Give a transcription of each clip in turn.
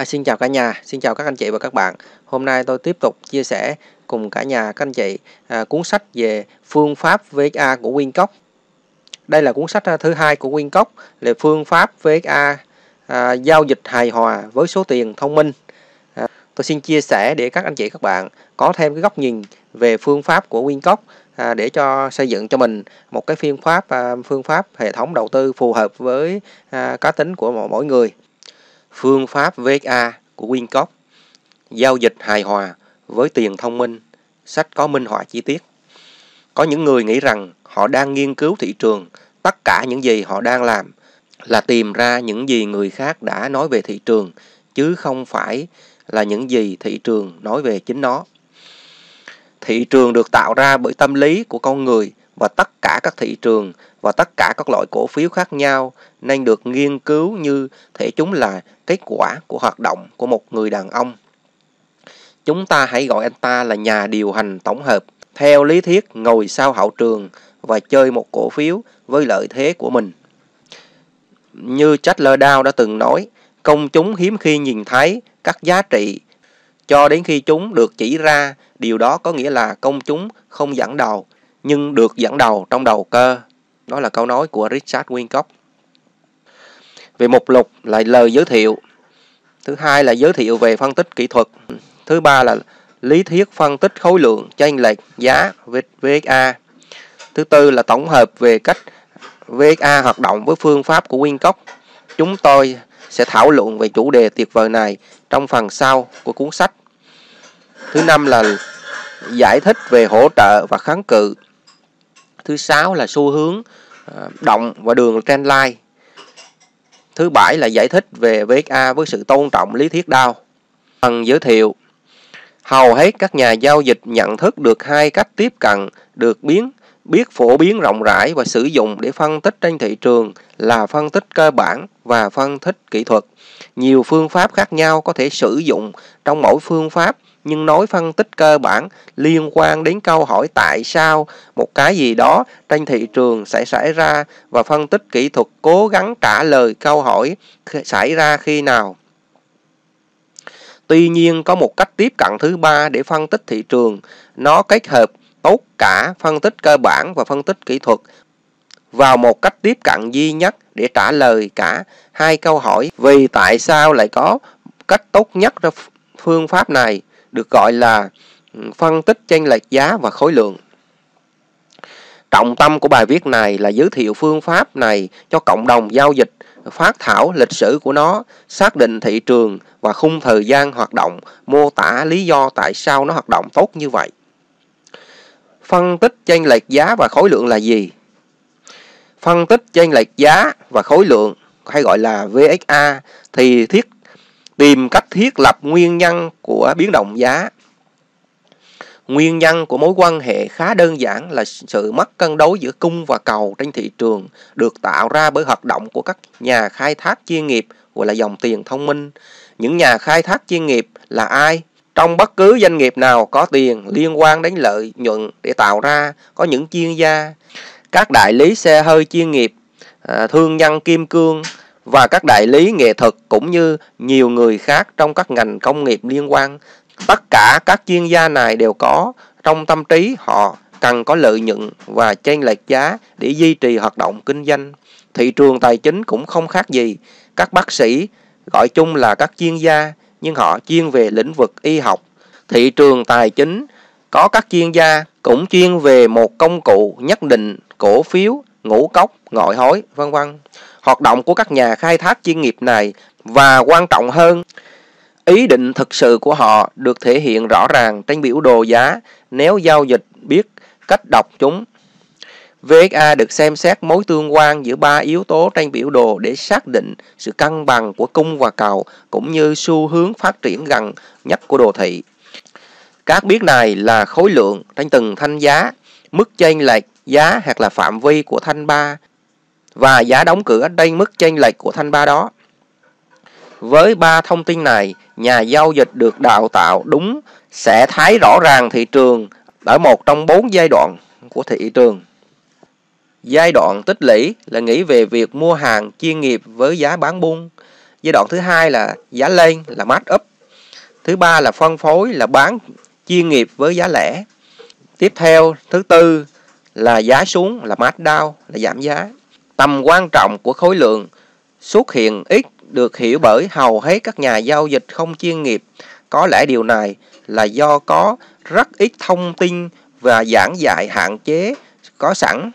À, xin chào cả nhà, xin chào các anh chị và các bạn. Hôm nay tôi tiếp tục chia sẻ cùng cả nhà các anh chị à, cuốn sách về phương pháp VXA của Wincock. Đây là cuốn sách à, thứ hai của Wincock là phương pháp VXA à, giao dịch hài hòa với số tiền thông minh. À, tôi xin chia sẻ để các anh chị các bạn có thêm cái góc nhìn về phương pháp của Wincock à, để cho xây dựng cho mình một cái phương pháp à, phương pháp hệ thống đầu tư phù hợp với à, cá tính của mỗi người phương pháp va của Wincock, giao dịch hài hòa với tiền thông minh, sách có minh họa chi tiết. Có những người nghĩ rằng họ đang nghiên cứu thị trường, tất cả những gì họ đang làm là tìm ra những gì người khác đã nói về thị trường, chứ không phải là những gì thị trường nói về chính nó. Thị trường được tạo ra bởi tâm lý của con người và tất cả các thị trường và tất cả các loại cổ phiếu khác nhau nên được nghiên cứu như thể chúng là kết quả của hoạt động của một người đàn ông. Chúng ta hãy gọi anh ta là nhà điều hành tổng hợp, theo lý thuyết ngồi sau hậu trường và chơi một cổ phiếu với lợi thế của mình. Như Chatler Dow đã từng nói, công chúng hiếm khi nhìn thấy các giá trị cho đến khi chúng được chỉ ra, điều đó có nghĩa là công chúng không dẫn đầu, nhưng được dẫn đầu trong đầu cơ. Đó là câu nói của Richard Wincock. Về mục lục là lời giới thiệu. Thứ hai là giới thiệu về phân tích kỹ thuật. Thứ ba là lý thuyết phân tích khối lượng, chênh lệch, giá VXA. Thứ tư là tổng hợp về cách VXA hoạt động với phương pháp của Wincock. Chúng tôi sẽ thảo luận về chủ đề tuyệt vời này trong phần sau của cuốn sách. Thứ năm là giải thích về hỗ trợ và kháng cự. Thứ sáu là xu hướng ờ, động và đường trendline. Thứ bảy là giải thích về VXA với sự tôn trọng, lý thuyết đao. Phần giới thiệu, Hầu hết các nhà giao dịch nhận thức được hai cách tiếp cận, được biến, biết phổ biến rộng rãi và sử dụng để phân tích trên thị trường là phân tích cơ bản và phân tích kỹ thuật. Nhiều phương pháp khác nhau có thể sử dụng trong mỗi phương pháp nhưng nói phân tích cơ bản liên quan đến câu hỏi tại sao một cái gì đó trên thị trường sẽ xảy ra và phân tích kỹ thuật cố gắng trả lời câu hỏi xảy ra khi nào. Tuy nhiên có một cách tiếp cận thứ ba để phân tích thị trường, nó kết hợp tốt cả phân tích cơ bản và phân tích kỹ thuật vào một cách tiếp cận duy nhất để trả lời cả hai câu hỏi vì tại sao lại có cách tốt nhất cho phương pháp này được gọi là ừ, phân tích chênh lệch giá và khối lượng. Trọng tâm của bài viết này là giới thiệu phương pháp này cho cộng đồng giao dịch, phát thảo lịch sử của nó, xác định thị trường và khung thời gian hoạt động, mô tả lý do tại sao nó hoạt động tốt như vậy. Phân tích chênh lệch giá và khối lượng là gì? Phân tích chênh lệch giá và khối lượng hay gọi là VXA thì thiết tìm cách thiết lập nguyên nhân của biến động giá. Nguyên nhân của mối quan hệ khá đơn giản là sự mất cân đối giữa cung và cầu trên thị trường được tạo ra bởi hoạt động của các nhà khai thác chuyên nghiệp gọi là dòng tiền thông minh. Những nhà khai thác chuyên nghiệp là ai? Trong bất cứ doanh nghiệp nào có tiền liên quan đến lợi nhuận để tạo ra có những chuyên gia, các đại lý xe hơi chuyên nghiệp, à, thương nhân kim cương, và các đại lý nghệ thuật cũng như nhiều người khác trong các ngành công nghiệp liên quan. Tất cả các chuyên gia này đều có trong tâm trí họ cần có lợi nhuận và chênh lệch giá để duy trì hoạt động kinh doanh. Thị trường tài chính cũng không khác gì. Các bác sĩ gọi chung là các chuyên gia nhưng họ chuyên về lĩnh vực y học. Thị trường tài chính có các chuyên gia cũng chuyên về một công cụ nhất định, cổ phiếu, ngũ cốc, ngoại hối, vân vân hoạt động của các nhà khai thác chuyên nghiệp này và quan trọng hơn, ý định thực sự của họ được thể hiện rõ ràng trên biểu đồ giá nếu giao dịch biết cách đọc chúng. VXA được xem xét mối tương quan giữa ba yếu tố trên biểu đồ để xác định sự cân bằng của cung và cầu cũng như xu hướng phát triển gần nhất của đồ thị. Các biết này là khối lượng trên từng thanh giá, mức chênh lệch giá hoặc là phạm vi của thanh ba và giá đóng cửa trên mức chênh lệch của thanh ba đó. Với ba thông tin này, nhà giao dịch được đào tạo đúng sẽ thấy rõ ràng thị trường ở một trong bốn giai đoạn của thị trường. Giai đoạn tích lũy là nghĩ về việc mua hàng chuyên nghiệp với giá bán buôn. giai đoạn thứ hai là giá lên là mát up thứ ba là phân phối là bán chuyên nghiệp với giá lẻ tiếp theo thứ tư là giá xuống là mát down là giảm giá tầm quan trọng của khối lượng xuất hiện ít được hiểu bởi hầu hết các nhà giao dịch không chuyên nghiệp có lẽ điều này là do có rất ít thông tin và giảng dạy hạn chế có sẵn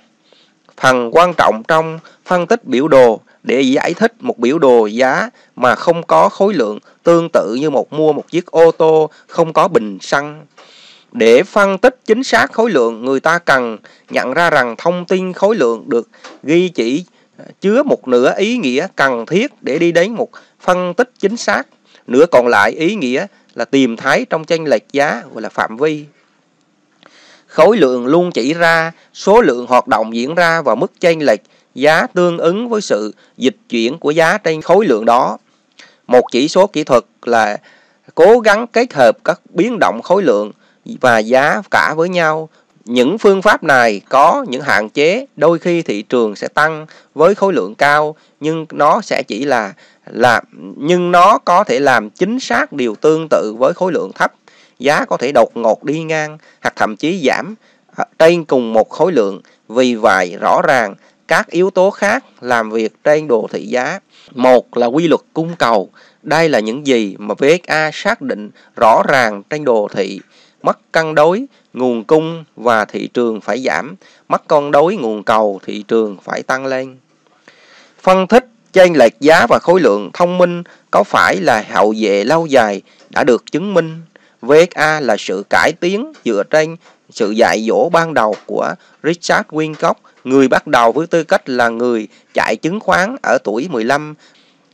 phần quan trọng trong phân tích biểu đồ, để giải thích một biểu đồ giá mà không có khối lượng tương tự như một mua một chiếc ô tô không có bình xăng. Để phân tích chính xác khối lượng, người ta cần nhận ra rằng thông tin khối lượng được ghi chỉ ờ, chứa một nửa ý nghĩa cần thiết để đi đến một phân tích chính xác. Nửa còn lại ý nghĩa là tìm thấy trong chênh lệch giá gọi là phạm vi. Khối lượng luôn chỉ ra số lượng hoạt động diễn ra và mức chênh lệch giá tương ứng với sự dịch chuyển của giá trên khối lượng đó. Một chỉ số kỹ thuật là cố gắng kết hợp các biến động khối lượng và giá cả với nhau. Những phương pháp này có những hạn chế, đôi khi thị trường sẽ tăng với khối lượng cao nhưng nó sẽ chỉ là làm nhưng nó có thể làm chính xác điều tương tự với khối lượng thấp. Giá có thể đột ngột đi ngang hoặc thậm chí giảm à, trên cùng một khối lượng. Vì vậy, rõ ràng các yếu tố khác làm việc trên đồ thị giá. Một là quy luật cung cầu. Đây là những gì mà VSA xác định rõ ràng trên đồ thị. Mất cân đối, nguồn cung và thị trường phải giảm. Mất cân đối nguồn cầu, thị trường phải tăng lên. Phân tích chênh lệch giá và khối lượng thông minh có phải là hậu vệ lâu dài đã được chứng minh. VSA là sự cải tiến dựa trên sự dạy dỗ ban đầu của Richard Wincock người bắt đầu với tư cách là người chạy chứng khoán ở tuổi 15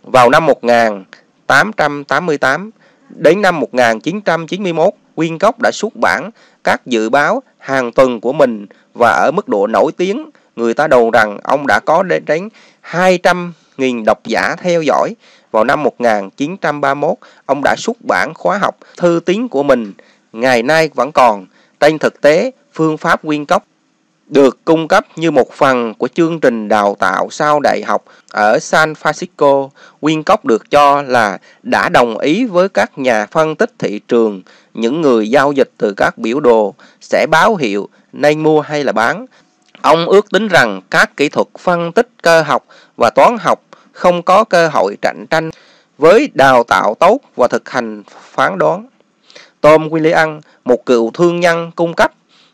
vào năm 1888. Đến năm 1991, Quyên Cốc đã xuất bản các dự báo hàng tuần của mình và ở mức độ nổi tiếng, người ta đồn rằng ông đã có đến 200.000 độc giả theo dõi. Vào năm 1931, ông đã xuất bản khóa học thư tín của mình, ngày nay vẫn còn. Trên thực tế, phương pháp Quyên Cốc được cung cấp như một phần của chương trình đào tạo sau đại học ở San Francisco. Wincock được cho là đã đồng ý với các nhà phân tích thị trường, những người giao dịch từ các biểu đồ sẽ báo hiệu nên mua hay là bán. Ông ước tính rằng các kỹ thuật phân tích cơ học và toán học không có cơ hội cạnh tranh với đào tạo tốt và thực hành phán đoán. Tom William, một cựu thương nhân cung cấp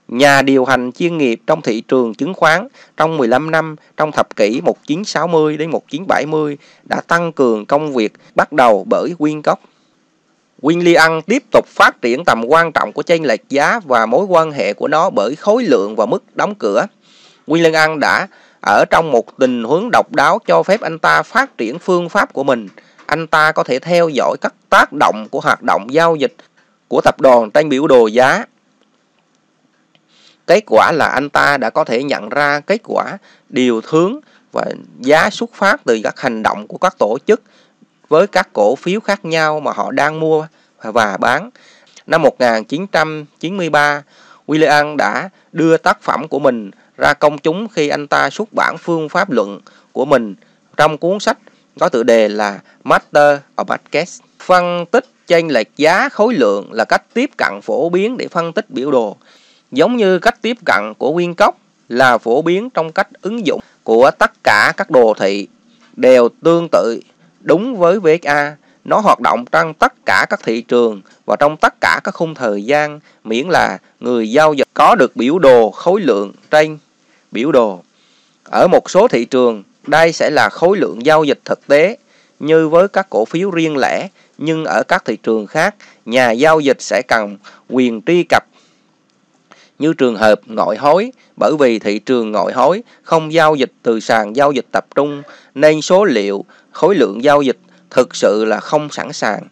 nhà điều hành chuyên nghiệp trong thị trường chứng khoán trong 15 năm trong thập kỷ 1960 đến 1970 đã tăng cường công việc bắt đầu bởi Wincock. William tiếp tục phát triển tầm quan trọng của chênh lệch giá và mối quan hệ của nó bởi khối lượng và mức đóng cửa. William đã ở trong một tình huống độc đáo cho phép anh ta phát triển phương pháp của mình. Anh ta có thể theo dõi các tác động của hoạt động giao dịch của tập đoàn trên biểu đồ giá Kết quả là anh ta đã có thể nhận ra kết quả, điều hướng và giá xuất phát từ các hành động của các tổ chức với các cổ phiếu khác nhau mà họ đang mua và bán. Năm 1993, William đã đưa tác phẩm của mình ra công chúng khi anh ta xuất bản phương pháp luận của mình trong cuốn sách có tựa đề là Master of Markets. Phân tích chênh lệch giá khối lượng là cách tiếp cận phổ biến để phân tích biểu đồ. Giống như cách tiếp cận của Nguyên Cốc là phổ biến trong cách ứng dụng của tất cả các đồ thị đều tương tự đúng với VSA. Nó hoạt động trong tất cả các thị trường và trong tất cả các khung thời gian miễn là người giao dịch có được biểu đồ khối lượng trên biểu đồ. Ở một số thị trường, đây sẽ là khối lượng giao dịch thực tế như với các cổ phiếu riêng lẻ, nhưng ở các thị trường khác, nhà giao dịch sẽ cần quyền truy cập như trường hợp ngoại hối, bởi vì thị trường ngoại hối không giao dịch từ sàn giao dịch tập trung nên số liệu khối lượng giao dịch thực sự là không sẵn sàng.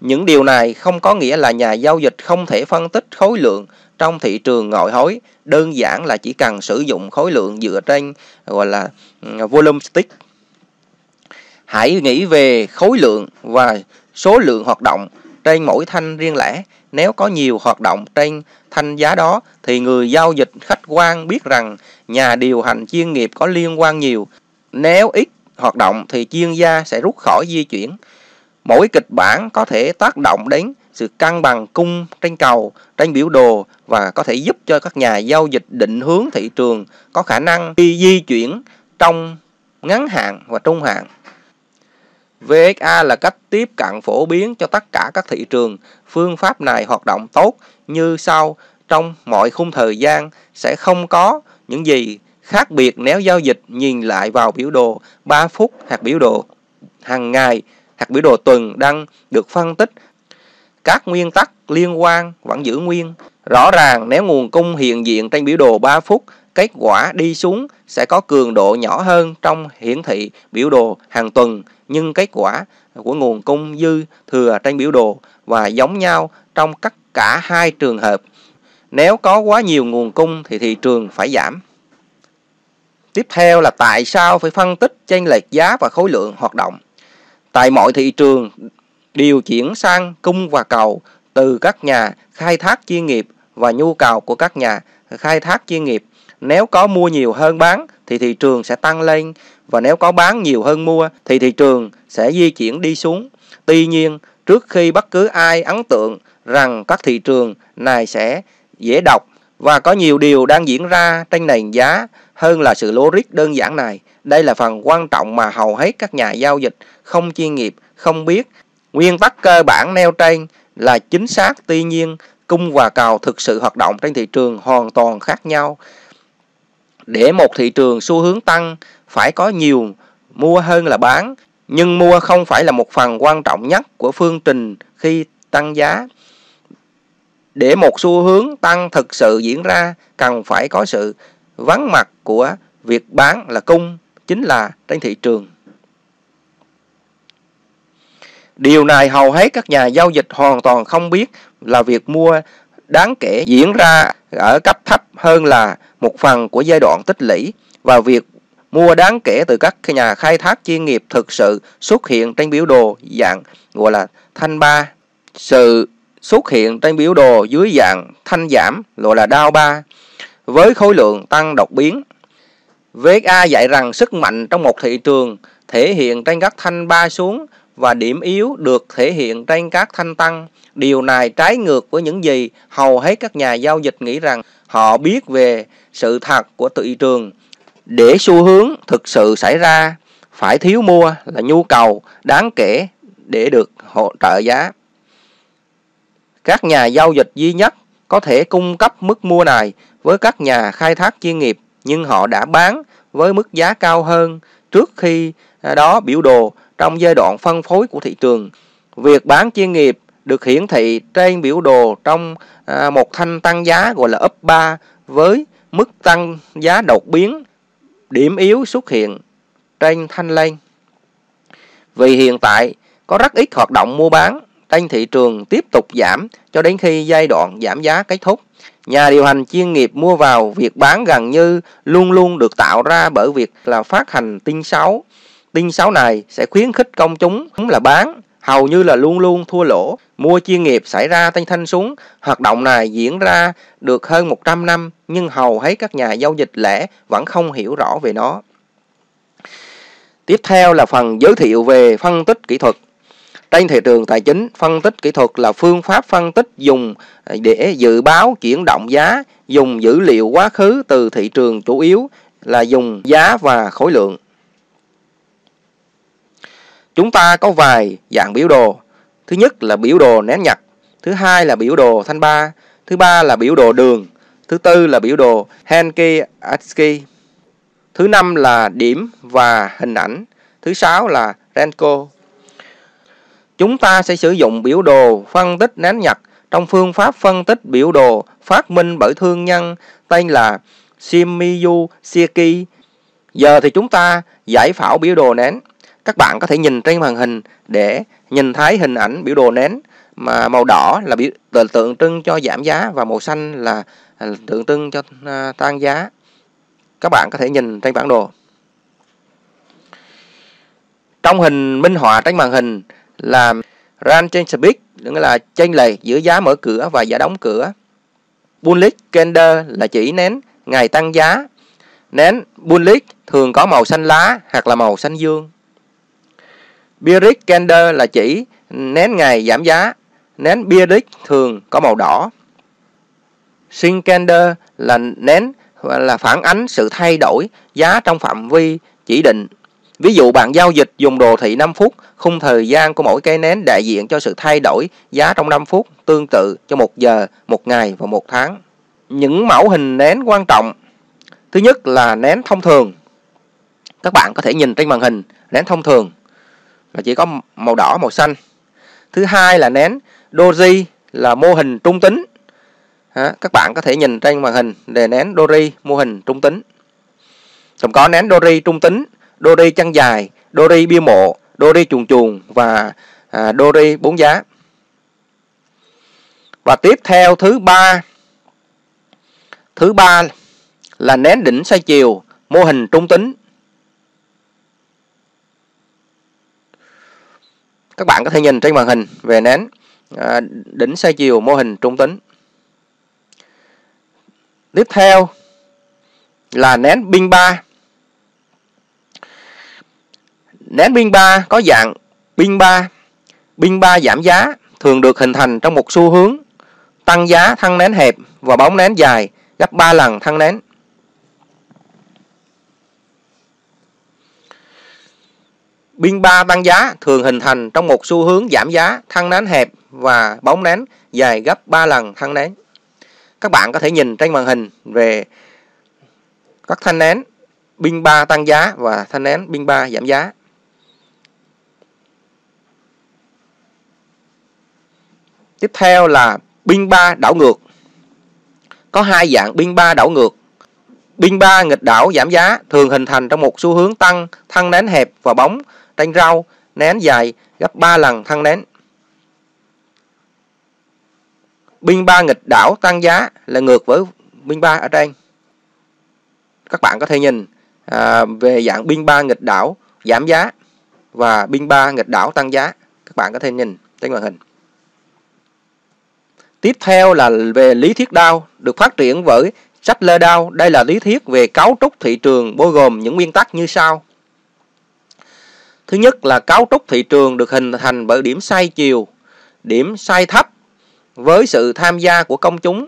Những điều này không có nghĩa là nhà giao dịch không thể phân tích khối lượng trong thị trường ngoại hối, đơn giản là chỉ cần sử dụng khối lượng dựa trên gọi là ừ, volume stick. Hãy nghĩ về khối lượng và số lượng hoạt động trên mỗi thanh riêng lẻ. Nếu có nhiều hoạt động trên thanh giá đó thì người giao dịch khách quan biết rằng nhà điều hành chuyên nghiệp có liên quan nhiều. Nếu ít hoạt động thì chuyên gia sẽ rút khỏi di chuyển. Mỗi kịch bản có thể tác động đến sự cân bằng cung trên cầu, trên biểu đồ và có thể giúp cho các nhà giao dịch định hướng thị trường có khả năng đi di chuyển trong ngắn hạn và trung hạn. VXA là cách tiếp cận phổ biến cho tất cả các thị trường. Phương pháp này hoạt động tốt như sau. Trong mọi khung thời gian sẽ không có những gì khác biệt nếu giao dịch nhìn lại vào biểu đồ 3 phút hoặc biểu đồ hàng ngày hoặc biểu đồ tuần đang được phân tích. Các nguyên tắc liên quan vẫn giữ nguyên. Rõ ràng nếu nguồn cung hiện diện trên biểu đồ 3 phút, kết quả đi xuống sẽ có cường độ nhỏ hơn trong hiển thị biểu đồ hàng tuần nhưng kết quả của nguồn cung dư thừa trên biểu đồ và giống nhau trong tất cả hai trường hợp. Nếu có quá nhiều nguồn cung thì thị trường phải giảm. Tiếp theo là tại sao phải phân tích chênh lệch giá và khối lượng hoạt động. Tại mọi thị trường điều chuyển sang cung và cầu từ các nhà khai thác chuyên nghiệp và nhu cầu của các nhà khai thác chuyên nghiệp. Nếu có mua nhiều hơn bán thì thị trường sẽ tăng lên và nếu có bán nhiều hơn mua thì thị trường sẽ di chuyển đi xuống. Tuy nhiên, trước khi bất cứ ai ấn tượng rằng các thị trường này sẽ dễ đọc và có nhiều điều đang diễn ra trên nền giá hơn là sự logic đơn giản này. Đây là phần quan trọng mà hầu hết các nhà giao dịch không chuyên nghiệp không biết. Nguyên tắc cơ bản nêu trên là chính xác, tuy nhiên cung và cầu thực sự hoạt động trên thị trường hoàn toàn khác nhau. Để một thị trường xu hướng tăng phải có nhiều mua hơn là bán, nhưng mua không phải là một phần quan trọng nhất của phương trình khi tăng giá. Để một xu hướng tăng thực sự diễn ra, cần phải có sự vắng mặt của việc bán là cung, chính là trên thị trường. Điều này hầu hết các nhà giao dịch hoàn toàn không biết là việc mua đáng kể diễn ra ở cấp thấp hơn là một phần của giai đoạn tích lũy và việc mua đáng kể từ các nhà khai thác chuyên nghiệp thực sự xuất hiện trên biểu đồ dạng, gọi là thanh ba. Sự xuất hiện trên biểu đồ dưới dạng thanh giảm, gọi là đao ba, với khối lượng tăng đột biến. VSA dạy rằng sức mạnh trong một thị trường thể hiện trên các thanh ba xuống và điểm yếu được thể hiện trên các thanh tăng. Điều này trái ngược với những gì hầu hết các nhà giao dịch nghĩ rằng họ biết về sự thật của thị trường. Để xu hướng thực sự xảy ra, phải thiếu mua là nhu cầu đáng kể để được hỗ trợ giá. Các nhà giao dịch duy nhất có thể cung cấp mức mua này với các nhà khai thác chuyên nghiệp, nhưng họ đã bán với mức giá cao hơn trước khi à, đó biểu đồ trong giai đoạn phân phối của thị trường. Việc bán chuyên nghiệp được hiển thị trên biểu đồ trong à, một thanh tăng giá gọi là up 3 với mức tăng giá đột biến. Điểm yếu xuất hiện trên thanh lên. Vì hiện tại có rất ít hoạt động mua bán trên thị trường tiếp tục giảm cho đến khi giai đoạn giảm giá kết thúc. Nhà điều hành chuyên nghiệp mua vào việc bán gần như luôn luôn được tạo ra bởi việc là phát hành tin xấu. Tin xấu này sẽ khuyến khích công chúng là bán, hầu như là luôn luôn thua lỗ. Mua chuyên nghiệp xảy ra tay thanh súng. Hoạt động này diễn ra được hơn 100 năm, nhưng hầu hết các nhà giao dịch lẻ vẫn không hiểu rõ về nó. Tiếp theo là phần giới thiệu về phân tích kỹ thuật. Trên thị trường tài chính, phân tích kỹ thuật là phương pháp phân tích dùng để dự báo chuyển động giá, dùng dữ liệu quá khứ từ thị trường chủ yếu là dùng giá và khối lượng. Chúng ta có vài dạng biểu đồ. Thứ nhất là biểu đồ nén nhặt, thứ hai là biểu đồ thanh ba, thứ ba là biểu đồ đường, thứ tư là biểu đồ Henke Atsky, thứ năm là điểm và hình ảnh, thứ sáu là Renko. Chúng ta sẽ sử dụng biểu đồ phân tích nén nhặt trong phương pháp phân tích biểu đồ phát minh bởi thương nhân tên là shimizu Shieki. Giờ thì chúng ta giải phẫu biểu đồ nén. Các bạn có thể nhìn trên màn hình để nhìn thấy hình ảnh biểu đồ nến mà màu đỏ là biểu tượng trưng cho giảm giá và màu xanh là à, tượng trưng cho à, tăng giá. Các bạn có thể nhìn trên bản đồ. Trong hình minh họa trên màn hình là range trên speed nghĩa là chênh lệch giữa giá mở cửa và giá đóng cửa. Bullish candle là chỉ nến, ngày tăng giá nến bullish thường có màu xanh lá hoặc là màu xanh dương. Bearish candle là chỉ nén ngày giảm giá, nén bearish thường có màu đỏ. Swing candle là nén là phản ánh sự thay đổi giá trong phạm vi chỉ định. Ví dụ bạn giao dịch dùng đồ thị 5 phút, khung thời gian của mỗi cây nén đại diện cho sự thay đổi giá trong 5 phút, tương tự cho một giờ, một ngày và một tháng. Những mẫu hình nén quan trọng. Thứ nhất là nén thông thường. Các bạn có thể nhìn trên màn hình nén thông thường là chỉ có màu đỏ, màu xanh. Thứ hai là nén doji là mô hình trung tính. các bạn có thể nhìn trên màn hình để nén doji mô hình trung tính. Còn có nén doji trung tính, doji chân dài, doji bia mộ, doji chuồng chuồng và à, doji bốn giá. Và tiếp theo thứ ba Thứ ba là nén đỉnh xoay chiều, mô hình trung tính. Các bạn có thể nhìn trên màn hình về nén à, đỉnh xoay chiều mô hình trung tính. Tiếp theo là nén pin 3. Nén pin 3 có dạng pin 3. Pin 3 giảm giá thường được hình thành trong một xu hướng tăng giá thăng nén hẹp và bóng nén dài gấp 3 lần thăng nén. Biên 3 tăng giá thường hình thành trong một xu hướng giảm giá, thăng nén hẹp và bóng nén dài gấp 3 lần thăng nén. Các bạn có thể nhìn trên màn hình về các thanh nén biên 3 tăng giá và thanh nén biên 3 giảm giá. Tiếp theo là biên 3 đảo ngược có hai dạng biên ba đảo ngược. Biên ba nghịch đảo giảm giá thường hình thành trong một xu hướng tăng thăng nén hẹp và bóng trên rau nén dài gấp 3 lần thân nén. Biên ba nghịch đảo tăng giá là ngược với biên ba ở trên. Các bạn có thể nhìn à, về dạng biên ba nghịch đảo giảm giá và biên ba nghịch đảo tăng giá. Các bạn có thể nhìn trên màn hình. Tiếp theo là về lý thuyết đao, được phát triển với lê đao. Đây là lý thuyết về cấu trúc thị trường bao gồm những nguyên tắc như sau. Thứ nhất là cấu trúc thị trường được hình thành bởi điểm sai chiều, điểm sai thấp với sự tham gia của công chúng.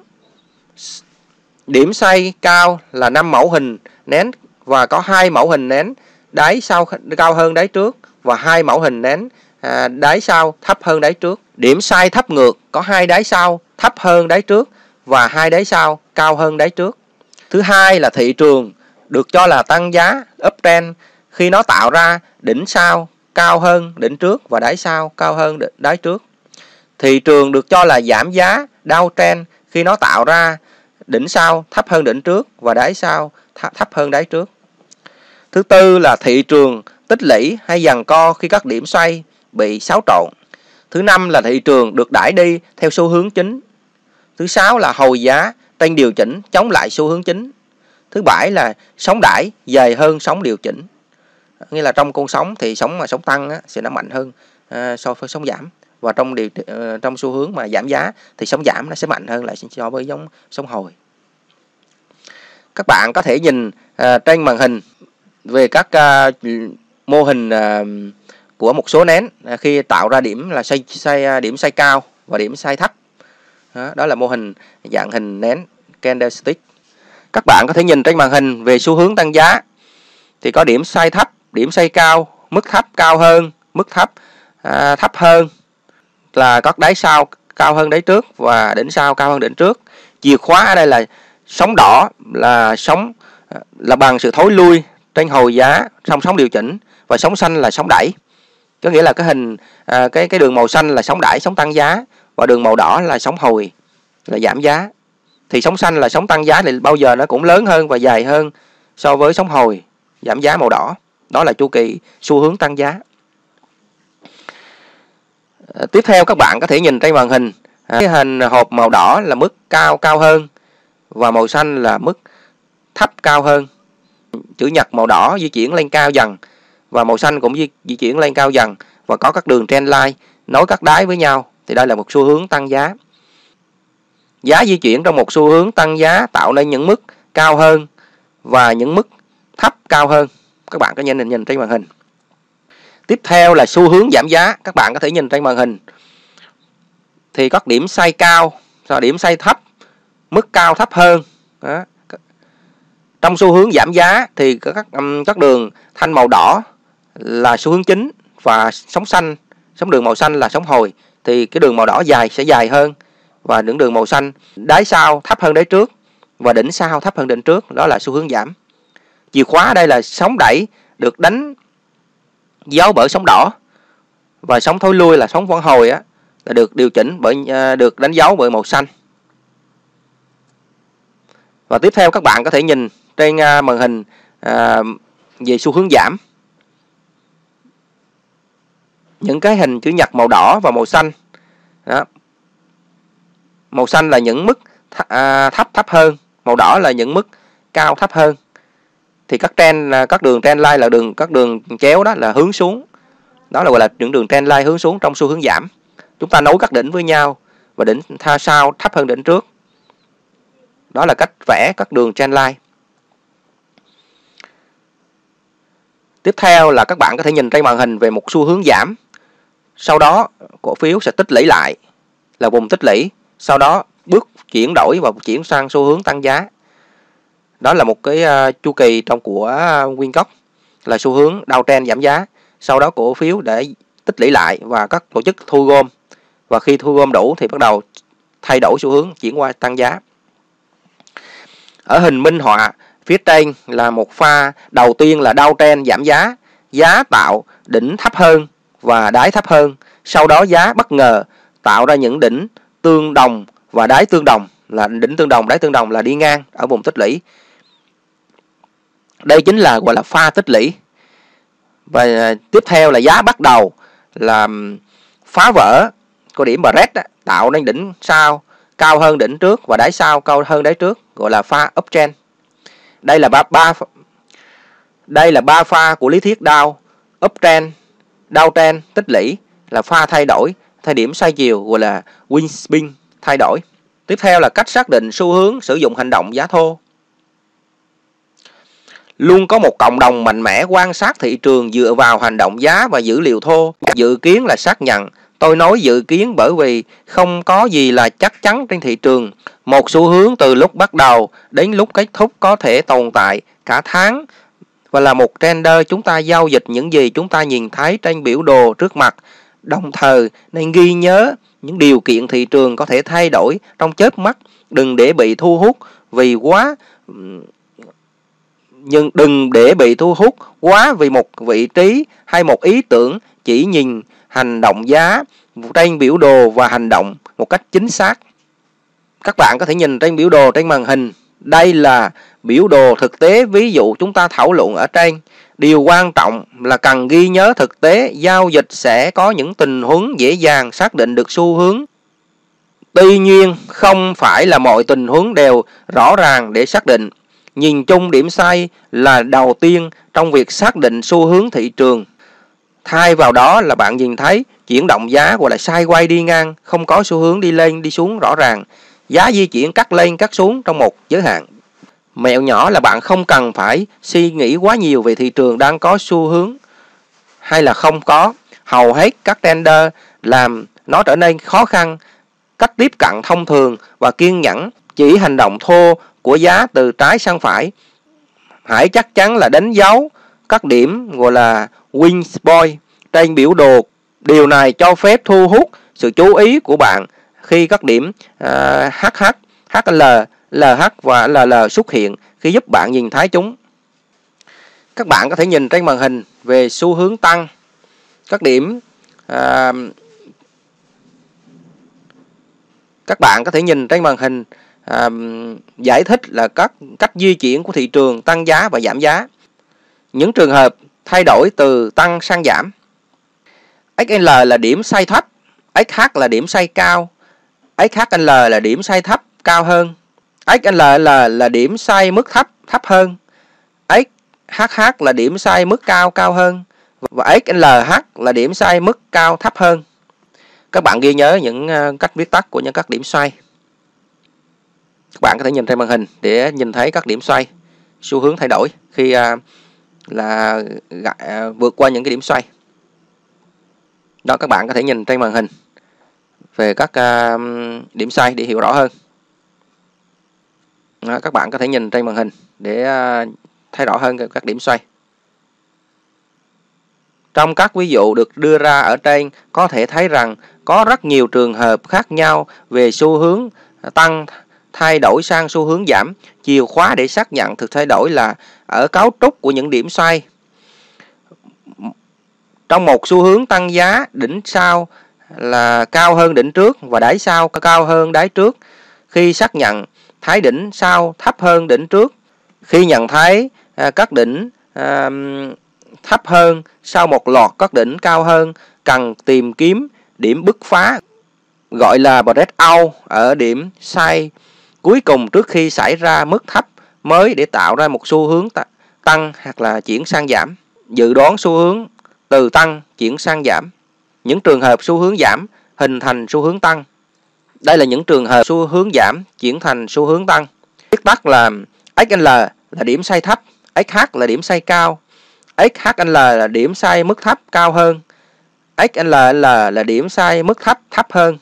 Điểm sai cao là 5 mẫu hình nén và có hai mẫu hình nén đáy sau cao hơn đáy trước và hai mẫu hình nén à, đáy sau thấp hơn đáy trước. Điểm sai thấp ngược có hai đáy sau thấp hơn đáy trước và hai đáy sau cao hơn đáy trước. Thứ hai là thị trường được cho là tăng giá uptrend khi nó tạo ra đỉnh sau cao hơn đỉnh trước và đáy sau cao hơn đáy trước. Thị trường được cho là giảm giá downtrend khi nó tạo ra đỉnh sau thấp hơn đỉnh trước và đáy sau thấp hơn đáy trước. Thứ tư là thị trường tích lũy hay dằn co khi các điểm xoay bị xáo trộn. Thứ năm là thị trường được đẩy đi theo xu hướng chính. Thứ sáu là hồi giá tăng điều chỉnh chống lại xu hướng chính. Thứ bảy là sóng đẩy dày hơn sóng điều chỉnh. Nghĩa là trong con sóng thì sóng mà sóng tăng á, sẽ nó mạnh hơn à, so với sóng giảm. Và trong điều ờ, trong xu hướng mà giảm giá thì sóng giảm nó sẽ mạnh hơn lại so với giống sóng hồi. Các bạn có thể nhìn à, trên màn hình về các à, mô hình à, của một số nén à, khi tạo ra điểm là xây xây điểm xây cao và điểm xây thấp. Đó, đó là mô hình dạng hình nén candlestick. Các bạn có thể nhìn trên màn hình về xu hướng tăng giá thì có điểm xoay thấp điểm xoay cao mức thấp cao hơn mức thấp à, thấp hơn là các đáy sau cao hơn đáy trước và đỉnh sau cao hơn đỉnh trước. Chìa khóa ở đây là sóng đỏ là sóng là bằng sự thối lui trên hồi giá song sóng điều chỉnh và sóng xanh là sóng đẩy. Có nghĩa là cái hình à, cái cái đường màu xanh là sóng đẩy sóng tăng giá và đường màu đỏ là sóng hồi là giảm giá. Thì sóng xanh là sóng tăng giá thì bao giờ nó cũng lớn hơn và dài hơn so với sóng hồi giảm giá màu đỏ đó là chu kỳ xu hướng tăng giá. À, tiếp theo các bạn có thể nhìn trên màn hình. À, cái hình hộp màu đỏ là mức cao cao hơn và màu xanh là mức thấp cao hơn. Chữ nhật màu đỏ di chuyển lên cao dần và màu xanh cũng di, di chuyển lên cao dần và có các đường trend line nối các đáy với nhau. Thì đây là một xu hướng tăng giá. Giá di chuyển trong một xu hướng tăng giá tạo nên những mức cao hơn và những mức thấp cao hơn các bạn có nhìn nhìn trên màn hình. Tiếp theo là xu hướng giảm giá, các bạn có thể nhìn trên màn hình. Thì các điểm sai cao và điểm sai thấp, mức cao thấp hơn. Đó. trong xu hướng giảm giá thì các các đường thanh màu đỏ là xu hướng chính và sóng xanh, sóng đường màu xanh là sóng hồi. Thì cái đường màu đỏ dài sẽ dài hơn và những đường màu xanh đáy sau thấp hơn đáy trước và đỉnh sau thấp hơn đỉnh trước, đó là xu hướng giảm chìa khóa đây là sóng đẩy được đánh dấu bởi sóng đỏ. Và sóng thối lui là sóng phản hồi á là được điều chỉnh bởi à, được đánh dấu bởi màu xanh. Và tiếp theo các bạn có thể nhìn trên à, màn hình à, về xu hướng giảm. Những cái hình chữ nhật màu đỏ và màu xanh đó. màu xanh là những mức th à, thấp thấp hơn màu đỏ là những mức cao thấp hơn thì các trend các đường trend line là đường, các đường chéo đó là hướng xuống. Đó là gọi là những đường trend line hướng xuống trong xu hướng giảm. Chúng ta nối các đỉnh với nhau và đỉnh tha sau thấp hơn đỉnh trước. Đó là cách vẽ các đường trend line. Tiếp theo là các bạn có thể nhìn trên màn hình về một xu hướng giảm. Sau đó, cổ phiếu sẽ tích lũy lại, là vùng tích lũy. Sau đó, bước chuyển đổi và chuyển sang xu hướng tăng giá đó là một cái uh, chu kỳ trong của à, nguyên gốc là xu hướng đau trend giảm giá sau đó cổ phiếu để tích lũy lại và các tổ chức thu gom. Và khi thu gom đủ thì bắt đầu thay đổi xu hướng chuyển qua tăng giá. Ở hình minh họa phía trên là một pha đầu tiên là đau trend giảm giá. Giá tạo đỉnh thấp hơn và đáy thấp hơn. Sau đó giá bất ngờ tạo ra những đỉnh tương đồng và đáy tương đồng là đỉnh tương đồng đáy tương đồng là đi ngang ở vùng tích lũy đây chính là, gọi là pha tích lũy. Và à, tiếp theo là giá bắt đầu là phá vỡ cơ điểm Brett tạo nên đỉnh sau, cao hơn đỉnh trước và đáy sau cao hơn đáy trước, gọi là pha uptrend. Đây là ba ba, đây là ba pha của lý thuyết dow uptrend, downtrend, tích lũy là pha thay đổi, thời điểm xoay chiều, gọi là wing spin thay đổi. Tiếp theo là cách xác định xu hướng sử dụng hành động giá thô luôn có một cộng đồng mạnh mẽ quan sát thị trường dựa vào hành động giá và dữ liệu thô. Dự kiến là xác nhận. Tôi nói dự kiến bởi vì không có gì là chắc chắn trên thị trường. Một xu hướng từ lúc bắt đầu đến lúc kết thúc có thể tồn tại cả tháng và là một trender chúng ta giao dịch những gì chúng ta nhìn thấy trên biểu đồ trước mặt. Đồng thời, nên ghi nhớ những điều kiện thị trường có thể thay đổi trong chớp mắt. Đừng để bị thu hút vì quá nhưng đừng để bị thu hút quá vì một vị trí hay một ý tưởng chỉ nhìn hành động giá, trên biểu đồ và hành động một cách chính xác. Các bạn có thể nhìn trên biểu đồ, trên màn hình. Đây là biểu đồ thực tế, ví dụ chúng ta thảo luận ở trên. Điều quan trọng là cần ghi nhớ thực tế, giao dịch sẽ có những tình huống dễ dàng xác định được xu hướng. Tuy nhiên, không phải là mọi tình huống đều rõ ràng để xác định nhìn chung điểm sai là đầu tiên trong việc xác định xu hướng thị trường. Thay vào đó là bạn nhìn thấy chuyển động giá gọi là sai quay đi ngang, không có xu hướng đi lên, đi xuống rõ ràng. Giá di chuyển cắt lên, cắt xuống trong một giới hạn. Mẹo nhỏ là bạn không cần phải suy nghĩ quá nhiều về thị trường đang có xu hướng hay là không có. Hầu hết các tender làm nó trở nên khó khăn, cách tiếp cận thông thường và kiên nhẫn, chỉ hành động thô của giá từ trái sang phải. Hãy chắc chắn là đánh dấu các điểm gọi là win point trên biểu đồ. Điều này cho phép thu hút sự chú ý của bạn khi các điểm à, uh, HH, HL, LH và LL xuất hiện khi giúp bạn nhìn thấy chúng. Các bạn có thể nhìn trên màn hình về xu hướng tăng. Các điểm uh, các bạn có thể nhìn trên màn hình à, giải thích là các cách di chuyển của thị trường tăng giá và giảm giá. Những trường hợp thay đổi từ tăng sang giảm. XL là điểm sai thấp, XH là điểm sai cao, XHL là điểm sai thấp cao hơn. XLL là điểm sai mức thấp thấp hơn. XHH là điểm sai mức cao cao hơn và XLH là điểm sai mức cao thấp hơn. Các bạn ghi nhớ những ờ, cách viết tắt của những các điểm xoay. Các bạn có thể nhìn trên màn hình để nhìn thấy các điểm xoay. xu hướng thay đổi khi à, là à, vượt qua những cái điểm xoay. Đó các bạn có thể nhìn trên màn hình về các à, điểm xoay để hiểu rõ hơn. Đó, các bạn có thể nhìn trên màn hình để à, thấy rõ hơn các điểm xoay. Trong các ví dụ được đưa ra ở trên có thể thấy rằng có rất nhiều trường hợp khác nhau về xu hướng tăng thay đổi sang xu hướng giảm. Chìa khóa để xác nhận thực thay đổi là ở cấu trúc của những điểm xoay. Trong một xu hướng tăng giá, đỉnh sau là cao hơn đỉnh trước và đáy sau cao hơn đáy trước. Khi xác nhận thái đỉnh sau thấp hơn đỉnh trước. Khi nhận thấy à, các đỉnh à, thấp hơn sau một loạt các đỉnh cao hơn, cần tìm kiếm điểm bứt phá gọi là breakout ở điểm sai cuối cùng trước khi xảy ra mức thấp mới để tạo ra một xu hướng tăng hoặc là chuyển sang giảm. Dự đoán xu hướng từ tăng chuyển sang giảm. Những trường hợp xu hướng giảm hình thành xu hướng tăng. Đây là những trường hợp xu hướng giảm chuyển thành xu hướng tăng. Viết tắt là XL là điểm sai thấp, XH là điểm sai cao, XHL là điểm sai mức thấp cao hơn, XLL là điểm sai mức thấp thấp hơn,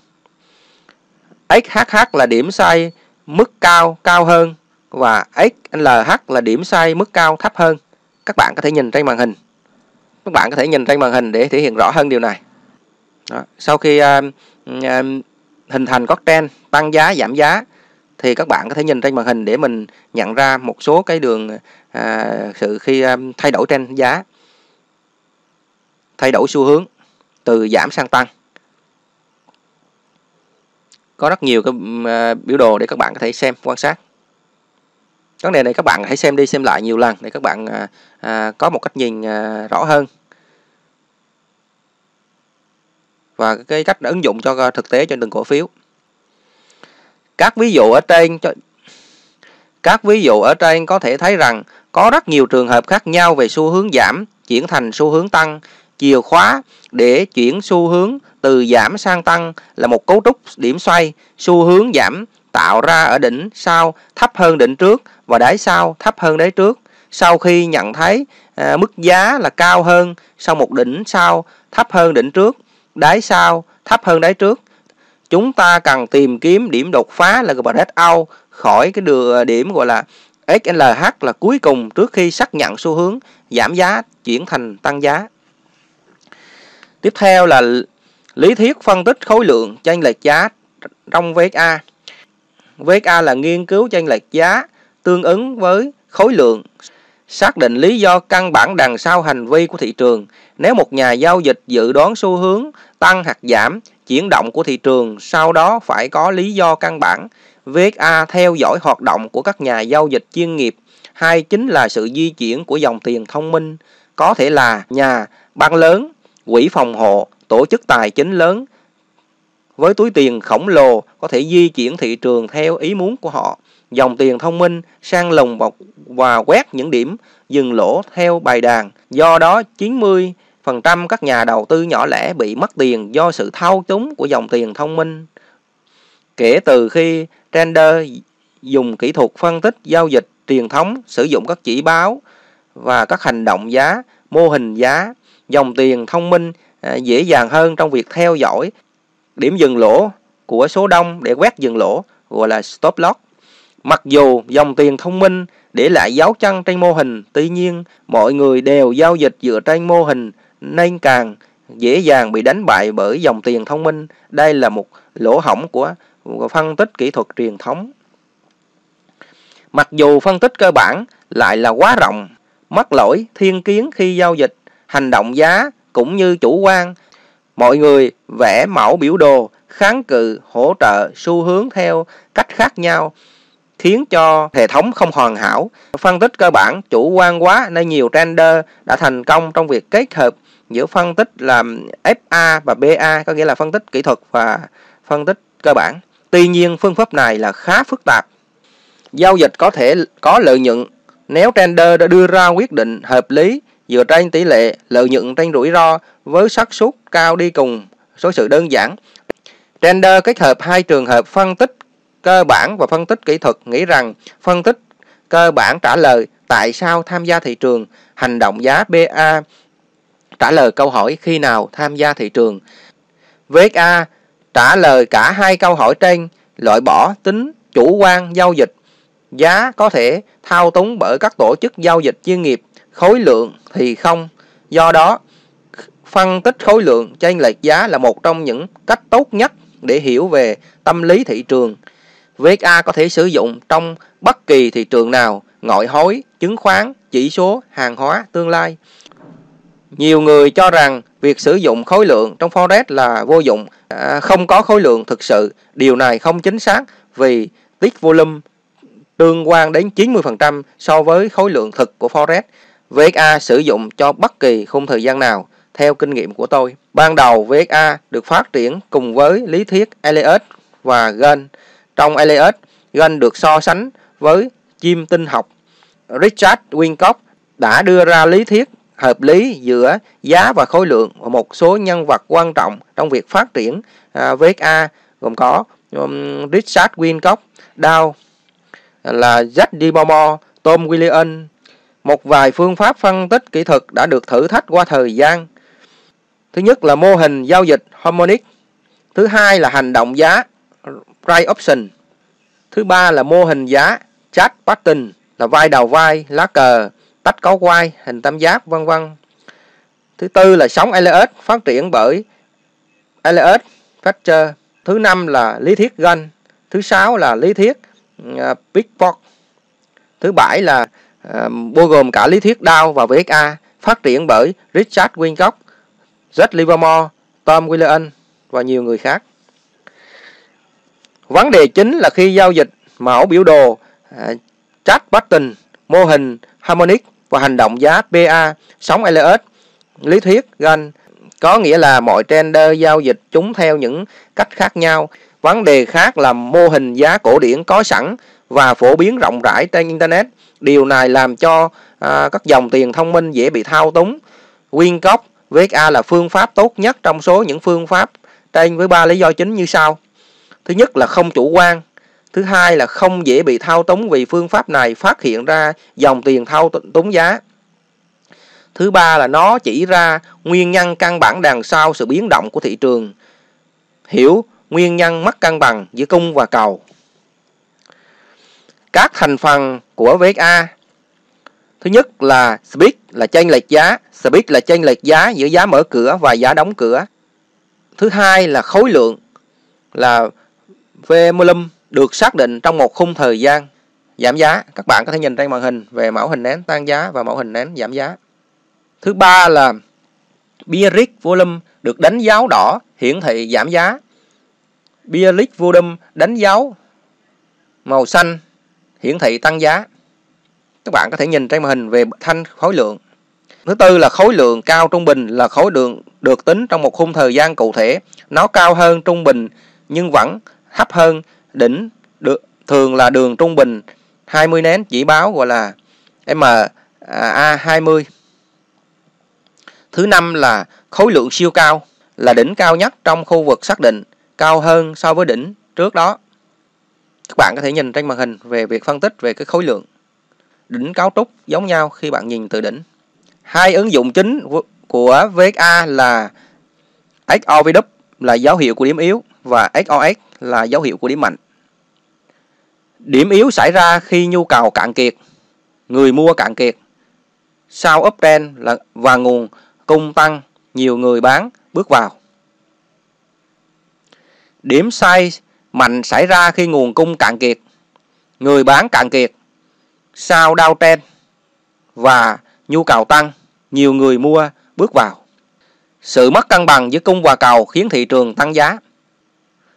XHH là điểm sai mức cao cao hơn và XLH là điểm sai mức cao thấp hơn. Các bạn có thể nhìn trên màn hình. Các bạn có thể nhìn trên màn hình để thể hiện rõ hơn điều này. Đó. Sau khi uh, uh, hình thành có trend tăng giá giảm giá thì các bạn có thể nhìn trên màn hình để mình nhận ra một số cái đường à, sự khi um, thay đổi trend giá thay đổi xu hướng từ giảm sang tăng có rất nhiều cái à, biểu đồ để các bạn có thể xem quan sát. Vấn đề này các bạn hãy xem đi xem lại nhiều lần để các bạn à, à, có một cách nhìn à, rõ hơn. Và cái cách ứng dụng cho thực tế cho từng cổ phiếu. Các ví dụ ở trên cho các ví dụ ở trên có thể thấy rằng có rất nhiều trường hợp khác nhau về xu hướng giảm chuyển thành xu hướng tăng chìa khóa để chuyển xu hướng từ giảm sang tăng là một cấu trúc điểm xoay, xu hướng giảm tạo ra ở đỉnh sau thấp hơn đỉnh trước và đáy sau thấp hơn đáy trước. Sau khi nhận thấy à, mức giá là cao hơn sau một đỉnh sau thấp hơn đỉnh trước, đáy sau thấp hơn đáy trước, chúng ta cần tìm kiếm điểm đột phá là breakout khỏi cái đường à, điểm gọi là XLH là cuối cùng trước khi xác nhận xu hướng giảm giá chuyển thành tăng giá. Tiếp theo là lý thuyết phân tích khối lượng chênh lệch giá trong VXA. VXA là nghiên cứu chênh lệch giá tương ứng với khối lượng, xác định lý do căn bản đằng sau hành vi của thị trường. Nếu một nhà giao dịch dự đoán xu hướng tăng hoặc giảm, chuyển động của thị trường, sau đó phải có lý do căn bản. VXA theo dõi hoạt động của các nhà giao dịch chuyên nghiệp, hay chính là sự di chuyển của dòng tiền thông minh, có thể là nhà băng lớn, quỹ phòng hộ, tổ chức tài chính lớn với túi tiền khổng lồ có thể di chuyển thị trường theo ý muốn của họ. Dòng tiền thông minh sang lồng bọc và quét những điểm dừng lỗ theo bài đàn. Do đó 90% các nhà đầu tư nhỏ lẻ bị mất tiền do sự thao túng của dòng tiền thông minh. Kể từ khi trader dùng kỹ thuật phân tích giao dịch truyền thống sử dụng các chỉ báo và các hành động giá, mô hình giá dòng tiền thông minh À, dễ dàng hơn trong việc theo dõi điểm dừng lỗ của số đông để quét dừng lỗ gọi là stop loss. Mặc dù dòng tiền thông minh để lại dấu chân trên mô hình, tuy nhiên mọi người đều giao dịch dựa trên mô hình nên càng dễ dàng bị đánh bại bởi dòng tiền thông minh. Đây là một lỗ hỏng của phân tích kỹ thuật truyền thống. Mặc dù phân tích cơ bản lại là quá rộng, mắc lỗi thiên kiến khi giao dịch hành động giá cũng như chủ quan. Mọi người vẽ mẫu biểu đồ, kháng cự, hỗ trợ, xu hướng theo cách khác nhau, khiến cho hệ thống không hoàn hảo. Phân tích cơ bản chủ quan quá nên nhiều trader đã thành công trong việc kết hợp giữa phân tích làm FA và BA, có nghĩa là phân tích kỹ thuật và phân tích cơ bản. Tuy nhiên phương pháp này là khá phức tạp. Giao dịch có thể có lợi nhuận nếu trader đã đưa ra quyết định hợp lý dựa trên tỷ lệ lợi nhuận trên rủi ro với xác suất cao đi cùng số sự đơn giản. trender kết hợp hai trường hợp phân tích cơ bản và phân tích kỹ thuật nghĩ rằng phân tích cơ bản trả lời tại sao tham gia thị trường, hành động giá BA trả lời câu hỏi khi nào tham gia thị trường. VXA trả lời cả hai câu hỏi trên, loại bỏ tính chủ quan giao dịch. Giá có thể thao túng bởi các tổ chức giao dịch chuyên nghiệp, khối lượng thì không. Do đó, phân tích khối lượng chênh lệch giá là một trong những cách tốt nhất để hiểu về tâm lý thị trường. VXA có thể sử dụng trong bất kỳ thị trường nào, ngoại hối, chứng khoán, chỉ số, hàng hóa, tương lai. Nhiều người cho rằng việc sử dụng khối lượng trong Forex là vô dụng, à, không có khối lượng thực sự. Điều này không chính xác vì tiết volume tương quan đến 90% so với khối lượng thực của Forex. VSA sử dụng cho bất kỳ khung thời gian nào theo kinh nghiệm của tôi. Ban đầu VSA được phát triển cùng với lý thuyết eliot và Gunn. Trong eliot Gunn được so sánh với chim tinh học. Richard Wincock đã đưa ra lý thuyết hợp lý giữa giá và khối lượng và một số nhân vật quan trọng trong việc phát triển à, VSA gồm có um, Richard Wincock, Dow là Jack DeMormo, Tom Williams. Một vài phương pháp phân tích kỹ thuật đã được thử thách qua thời gian. Thứ nhất là mô hình giao dịch harmonic. Thứ hai là hành động giá price option. Thứ ba là mô hình giá chart pattern là vai đầu vai, lá cờ, tách có quai, hình tam giác, vân vân. Thứ tư là sóng Elliott phát triển bởi Elliott fletcher Thứ năm là lý thuyết gan Thứ sáu là lý thuyết ờ, uh, Pickford. Thứ bảy là bao gồm cả lý thuyết Dow và VXA phát triển bởi Richard Wincock, Jack Livermore, Tom Willian và nhiều người khác. Vấn đề chính là khi giao dịch mẫu biểu đồ ờ, uh, chart pattern, mô hình harmonic và hành động giá PA, sóng LS, lý thuyết gan có nghĩa là mọi trader giao dịch chúng theo những cách khác nhau. Vấn đề khác là mô hình giá cổ điển có sẵn và phổ biến rộng rãi trên Internet. Điều này làm cho à, các dòng tiền thông minh dễ bị thao túng. Wincock VXA là phương pháp tốt nhất trong số những phương pháp trên với ba lý do chính như sau. Thứ nhất là không chủ quan. Thứ hai là không dễ bị thao túng vì phương pháp này phát hiện ra dòng tiền thao túng giá. Thứ ba là nó chỉ ra nguyên nhân căn bản đằng sau sự biến động của thị trường. Hiểu nguyên nhân mất cân bằng giữa cung và cầu. Các thành phần của VSA. Thứ nhất là spread là chênh lệch giá, spread là chênh lệch giá giữa giá mở cửa và giá đóng cửa. Thứ hai là khối lượng là volume được xác định trong một khung thời gian giảm giá. Các bạn có thể nhìn trên màn hình về mẫu hình nén tăng giá và mẫu hình nén giảm giá. Thứ ba là bearish volume được đánh dấu đỏ hiển thị giảm giá. Bearish volume đánh dấu màu xanh hiển thị tăng giá. Các bạn có thể nhìn trên màn hình về thanh khối lượng. Thứ tư là khối lượng cao trung bình là khối lượng được tính trong một khung thời gian cụ thể. Nó cao hơn trung bình nhưng vẫn thấp hơn đỉnh được thường là đường trung bình 20 nén chỉ báo gọi là MA20. À, Thứ năm là khối lượng siêu cao là đỉnh cao nhất trong khu vực xác định, cao hơn so với đỉnh trước đó. Các bạn có thể nhìn trên màn hình về việc phân tích về cái khối lượng. Đỉnh cấu trúc giống nhau khi bạn nhìn từ đỉnh. Hai ứng dụng chính của VXA là XOVW là dấu hiệu của điểm yếu và XOX là dấu hiệu của điểm mạnh. Điểm yếu xảy ra khi nhu cầu cạn kiệt, người mua cạn kiệt. Sau uptrend là và nguồn cung tăng, nhiều người bán bước vào. Điểm sai mạnh xảy ra khi nguồn cung cạn kiệt, người bán cạn kiệt. Sau ten và nhu cầu tăng, nhiều người mua bước vào. Sự mất cân bằng giữa cung và cầu khiến thị trường tăng giá.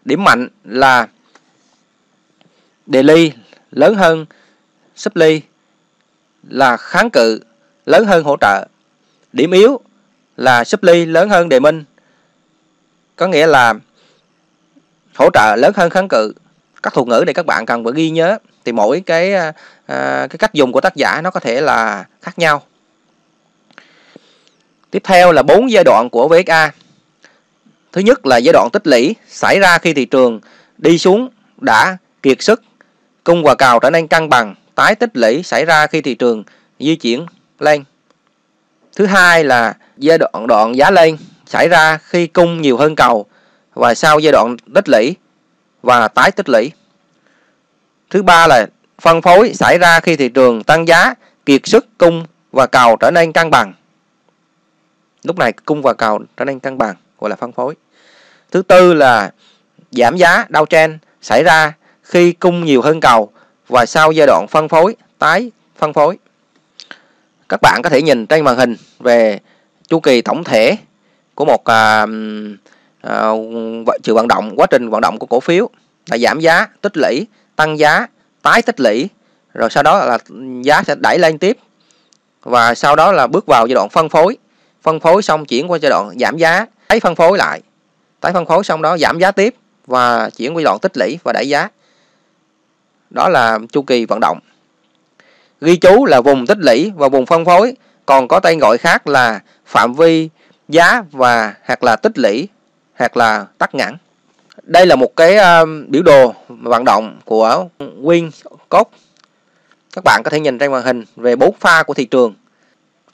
Điểm mạnh là đề ly lớn hơn supply là kháng cự lớn hơn hỗ trợ. Điểm yếu là supply lớn hơn đề minh. Có nghĩa là hỗ trợ lớn hơn kháng cự. Các thuật ngữ này các bạn cần phải ghi nhớ. Thì mỗi cái à, à cái cách dùng của tác giả nó có thể là khác nhau. Tiếp theo là bốn giai đoạn của VXA. Thứ nhất là giai đoạn tích lũy xảy ra khi thị trường đi xuống đã kiệt sức, cung và cầu trở nên cân bằng, tái tích lũy xảy ra khi thị trường di chuyển lên. Thứ hai là giai đoạn đoạn giá lên xảy ra khi cung nhiều hơn cầu và sau giai đoạn tích lũy và tái tích lũy. Thứ ba là phân phối xảy ra khi thị trường tăng giá, kiệt sức cung và cầu trở nên cân bằng. Lúc này cung và cầu trở nên cân bằng gọi là phân phối. Thứ tư là giảm giá downtrend xảy ra khi cung nhiều hơn cầu và sau giai đoạn phân phối, tái phân phối. Các bạn có thể nhìn trên màn hình về chu kỳ tổng thể của một uh, Ờ, trừ vận động, quá trình vận động của cổ phiếu là giảm giá, tích lũy, tăng giá, tái tích lũy, rồi sau đó là giá sẽ đẩy lên tiếp. Và sau đó là bước vào giai đoạn phân phối. Phân phối xong chuyển qua giai đoạn giảm giá tái phân phối lại. Tái phân phối xong đó giảm giá tiếp và chuyển qua giai đoạn tích lũy và đẩy giá. Đó là chu kỳ vận động. Ghi chú là vùng tích lũy và vùng phân phối. Còn có tên gọi khác là phạm vi giá và hoặc là tích lũy hoặc là tắt ngắn đây là một cái ờ, biểu đồ vận động của Win cốt các bạn có thể nhìn trên màn hình về bốn pha của thị trường.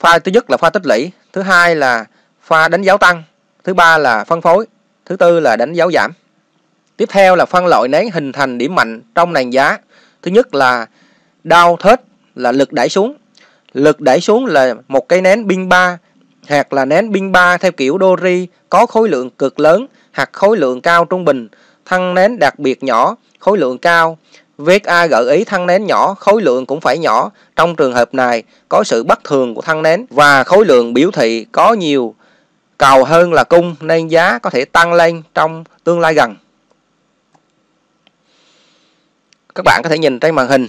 Pha thứ nhất là pha tích lũy, thứ hai là pha đánh dấu tăng, thứ ba là phân phối, thứ tư là đánh dấu giảm. Tiếp theo là phân loại nến hình thành điểm mạnh trong nền giá. Thứ nhất là đau thết là lực đẩy xuống. Lực đẩy xuống là một cái nến pin 3 Hạt là nén pin ba theo kiểu Dori có khối lượng cực lớn hạt khối lượng cao trung bình, thân nén đặc biệt nhỏ, khối lượng cao. Viết A gợi ý thân nén nhỏ, khối lượng cũng phải nhỏ. Trong trường hợp này, có sự bất thường của thân nén và khối lượng biểu thị có nhiều cầu hơn là cung nên giá có thể tăng lên trong tương lai gần. Các bạn có thể nhìn trên màn hình.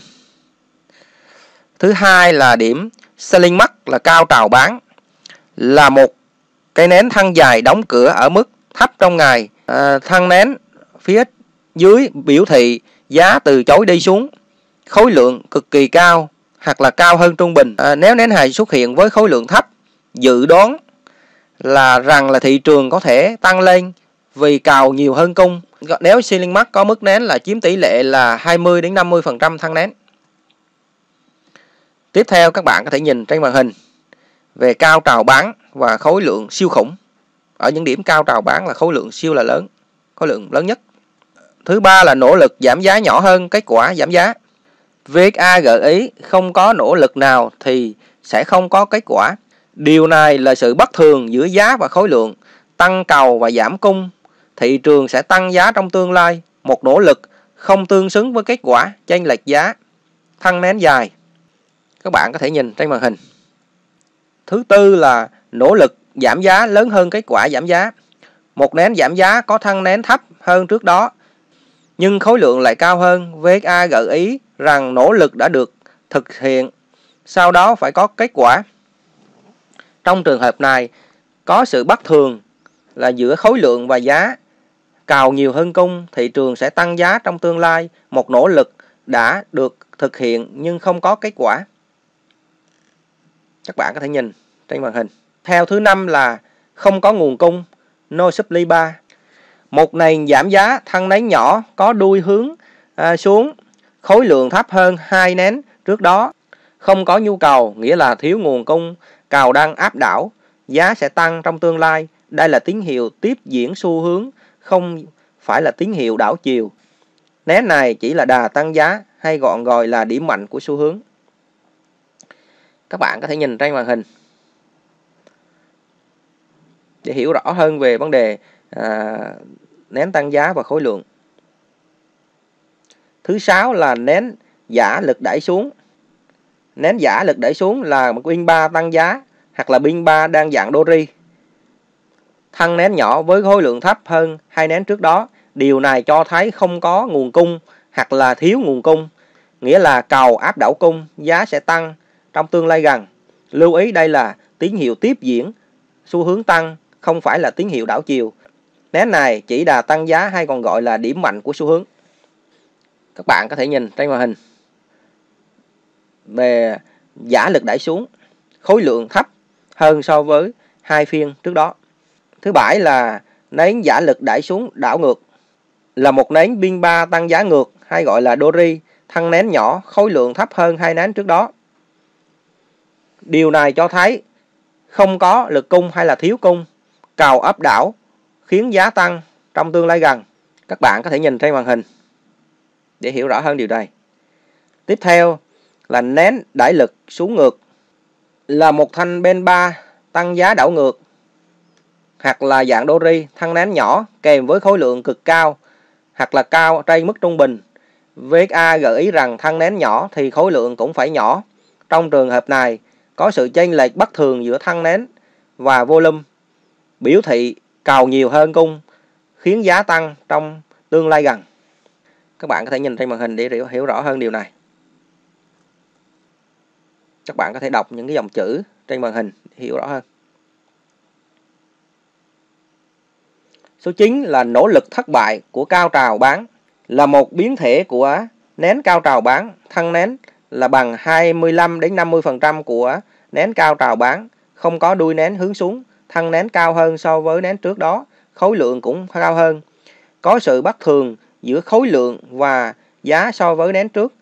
Thứ hai là điểm selling mắc là cao trào bán là một cái nén thăng dài đóng cửa ở mức thấp trong ngày. À, thân nén phía dưới biểu thị giá từ chối đi xuống, khối lượng cực kỳ cao hoặc là cao hơn trung bình. À, nếu nến hài xuất hiện với khối lượng thấp, dự đoán là rằng là thị trường có thể tăng lên vì cầu nhiều hơn cung. Nếu ceiling mark có mức nén là chiếm tỷ lệ là 20 đến 50% thăng nén. Tiếp theo các bạn có thể nhìn trên màn hình về cao trào bán và khối lượng siêu khủng. Ở những điểm cao trào bán là khối lượng siêu là lớn, khối lượng lớn nhất. Thứ ba là nỗ lực giảm giá nhỏ hơn kết quả giảm giá. VXA gợi ý không có nỗ lực nào thì sẽ không có kết quả. Điều này là sự bất thường giữa giá và khối lượng, tăng cầu và giảm cung. Thị trường sẽ tăng giá trong tương lai. Một nỗ lực không tương xứng với kết quả chênh lệch giá. Thăng nén dài. Các bạn có thể nhìn trên màn hình. Thứ tư là nỗ lực giảm giá lớn hơn kết quả giảm giá. Một nén giảm giá có thăng nén thấp hơn trước đó nhưng khối lượng lại cao hơn. VSA gợi ý rằng nỗ lực đã được thực hiện, sau đó phải có kết quả. Trong trường hợp này, có sự bất thường là giữa khối lượng và giá. Cào nhiều hơn cung, thị trường sẽ tăng giá trong tương lai. Một nỗ lực đã được thực hiện nhưng không có kết quả. Các bạn có thể nhìn trên màn hình. Theo thứ năm là không có nguồn cung, no supply bar. Một nền giảm giá thân nén nhỏ có đuôi hướng à, xuống, khối lượng thấp hơn hai nén trước đó. Không có nhu cầu, nghĩa là thiếu nguồn cung, cầu đang áp đảo, giá sẽ tăng trong tương lai. Đây là tín hiệu tiếp diễn xu hướng, không phải là tín hiệu đảo chiều. Nén này chỉ là đà tăng giá hay gọn gọi là điểm mạnh của xu hướng. Các bạn có thể nhìn trên màn hình để hiểu rõ hơn về vấn đề à, nén tăng giá và khối lượng. Thứ sáu là nén giả lực đẩy xuống. Nén giả lực đẩy xuống là một pin 3 tăng giá hoặc là pin 3 đang dạng Dori. thân nén nhỏ với khối lượng thấp hơn hai nén trước đó. Điều này cho thấy không có nguồn cung hoặc là thiếu nguồn cung. Nghĩa là cầu áp đảo cung, giá sẽ tăng trong tương lai gần. Lưu ý đây là tín hiệu tiếp diễn, xu hướng tăng, không phải là tín hiệu đảo chiều. Nén này chỉ đà tăng giá hay còn gọi là điểm mạnh của xu hướng. Các bạn có thể nhìn trên màn hình về giả lực đẩy xuống, khối lượng thấp hơn so với hai phiên trước đó. Thứ bảy là nén giả lực đẩy xuống đảo ngược là một nén biên ba tăng giá ngược hay gọi là Dory, thăng nén nhỏ, khối lượng thấp hơn hai nén trước đó. Điều này cho thấy không có lực cung hay là thiếu cung, cầu áp đảo khiến giá tăng trong tương lai gần. Các bạn có thể nhìn trên màn hình để hiểu rõ hơn điều này. Tiếp theo là nén đẩy lực xuống ngược là một thanh bên 3 tăng giá đảo ngược hoặc là dạng Dori thân nén nhỏ kèm với khối lượng cực cao hoặc là cao trên mức trung bình. VSA gợi ý rằng thân nén nhỏ thì khối lượng cũng phải nhỏ. Trong trường hợp này, có sự chênh lệch bất thường giữa thân nén và volume, biểu thị cầu nhiều hơn cung, khiến giá tăng trong tương lai gần. Các bạn có thể nhìn trên màn hình để hiểu rõ hơn điều này. Các bạn có thể đọc những cái dòng chữ trên màn hình để hiểu rõ hơn. Số 9 là nỗ lực thất bại của cao trào bán là một biến thể của nén cao trào bán, thân nén là bằng 25 đến 50% của nén cao trào bán, không có đuôi nén hướng xuống, thân nén cao hơn so với nén trước đó, khối lượng cũng cao hơn. Có sự bất thường giữa khối lượng và giá so với nén trước.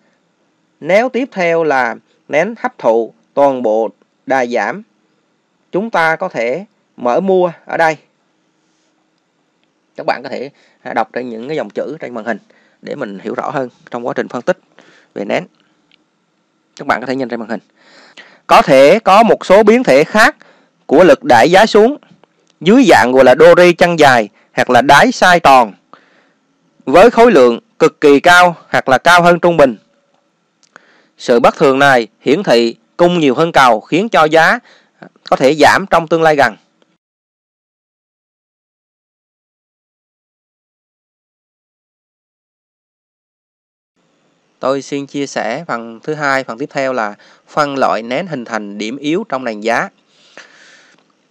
Nếu tiếp theo là nén hấp thụ toàn bộ đà giảm, chúng ta có thể mở mua ở đây các bạn có thể đọc trên những cái dòng chữ trên màn hình để mình hiểu rõ hơn trong quá trình phân tích về nén các bạn có thể nhìn trên màn hình có thể có một số biến thể khác của lực đẩy giá xuống dưới dạng gọi là Dori chân dài hoặc là đáy sai tròn với khối lượng cực kỳ cao hoặc là cao hơn trung bình. Sự bất thường này hiển thị cung nhiều hơn cầu khiến cho giá có thể giảm trong tương lai gần. Tôi xin chia sẻ phần thứ hai, phần tiếp theo là phân loại nén hình thành điểm yếu trong nền giá.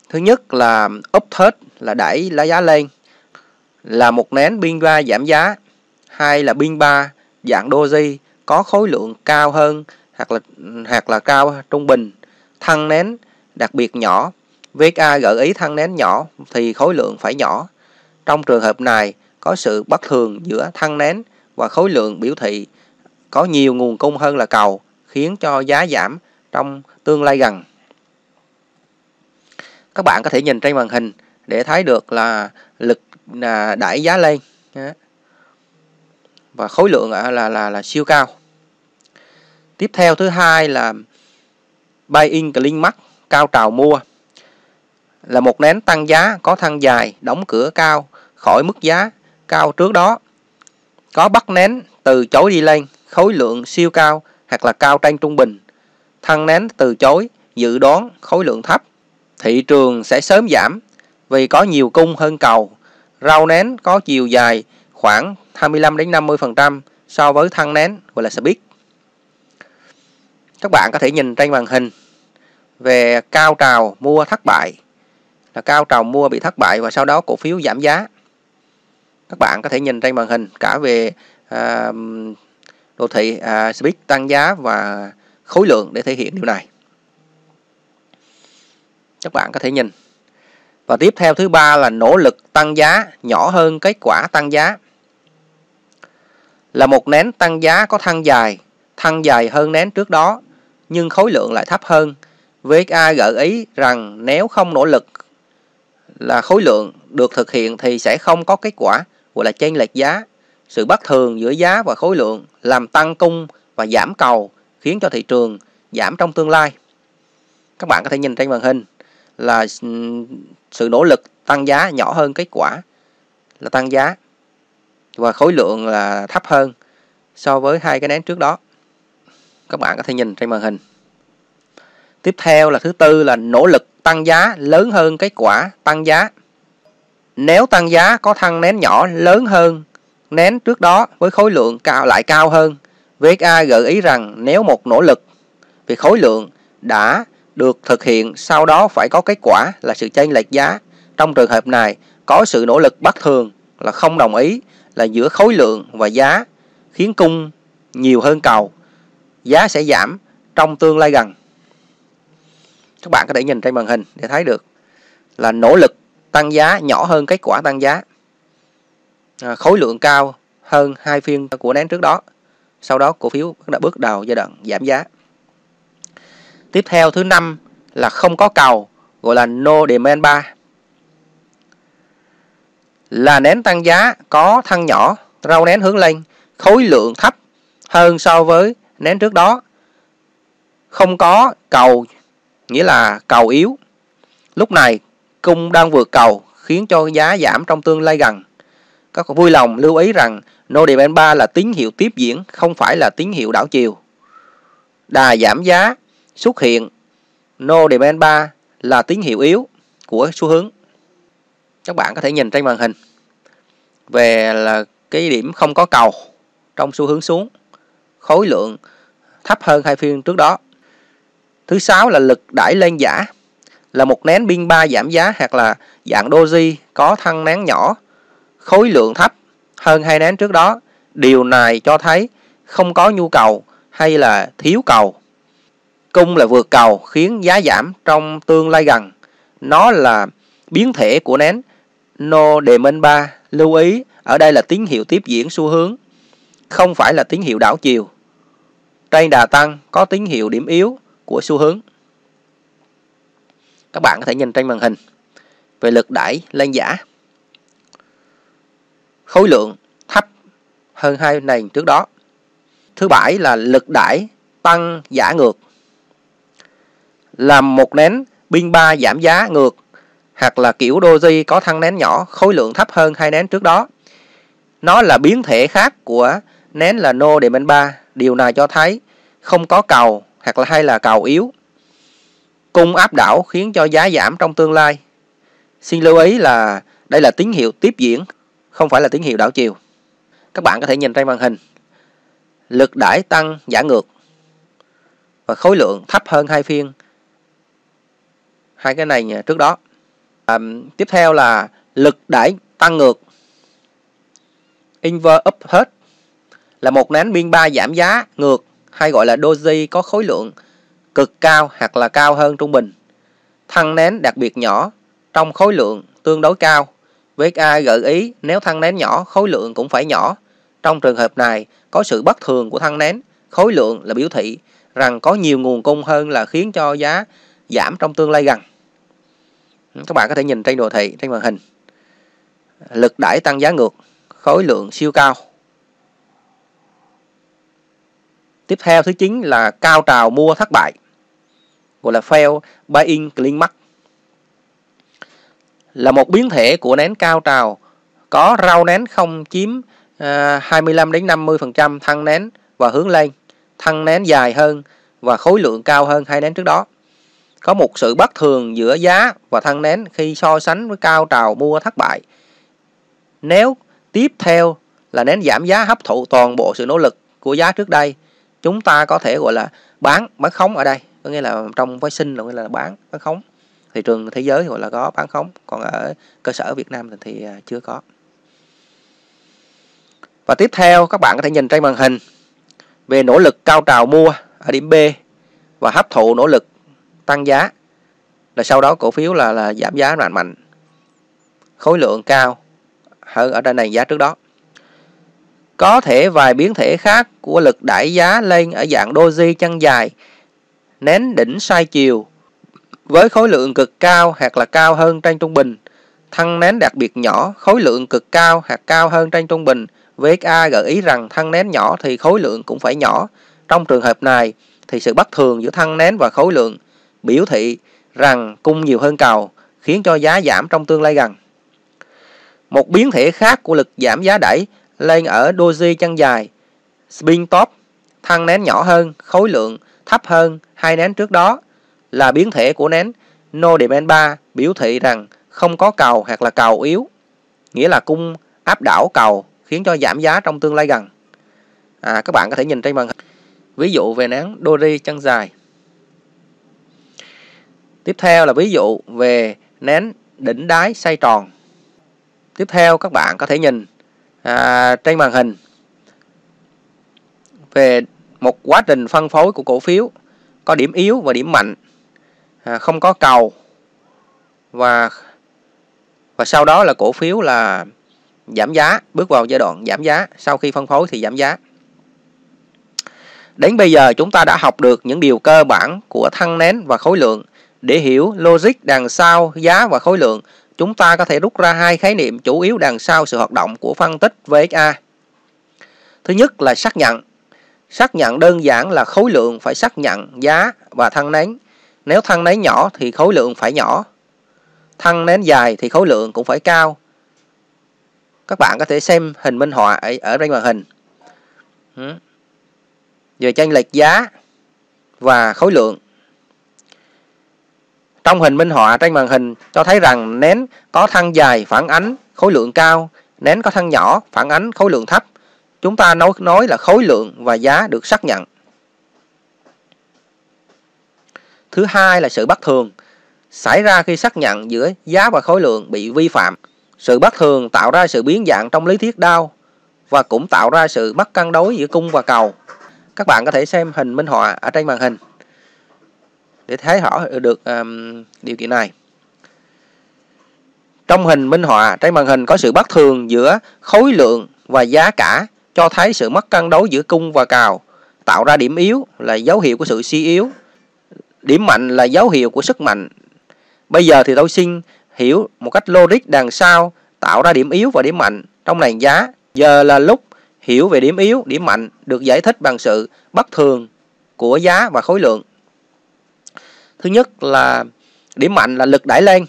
Thứ nhất là upthird là đẩy lá giá lên là một nén biên ba giảm giá, hai là biên ba dạng doji có khối lượng cao hơn hoặc là hoặc là cao trung bình, thân nén đặc biệt nhỏ. VK gợi ý thân nén nhỏ thì khối lượng phải nhỏ. Trong trường hợp này có sự bất thường giữa thân nén và khối lượng biểu thị có nhiều nguồn cung hơn là cầu, khiến cho giá giảm trong tương lai gần. Các bạn có thể nhìn trên màn hình để thấy được là lực là đẩy giá lên và khối lượng là là là siêu cao. Tiếp theo thứ hai là buy in clean mark cao trào mua là một nén tăng giá có thân dài đóng cửa cao khỏi mức giá cao trước đó có bắt nén từ chối đi lên khối lượng siêu cao hoặc là cao trên trung bình. Thân nén từ chối, dự đoán khối lượng thấp. Thị trường sẽ sớm giảm vì có nhiều cung hơn cầu. Rau nén có chiều dài khoảng 25 đến 50% so với thân nén gọi là speed. Các bạn có thể nhìn trên màn hình về cao trào mua thất bại là cao trào mua bị thất bại và sau đó cổ phiếu giảm giá. Các bạn có thể nhìn trên màn hình cả về uh, đồ thị à, speed tăng giá và khối lượng để thể hiện điều này. Các bạn có thể nhìn. Và tiếp theo thứ ba là nỗ lực tăng giá nhỏ hơn kết quả tăng giá. Là một nén tăng giá có thân dài thân dài hơn nén trước đó nhưng khối lượng lại thấp hơn. VXA gợi ý rằng nếu không nỗ lực là khối lượng được thực hiện thì sẽ không có kết quả gọi là chênh lệch giá sự bất thường giữa giá và khối lượng làm tăng cung và giảm cầu, khiến cho thị trường giảm trong tương lai. Các bạn có thể nhìn trên màn hình là sự nỗ lực tăng giá nhỏ hơn kết quả là tăng giá và khối lượng là thấp hơn so với hai cái nén trước đó. Các bạn có thể nhìn trên màn hình. Tiếp theo là thứ tư là nỗ lực tăng giá lớn hơn kết quả tăng giá. Nếu tăng giá có thân nén nhỏ lớn hơn nén trước đó với khối lượng cao lại cao hơn. VSA gợi ý rằng nếu một nỗ lực về khối lượng đã được thực hiện, sau đó phải có kết quả là sự chênh lệch giá. Trong trường hợp này, có sự nỗ lực bất thường là không đồng ý, là giữa khối lượng và giá khiến cung nhiều hơn cầu. Giá sẽ giảm trong tương lai gần. Các bạn có thể nhìn trên màn hình để thấy được là nỗ lực tăng giá nhỏ hơn kết quả tăng giá. À, khối lượng cao hơn hai phiên của nén trước đó. Sau đó cổ phiếu đã bước đầu giai đoạn giảm giá. Tiếp theo thứ năm là không có cầu, gọi là no demand bar. Là nén tăng giá có thân nhỏ, rau nén hướng lên, khối lượng thấp hơn so với nén trước đó. Không có cầu, nghĩa là cầu yếu. Lúc này, cung đang vượt cầu khiến cho giá giảm trong tương lai gần. Các vui lòng lưu ý rằng no demand 3 là tín hiệu tiếp diễn, không phải là tín hiệu đảo chiều. Đà giảm giá xuất hiện no demand 3 là tín hiệu yếu của xu hướng. Các bạn có thể nhìn trên màn hình về là cái điểm không có cầu trong xu hướng xuống, khối lượng thấp hơn hai phiên trước đó. Thứ sáu là lực đẩy lên giả là một nén pin 3 giảm giá hoặc là dạng doji có thân nén nhỏ, khối lượng thấp hơn hai nén trước đó. Điều này cho thấy không có nhu cầu hay là thiếu cầu. Cung là vượt cầu khiến giá giảm trong tương lai gần. Nó là biến thể của nén No Demand 3. Lưu ý ở đây là tín hiệu tiếp diễn xu hướng, không phải là tín hiệu đảo chiều. Trên đà tăng có tín hiệu điểm yếu của xu hướng. Các bạn có thể nhìn trên màn hình về lực đẩy lên giả. Khối lượng thấp hơn hai nền trước đó. Thứ bảy là lực đẩy tăng giả ngược. Làm một nén pin 3 giảm giá ngược hoặc là kiểu doji có thân nén nhỏ khối lượng thấp hơn hai nén trước đó. Nó là biến thể khác của nén là no demand 3. Điều này cho thấy không có cầu hoặc là hay là cầu yếu cung áp đảo khiến cho giá giảm trong tương lai. Xin lưu ý là đây là tín hiệu tiếp diễn, không phải là tín hiệu đảo chiều. Các bạn có thể nhìn trên màn hình. Lực đẩy tăng giả ngược và khối lượng thấp hơn hai phiên hai cái này trước đó. À, tiếp theo là lực đẩy tăng ngược. Inver up hết là một nén biên ba giảm giá ngược hay gọi là doji có khối lượng cực cao hoặc là cao hơn trung bình. Thân nén đặc biệt nhỏ, trong khối lượng tương đối cao. VXA gợi ý nếu thăng nén nhỏ, khối lượng cũng phải nhỏ. Trong trường hợp này, có sự bất thường của thăng nén, khối lượng là biểu thị rằng có nhiều nguồn cung hơn là khiến cho giá giảm trong tương lai gần. Các bạn có thể nhìn trên đồ thị, trên màn hình. Lực đẩy tăng giá ngược, khối lượng siêu cao. Tiếp theo thứ chín là cao trào mua thất bại gọi là fail buying climax là một biến thể của nén cao trào có rau nén không chiếm uh, à, 25 đến 50% thân nén và hướng lên, thân nén dài hơn và khối lượng cao hơn hai nén trước đó. Có một sự bất thường giữa giá và thân nén khi so sánh với cao trào mua thất bại. Nếu tiếp theo là nén giảm giá hấp thụ toàn bộ sự nỗ lực của giá trước đây, chúng ta có thể gọi là bán bán khống ở đây có nghĩa là trong phái sinh là nghĩa là bán bán khống thị trường thế giới gọi là có bán khống, còn ở cơ sở Việt Nam thì chưa có. Và tiếp theo, các bạn có thể nhìn trên màn hình về nỗ lực cao trào mua ở điểm B và hấp thụ nỗ lực tăng giá. Là sau đó cổ phiếu là là giảm giá mạnh mạnh. Khối lượng cao hơn ở đây này giá trước đó. Có thể vài biến thể khác của lực đẩy giá lên ở dạng doji chân dài nén đỉnh sai chiều với khối lượng cực cao hoặc là cao hơn trên trung bình thân nén đặc biệt nhỏ, khối lượng cực cao hoặc cao hơn trên trung bình VXA gợi ý rằng thân nén nhỏ thì khối lượng cũng phải nhỏ. Trong trường hợp này thì sự bất thường giữa thân nén và khối lượng biểu thị rằng cung nhiều hơn cầu, khiến cho giá giảm trong tương lai gần. Một biến thể khác của lực giảm giá đẩy lên ở doji chân dài, spin top thân nén nhỏ hơn, khối lượng thấp hơn hai nén trước đó là biến thể của nén No Demand 3 biểu thị rằng không có cầu hoặc là cầu yếu, nghĩa là cung áp đảo cầu khiến cho giảm giá trong tương lai gần. À, các bạn có thể nhìn trên màn hình. Ví dụ về nén Dori chân dài. Tiếp theo là ví dụ về nén đỉnh đáy xoay tròn. Tiếp theo các bạn có thể nhìn à, trên màn hình về một quá trình phân phối của cổ phiếu có điểm yếu và điểm mạnh à, không có cầu và và sau đó là cổ phiếu là giảm giá bước vào giai đoạn giảm giá sau khi phân phối thì giảm giá Đến bây giờ chúng ta đã học được những điều cơ bản của thăng nén và khối lượng. Để hiểu logic đằng sau giá và khối lượng, chúng ta có thể rút ra hai khái niệm chủ yếu đằng sau sự hoạt động của phân tích VXA. Thứ nhất là xác nhận. Xác nhận đơn giản là khối lượng phải xác nhận giá và thăng nén. Nếu thăng nén nhỏ thì khối lượng phải nhỏ. Thăng nén dài thì khối lượng cũng phải cao. Các bạn có thể xem hình minh họa ở, ở trên màn hình. Ừ. Về chênh lệch giá và khối lượng. Trong hình minh họa trên màn hình cho thấy rằng nén có thân dài phản ánh khối lượng cao, nén có thân nhỏ phản ánh khối lượng thấp. Chúng ta nói nói là khối lượng và giá được xác nhận. Thứ hai là sự bất thường xảy ra khi xác nhận giữa giá và khối lượng bị vi phạm. Sự bất thường tạo ra sự biến dạng trong lý thuyết đao và cũng tạo ra sự mất cân đối giữa cung và cầu. Các bạn có thể xem hình minh họa ở trên màn hình để thấy rõ được um, điều kiện này. Trong hình minh họa trên màn hình có sự bất thường giữa khối lượng và giá cả cho thấy sự mất cân đối giữa cung và cầu, tạo ra điểm yếu là dấu hiệu của sự suy yếu. Điểm mạnh là dấu hiệu của sức mạnh. Bây giờ thì tôi xin hiểu một cách logic đằng sau tạo ra điểm yếu và điểm mạnh trong nền giá. Giờ là lúc hiểu về điểm yếu, điểm mạnh được giải thích bằng sự bất thường của giá và khối lượng. Thứ nhất là điểm mạnh là lực đẩy lên.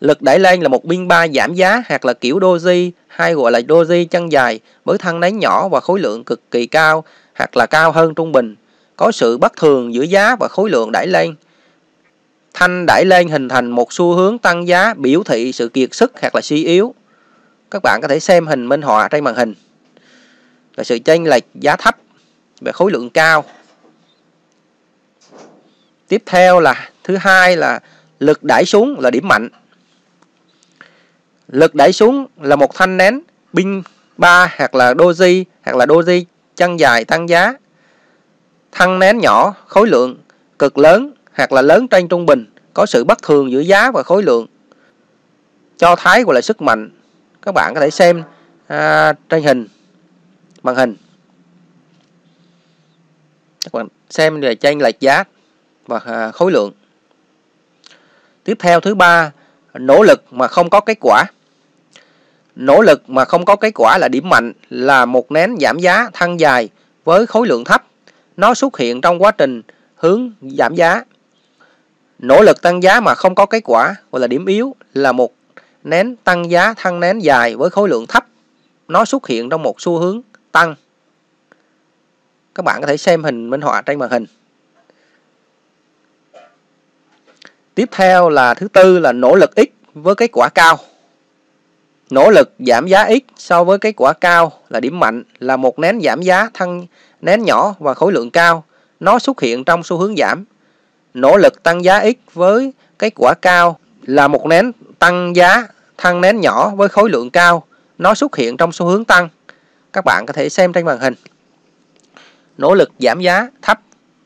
Lực đẩy lên là một biên ba giảm giá hoặc là kiểu doji hay gọi là doji chân dài với thân nén nhỏ và khối lượng cực kỳ cao hoặc là cao hơn trung bình. Có sự bất thường giữa giá và khối lượng đẩy lên. Thanh đẩy lên hình thành một xu hướng tăng giá, biểu thị sự kiệt sức hoặc là suy yếu. Các bạn có thể xem hình minh họa trên màn hình. Và sự chênh lệch giá thấp và khối lượng cao tiếp theo là, thứ hai là lực đẩy xuống là điểm mạnh lực đẩy xuống là một thanh nén, pin ba hoặc là doji, hoặc là doji chân dài tăng giá thân nén nhỏ khối lượng cực lớn hoặc là lớn trên trung bình có sự bất thường giữa giá và khối lượng cho thấy gọi là sức mạnh các bạn có thể xem à, trên hình màn hình các bạn xem về chênh lệch giá và à, khối lượng. Tiếp theo thứ ba, nỗ lực mà không có kết quả. Nỗ lực mà không có kết quả là điểm mạnh là một nén giảm giá thăng dài với khối lượng thấp. Nó xuất hiện trong quá trình hướng giảm giá. Nỗ lực tăng giá mà không có kết quả, gọi là điểm yếu, là một nén tăng giá, thăng nén dài với khối lượng thấp. Nó xuất hiện trong một xu hướng tăng. Các bạn có thể xem hình minh họa trên màn hình. Tiếp theo là thứ tư là nỗ lực ít với kết quả cao. Nỗ lực giảm giá ít so với kết quả cao là điểm mạnh, là một nén giảm giá thân nén nhỏ và khối lượng cao. Nó xuất hiện trong xu hướng giảm. Nỗ lực tăng giá x với kết quả cao là một nén tăng giá thân nén nhỏ với khối lượng cao. Nó xuất hiện trong xu hướng tăng. Các bạn có thể xem trên màn hình. Nỗ lực giảm giá thấp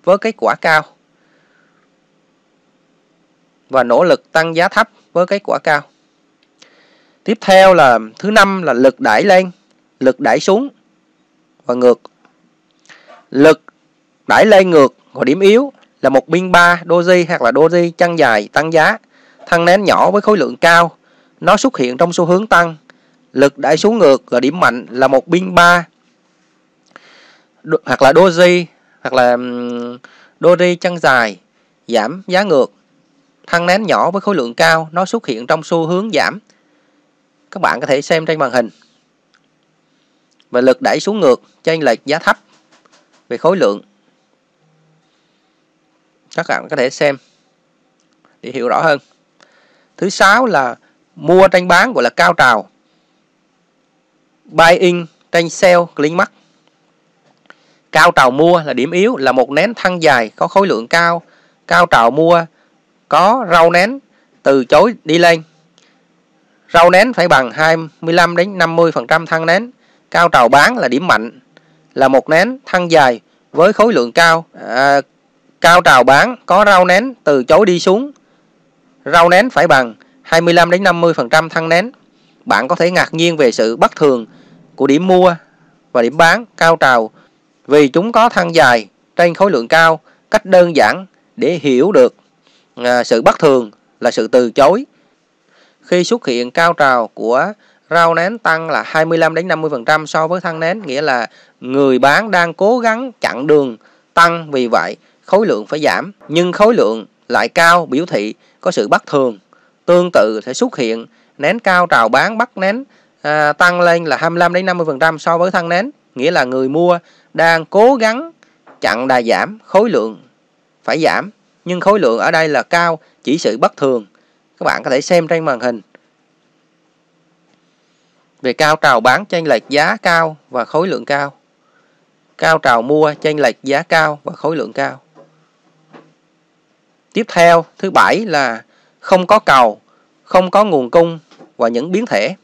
với kết quả cao và nỗ lực tăng giá thấp với kết quả cao. Tiếp theo là thứ năm là lực đẩy lên, lực đẩy xuống và ngược. Lực đẩy lên ngược và điểm yếu là một biên ba doji hoặc là doji chân dài tăng giá, thân nén nhỏ với khối lượng cao. Nó xuất hiện trong xu hướng tăng. Lực đẩy xuống ngược và điểm mạnh là một biên ba hoặc là doji hoặc là doji chân dài giảm giá ngược Thân nén nhỏ với khối lượng cao, nó xuất hiện trong xu hướng giảm. Các bạn có thể xem trên màn hình. Và lực đẩy xuống ngược, chênh lệch giá thấp về khối lượng. Các bạn có thể xem để hiểu rõ hơn. Thứ sáu là mua tranh bán gọi là cao trào. Buy in tranh sell clean mark. Cao trào mua là điểm yếu là một nén thân dài có khối lượng cao. Cao trào mua có rau nén từ chối đi lên. Rau nén phải bằng 25 đến 50% thân nén. Cao trào bán là điểm mạnh, là một nén thân dài với khối lượng cao. À, cao trào bán có rau nén từ chối đi xuống. Rau nén phải bằng 25 đến 50% thân nén. Bạn có thể ngạc nhiên về sự bất thường của điểm mua và điểm bán cao trào vì chúng có thân dài trên khối lượng cao cách đơn giản để hiểu được à, sự bất thường là sự từ chối khi xuất hiện cao trào của rau nén tăng là 25 đến 50% so với thân nén nghĩa là người bán đang cố gắng chặn đường tăng vì vậy khối lượng phải giảm. Nhưng khối lượng lại cao biểu thị có sự bất thường. Tương tự sẽ xuất hiện nén cao trào bán bắt nén à, tăng lên là 25 đến 50% so với thân nén nghĩa là người mua đang cố gắng chặn đà giảm khối lượng phải giảm. Nhưng khối lượng ở đây là cao chỉ sự bất thường. Các bạn có thể xem trên màn hình về cao trào bán chênh lệch giá cao và khối lượng cao. Cao trào mua chênh lệch giá cao và khối lượng cao. Tiếp theo, thứ bảy là không có cầu, không có nguồn cung và những biến thể.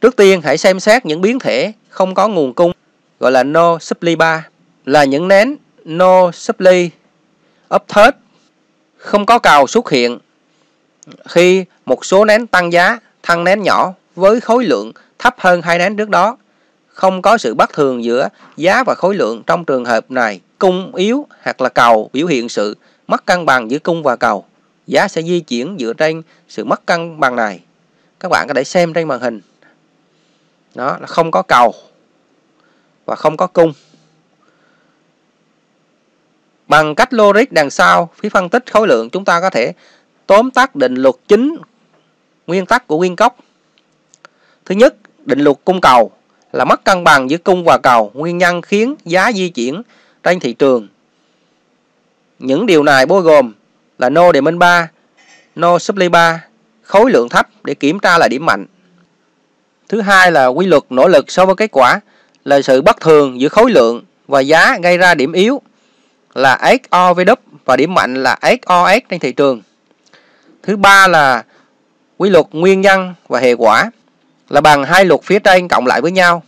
Trước tiên, hãy xem xét những biến thể không có nguồn cung, gọi là no supply bar là những nén no supply uptrend không có cầu xuất hiện khi một số nén tăng giá thăng nén nhỏ với khối lượng thấp hơn hai nén trước đó. Không có sự bất thường giữa giá và khối lượng trong trường hợp này. Cung yếu hoặc là cầu biểu hiện sự mất cân bằng giữa cung và cầu. Giá sẽ di chuyển dựa trên sự mất cân bằng này. Các bạn có thể xem trên màn hình. Đó, là không có cầu và không có cung. Bằng cách logic đằng sau phía phân tích khối lượng chúng ta có thể tóm tắt định luật chính nguyên tắc của nguyên cốc thứ nhất, định luật cung cầu là mất cân bằng giữa cung và cầu, nguyên nhân khiến giá di chuyển trên thị trường. Những điều này bao gồm là no đề minh 3 no supply 3 khối lượng thấp để kiểm tra lại điểm mạnh. Thứ hai là quy luật nỗ lực so với kết quả là sự bất thường giữa khối lượng và giá gây ra điểm yếu là XOVW và điểm mạnh là XOS trên thị trường. Thứ ba là quy luật nguyên nhân và hệ quả là bằng hai luật phía trên cộng lại với nhau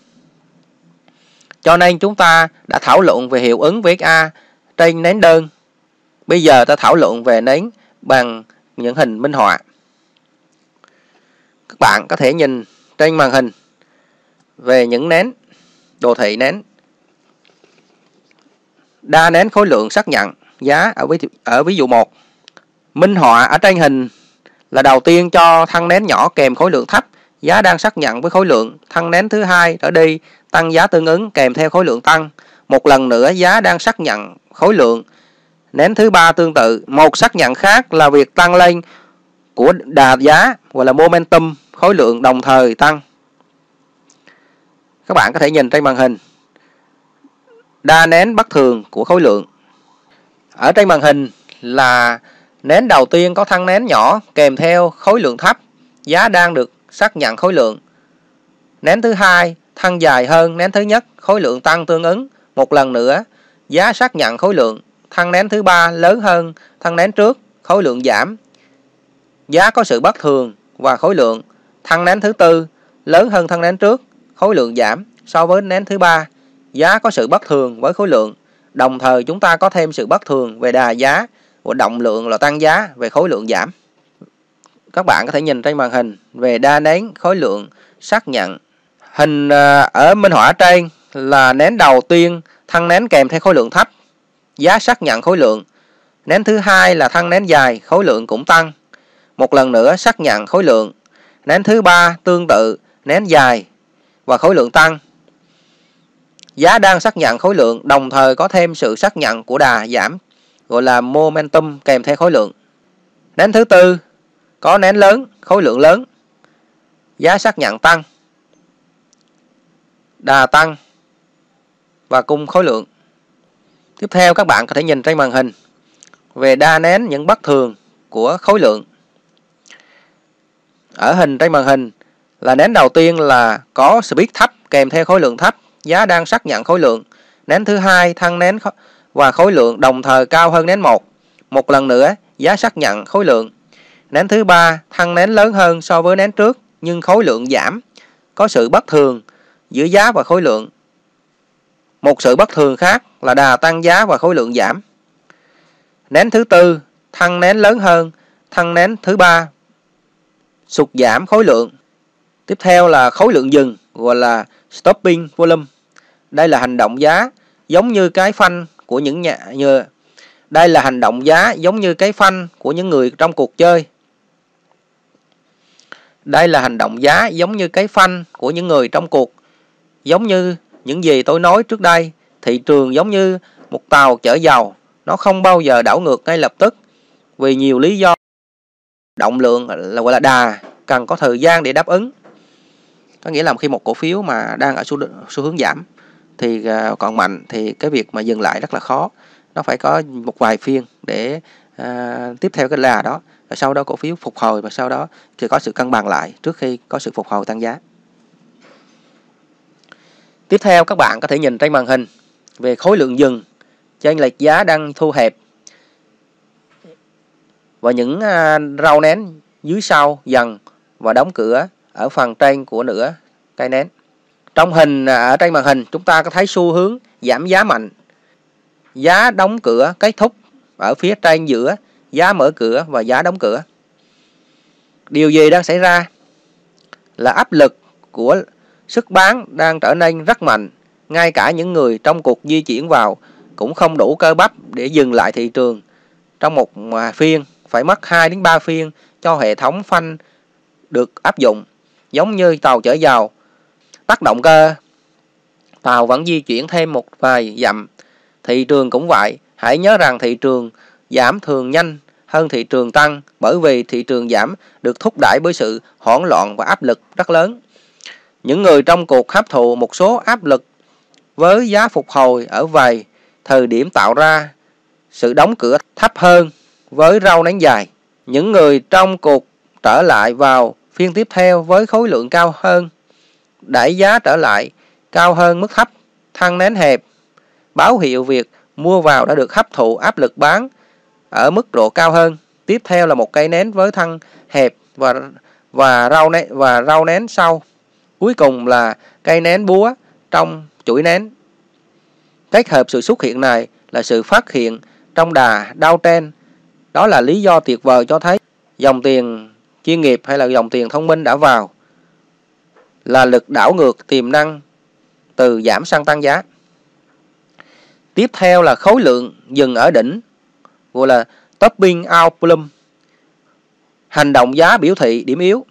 cho nên chúng ta đã thảo luận về hiệu ứng VXA trên nén đơn. Bây giờ ta thảo luận về nén bằng những hình minh họa. Các bạn có thể nhìn trên màn hình về những nén đồ thị nén. Đa nén khối lượng xác nhận giá ở ví, ở ví dụ 1. Minh họa ở trên hình là đầu tiên cho thân nén nhỏ kèm khối lượng thấp, giá đang xác nhận với khối lượng. Thân nén thứ hai trở đi tăng giá tương ứng kèm theo khối lượng tăng. Một lần nữa giá đang xác nhận khối lượng. Nén thứ ba tương tự, một xác nhận khác là việc tăng lên của đà giá gọi là momentum khối lượng đồng thời tăng. Các bạn có thể nhìn trên màn hình đa nén bất thường của khối lượng. Ở trên màn hình là nến đầu tiên có thân nén nhỏ kèm theo khối lượng thấp, giá đang được xác nhận khối lượng. Nén thứ hai thân dài hơn nén thứ nhất, khối lượng tăng tương ứng. Một lần nữa, giá xác nhận khối lượng, thân nén thứ ba lớn hơn thân nén trước, khối lượng giảm. Giá có sự bất thường và khối lượng, thân nén thứ tư lớn hơn thân nén trước, khối lượng giảm so với nén thứ ba. Giá có sự bất thường với khối lượng, đồng thời chúng ta có thêm sự bất thường về đà giá của động lượng là tăng giá về khối lượng giảm. Các bạn có thể nhìn trên màn hình về đa nén khối lượng xác nhận Hình à, ở minh họa trên là nén đầu tiên thăng nén kèm theo khối lượng thấp, giá xác nhận khối lượng. Nén thứ hai là thăng nén dài, khối lượng cũng tăng. Một lần nữa xác nhận khối lượng. Nén thứ ba tương tự, nén dài và khối lượng tăng. Giá đang xác nhận khối lượng, đồng thời có thêm sự xác nhận của đà giảm, gọi là momentum kèm theo khối lượng. Nén thứ tư có nén lớn, khối lượng lớn. Giá xác nhận tăng đà tăng và cung khối lượng. Tiếp theo các bạn có thể nhìn trên màn hình về đa nén những bất thường của khối lượng. Ở hình trên màn hình là nén đầu tiên là có speed thấp kèm theo khối lượng thấp, giá đang xác nhận khối lượng. Nén thứ hai thăng nén và khối lượng đồng thời cao hơn nén một. Một lần nữa, giá xác nhận khối lượng. Nén thứ ba thăng nén lớn hơn so với nén trước nhưng khối lượng giảm, có sự bất thường giữa giá và khối lượng. Một sự bất thường khác là đà tăng giá và khối lượng giảm. Nén thứ tư, thăng nén lớn hơn, thăng nén thứ ba, sụt giảm khối lượng. Tiếp theo là khối lượng dừng, gọi là stopping volume. đây là hành động giá giống như cái phanh của những nhà như đây là hành động giá giống như cái phanh của những người trong cuộc chơi. Đây là hành động giá giống như cái phanh của những người trong cuộc. Giống như những gì tôi nói trước đây thị trường giống như một tàu chở dầu nó không bao giờ đảo ngược ngay lập tức. Vì nhiều lý do động lượng là gọi là đà cần có thời gian để đáp ứng. Có nghĩa là khi một cổ phiếu mà đang ở xu, xu hướng giảm thì à, còn mạnh thì cái việc mà dừng lại rất là khó. Nó phải có một vài phiên để à, tiếp theo cái là đó và sau đó cổ phiếu phục hồi và sau đó thì có sự cân bằng lại trước khi có sự phục hồi tăng giá. Tiếp theo các bạn có thể nhìn trên màn hình về khối lượng dừng trên lệch giá đang thu hẹp. Và những à, rau nén dưới sau dần và đóng cửa ở phần trên của nửa cây nén. Trong hình à, ở trên màn hình, chúng ta có thấy xu hướng giảm giá mạnh. Giá đóng cửa kết thúc ở phía trên giữa, giá mở cửa và giá đóng cửa. Điều gì đang xảy ra? Là áp lực của sức bán đang trở nên rất mạnh. Ngay cả những người trong cuộc di chuyển vào cũng không đủ cơ bắp để dừng lại thị trường trong một à, phiên, phải mất 2 đến 3 phiên cho hệ thống phanh được áp dụng giống như tàu chở dầu tắt động cơ. Tàu vẫn di chuyển thêm một vài dặm thị trường cũng vậy. Hãy nhớ rằng thị trường giảm thường nhanh hơn thị trường tăng bởi vì thị trường giảm được thúc đẩy bởi sự hoảng loạn và áp lực rất lớn. Những người trong cuộc hấp thụ một số áp lực với giá phục hồi ở vài thời điểm tạo ra sự đóng cửa thấp hơn với rau nén dài. Những người trong cuộc trở lại vào phiên tiếp theo với khối lượng cao hơn, đẩy giá trở lại cao hơn mức thấp, thăng nén hẹp, báo hiệu việc mua vào đã được hấp thụ áp lực bán ở mức độ cao hơn. Tiếp theo là một cây nén với thân hẹp và và rau nén và rau nén sau. Cuối cùng là cây nén búa trong chuỗi nén. Kết hợp sự xuất hiện này là sự phát hiện trong đà đau trên đó là lý do tuyệt vời cho thấy dòng tiền chuyên nghiệp hay là dòng tiền thông minh đã vào là lực đảo ngược tiềm năng từ giảm sang tăng giá. Tiếp theo là khối lượng dừng ở đỉnh, gọi là topping out plum. Hành động giá biểu thị điểm yếu.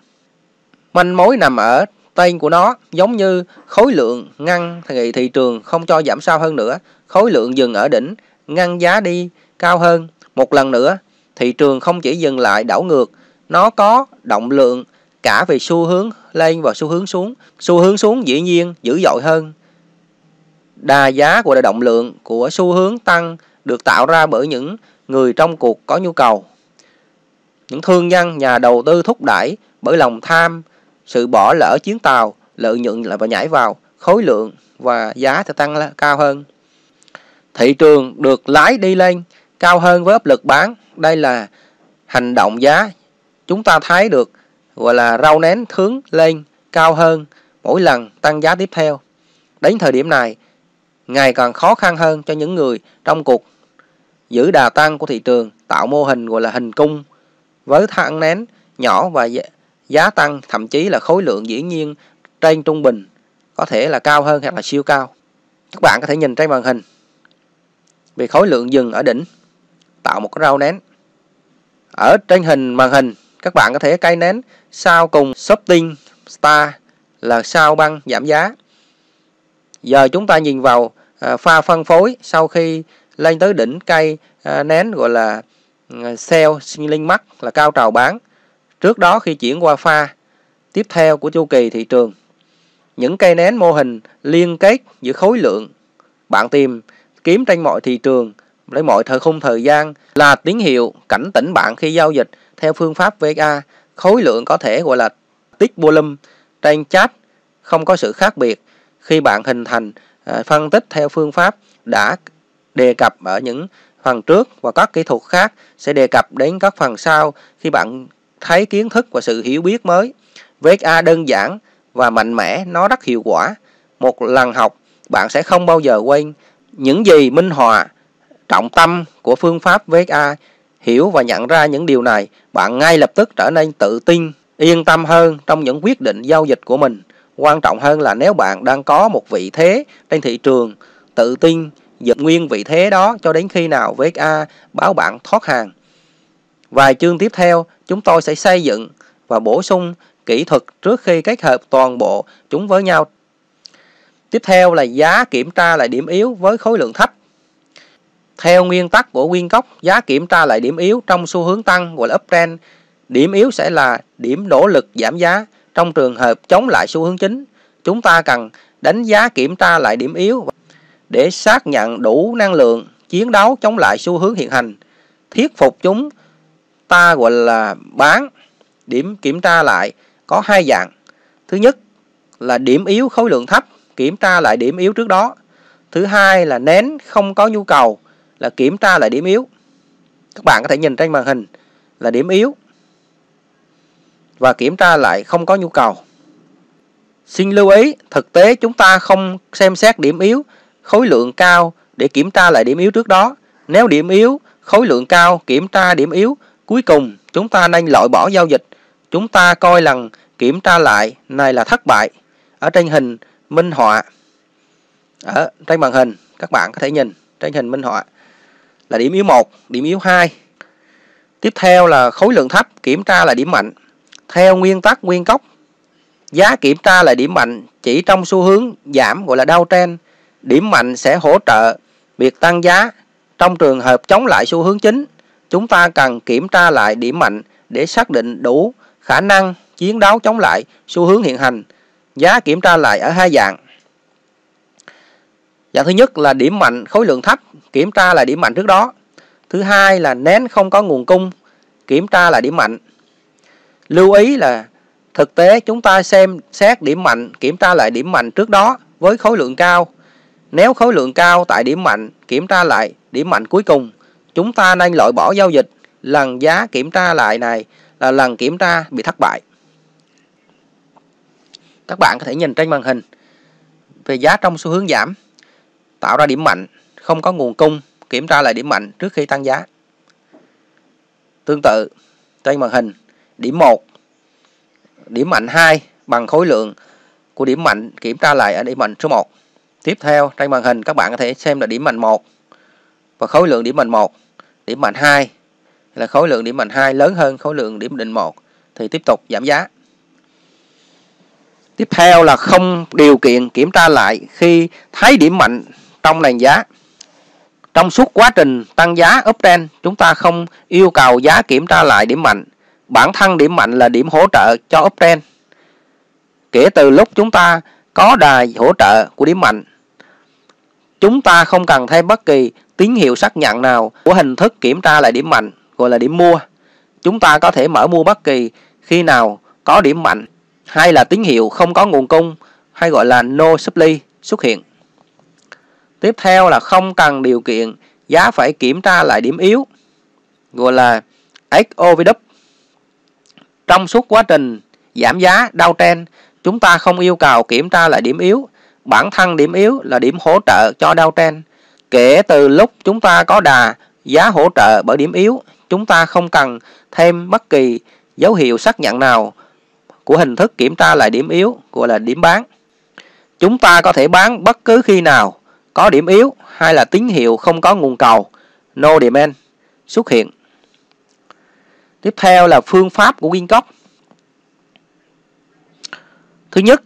Manh mối nằm ở tên của nó giống như khối lượng ngăn thì thị trường không cho giảm sao hơn nữa. Khối lượng dừng ở đỉnh, ngăn giá đi cao hơn. Một lần nữa, thị trường không chỉ dừng lại đảo ngược, nó có động lượng cả về xu hướng lên và xu hướng xuống. Xu hướng xuống dĩ nhiên dữ dội hơn. Đà giá của động lượng của xu hướng tăng được tạo ra bởi những người trong cuộc có nhu cầu. Những thương nhân, nhà đầu tư thúc đẩy bởi lòng tham, sự bỏ lỡ chuyến tàu, lợi nhuận lại và nhảy vào, khối lượng và giá thì tăng cao hơn. Thị trường được lái đi lên cao hơn với áp lực bán đây là hành động giá chúng ta thấy được gọi là rau nén hướng lên cao hơn mỗi lần tăng giá tiếp theo. Đến thời điểm này, ngày càng khó khăn hơn cho những người trong cuộc giữ đà tăng của thị trường, tạo mô hình gọi là hình cung với thang nén nhỏ và giá tăng, thậm chí là khối lượng dĩ nhiên trên trung bình có thể là cao hơn hoặc là siêu cao. Các bạn có thể nhìn trên màn hình vì khối lượng dừng ở đỉnh, tạo một cái rau nén ở trên hình màn hình các bạn có thể cây nén sau cùng shopping star là sao băng giảm giá. Giờ chúng ta nhìn vào à, pha phân phối sau khi lên tới đỉnh cây à, nén gọi là sell linh mắt là cao trào bán. Trước đó khi chuyển qua pha tiếp theo của chu kỳ thị trường những cây nén mô hình liên kết giữa khối lượng bạn tìm kiếm trên mọi thị trường lấy mọi thời khung thời gian là tín hiệu cảnh tỉnh bạn khi giao dịch theo phương pháp VGA, Khối lượng có thể gọi là tích volume trên chat không có sự khác biệt khi bạn hình thành à, phân tích theo phương pháp đã đề cập ở những phần trước và các kỹ thuật khác sẽ đề cập đến các phần sau khi bạn thấy kiến thức và sự hiểu biết mới. VA đơn giản và mạnh mẽ nó rất hiệu quả. Một lần học bạn sẽ không bao giờ quên những gì minh họa trọng tâm của phương pháp VSA hiểu và nhận ra những điều này, bạn ngay lập tức trở nên tự tin, yên tâm hơn trong những quyết định giao dịch của mình. quan trọng hơn là nếu bạn đang có một vị thế trên thị trường tự tin giữ nguyên vị thế đó cho đến khi nào VXA báo bạn thoát hàng. Vài chương tiếp theo, chúng tôi sẽ xây dựng và bổ sung kỹ thuật trước khi kết hợp toàn bộ chúng với nhau. Tiếp theo là giá kiểm tra lại điểm yếu với khối lượng thấp. Theo nguyên tắc của Nguyên Cốc, giá kiểm tra lại điểm yếu trong xu hướng tăng gọi là uptrend. Điểm yếu sẽ là điểm nỗ lực giảm giá. Trong trường hợp chống lại xu hướng chính, chúng ta cần đánh giá kiểm tra lại điểm yếu để xác nhận đủ năng lượng chiến đấu chống lại xu hướng hiện hành. Thuyết phục chúng ta gọi là bán. Điểm kiểm tra lại có hai dạng. Thứ nhất là điểm yếu khối lượng thấp, kiểm tra lại điểm yếu trước đó. Thứ hai là nén không có nhu cầu là kiểm tra lại điểm yếu. Các bạn có thể nhìn trên màn hình là điểm yếu và kiểm tra lại không có nhu cầu. Xin lưu ý, thực tế chúng ta không xem xét điểm yếu khối lượng cao để kiểm tra lại điểm yếu trước đó. Nếu điểm yếu khối lượng cao kiểm tra điểm yếu cuối cùng chúng ta nên loại bỏ giao dịch. Chúng ta coi lần kiểm tra lại này là thất bại. Ở trên hình minh họa ở trên màn hình các bạn có thể nhìn trên hình minh họa là điểm yếu 1, điểm yếu 2. Tiếp theo là khối lượng thấp, kiểm tra là điểm mạnh. Theo nguyên tắc nguyên cốc, giá kiểm tra là điểm mạnh chỉ trong xu hướng giảm gọi là downtrend. Điểm mạnh sẽ hỗ trợ việc tăng giá. Trong trường hợp chống lại xu hướng chính, chúng ta cần kiểm tra lại điểm mạnh để xác định đủ khả năng chiến đấu chống lại xu hướng hiện hành. Giá kiểm tra lại ở hai dạng. Dạng thứ nhất là điểm mạnh khối lượng thấp, kiểm tra là điểm mạnh trước đó. Thứ hai là nén không có nguồn cung, kiểm tra là điểm mạnh. Lưu ý là thực tế chúng ta xem xét điểm mạnh, kiểm tra lại điểm mạnh trước đó với khối lượng cao. Nếu khối lượng cao tại điểm mạnh, kiểm tra lại điểm mạnh cuối cùng, chúng ta nên loại bỏ giao dịch. Lần giá kiểm tra lại này là lần kiểm tra bị thất bại. Các bạn có thể nhìn trên màn hình về giá trong xu hướng giảm tạo ra điểm mạnh, không có nguồn cung, kiểm tra lại điểm mạnh trước khi tăng giá. Tương tự, trên màn hình, điểm 1, điểm mạnh 2 bằng khối lượng của điểm mạnh kiểm tra lại ở điểm mạnh số 1. Tiếp theo, trên màn hình các bạn có thể xem là điểm mạnh 1 và khối lượng điểm mạnh 1, điểm mạnh 2 là khối lượng điểm mạnh 2 lớn hơn khối lượng điểm định 1 thì tiếp tục giảm giá. Tiếp theo là không điều kiện kiểm tra lại khi thấy điểm mạnh trong nền giá. Trong suốt quá trình tăng giá uptrend, chúng ta không yêu cầu giá kiểm tra lại điểm mạnh. Bản thân điểm mạnh là điểm hỗ trợ cho uptrend. Kể từ lúc chúng ta có đài hỗ trợ của điểm mạnh, chúng ta không cần thêm bất kỳ tín hiệu xác nhận nào của hình thức kiểm tra lại điểm mạnh, gọi là điểm mua. Chúng ta có thể mở mua bất kỳ khi nào có điểm mạnh hay là tín hiệu không có nguồn cung hay gọi là no supply xuất hiện. Tiếp theo là không cần điều kiện giá phải kiểm tra lại điểm yếu gọi là XOVW. Trong suốt quá trình giảm giá downtrend, chúng ta không yêu cầu kiểm tra lại điểm yếu. Bản thân điểm yếu là điểm hỗ trợ cho downtrend. Kể từ lúc chúng ta có đà giá hỗ trợ bởi điểm yếu, chúng ta không cần thêm bất kỳ dấu hiệu xác nhận nào của hình thức kiểm tra lại điểm yếu gọi là điểm bán. Chúng ta có thể bán bất cứ khi nào có điểm yếu hay là tín hiệu không có nguồn cầu no demand xuất hiện. Tiếp theo là phương pháp của Wincock Thứ nhất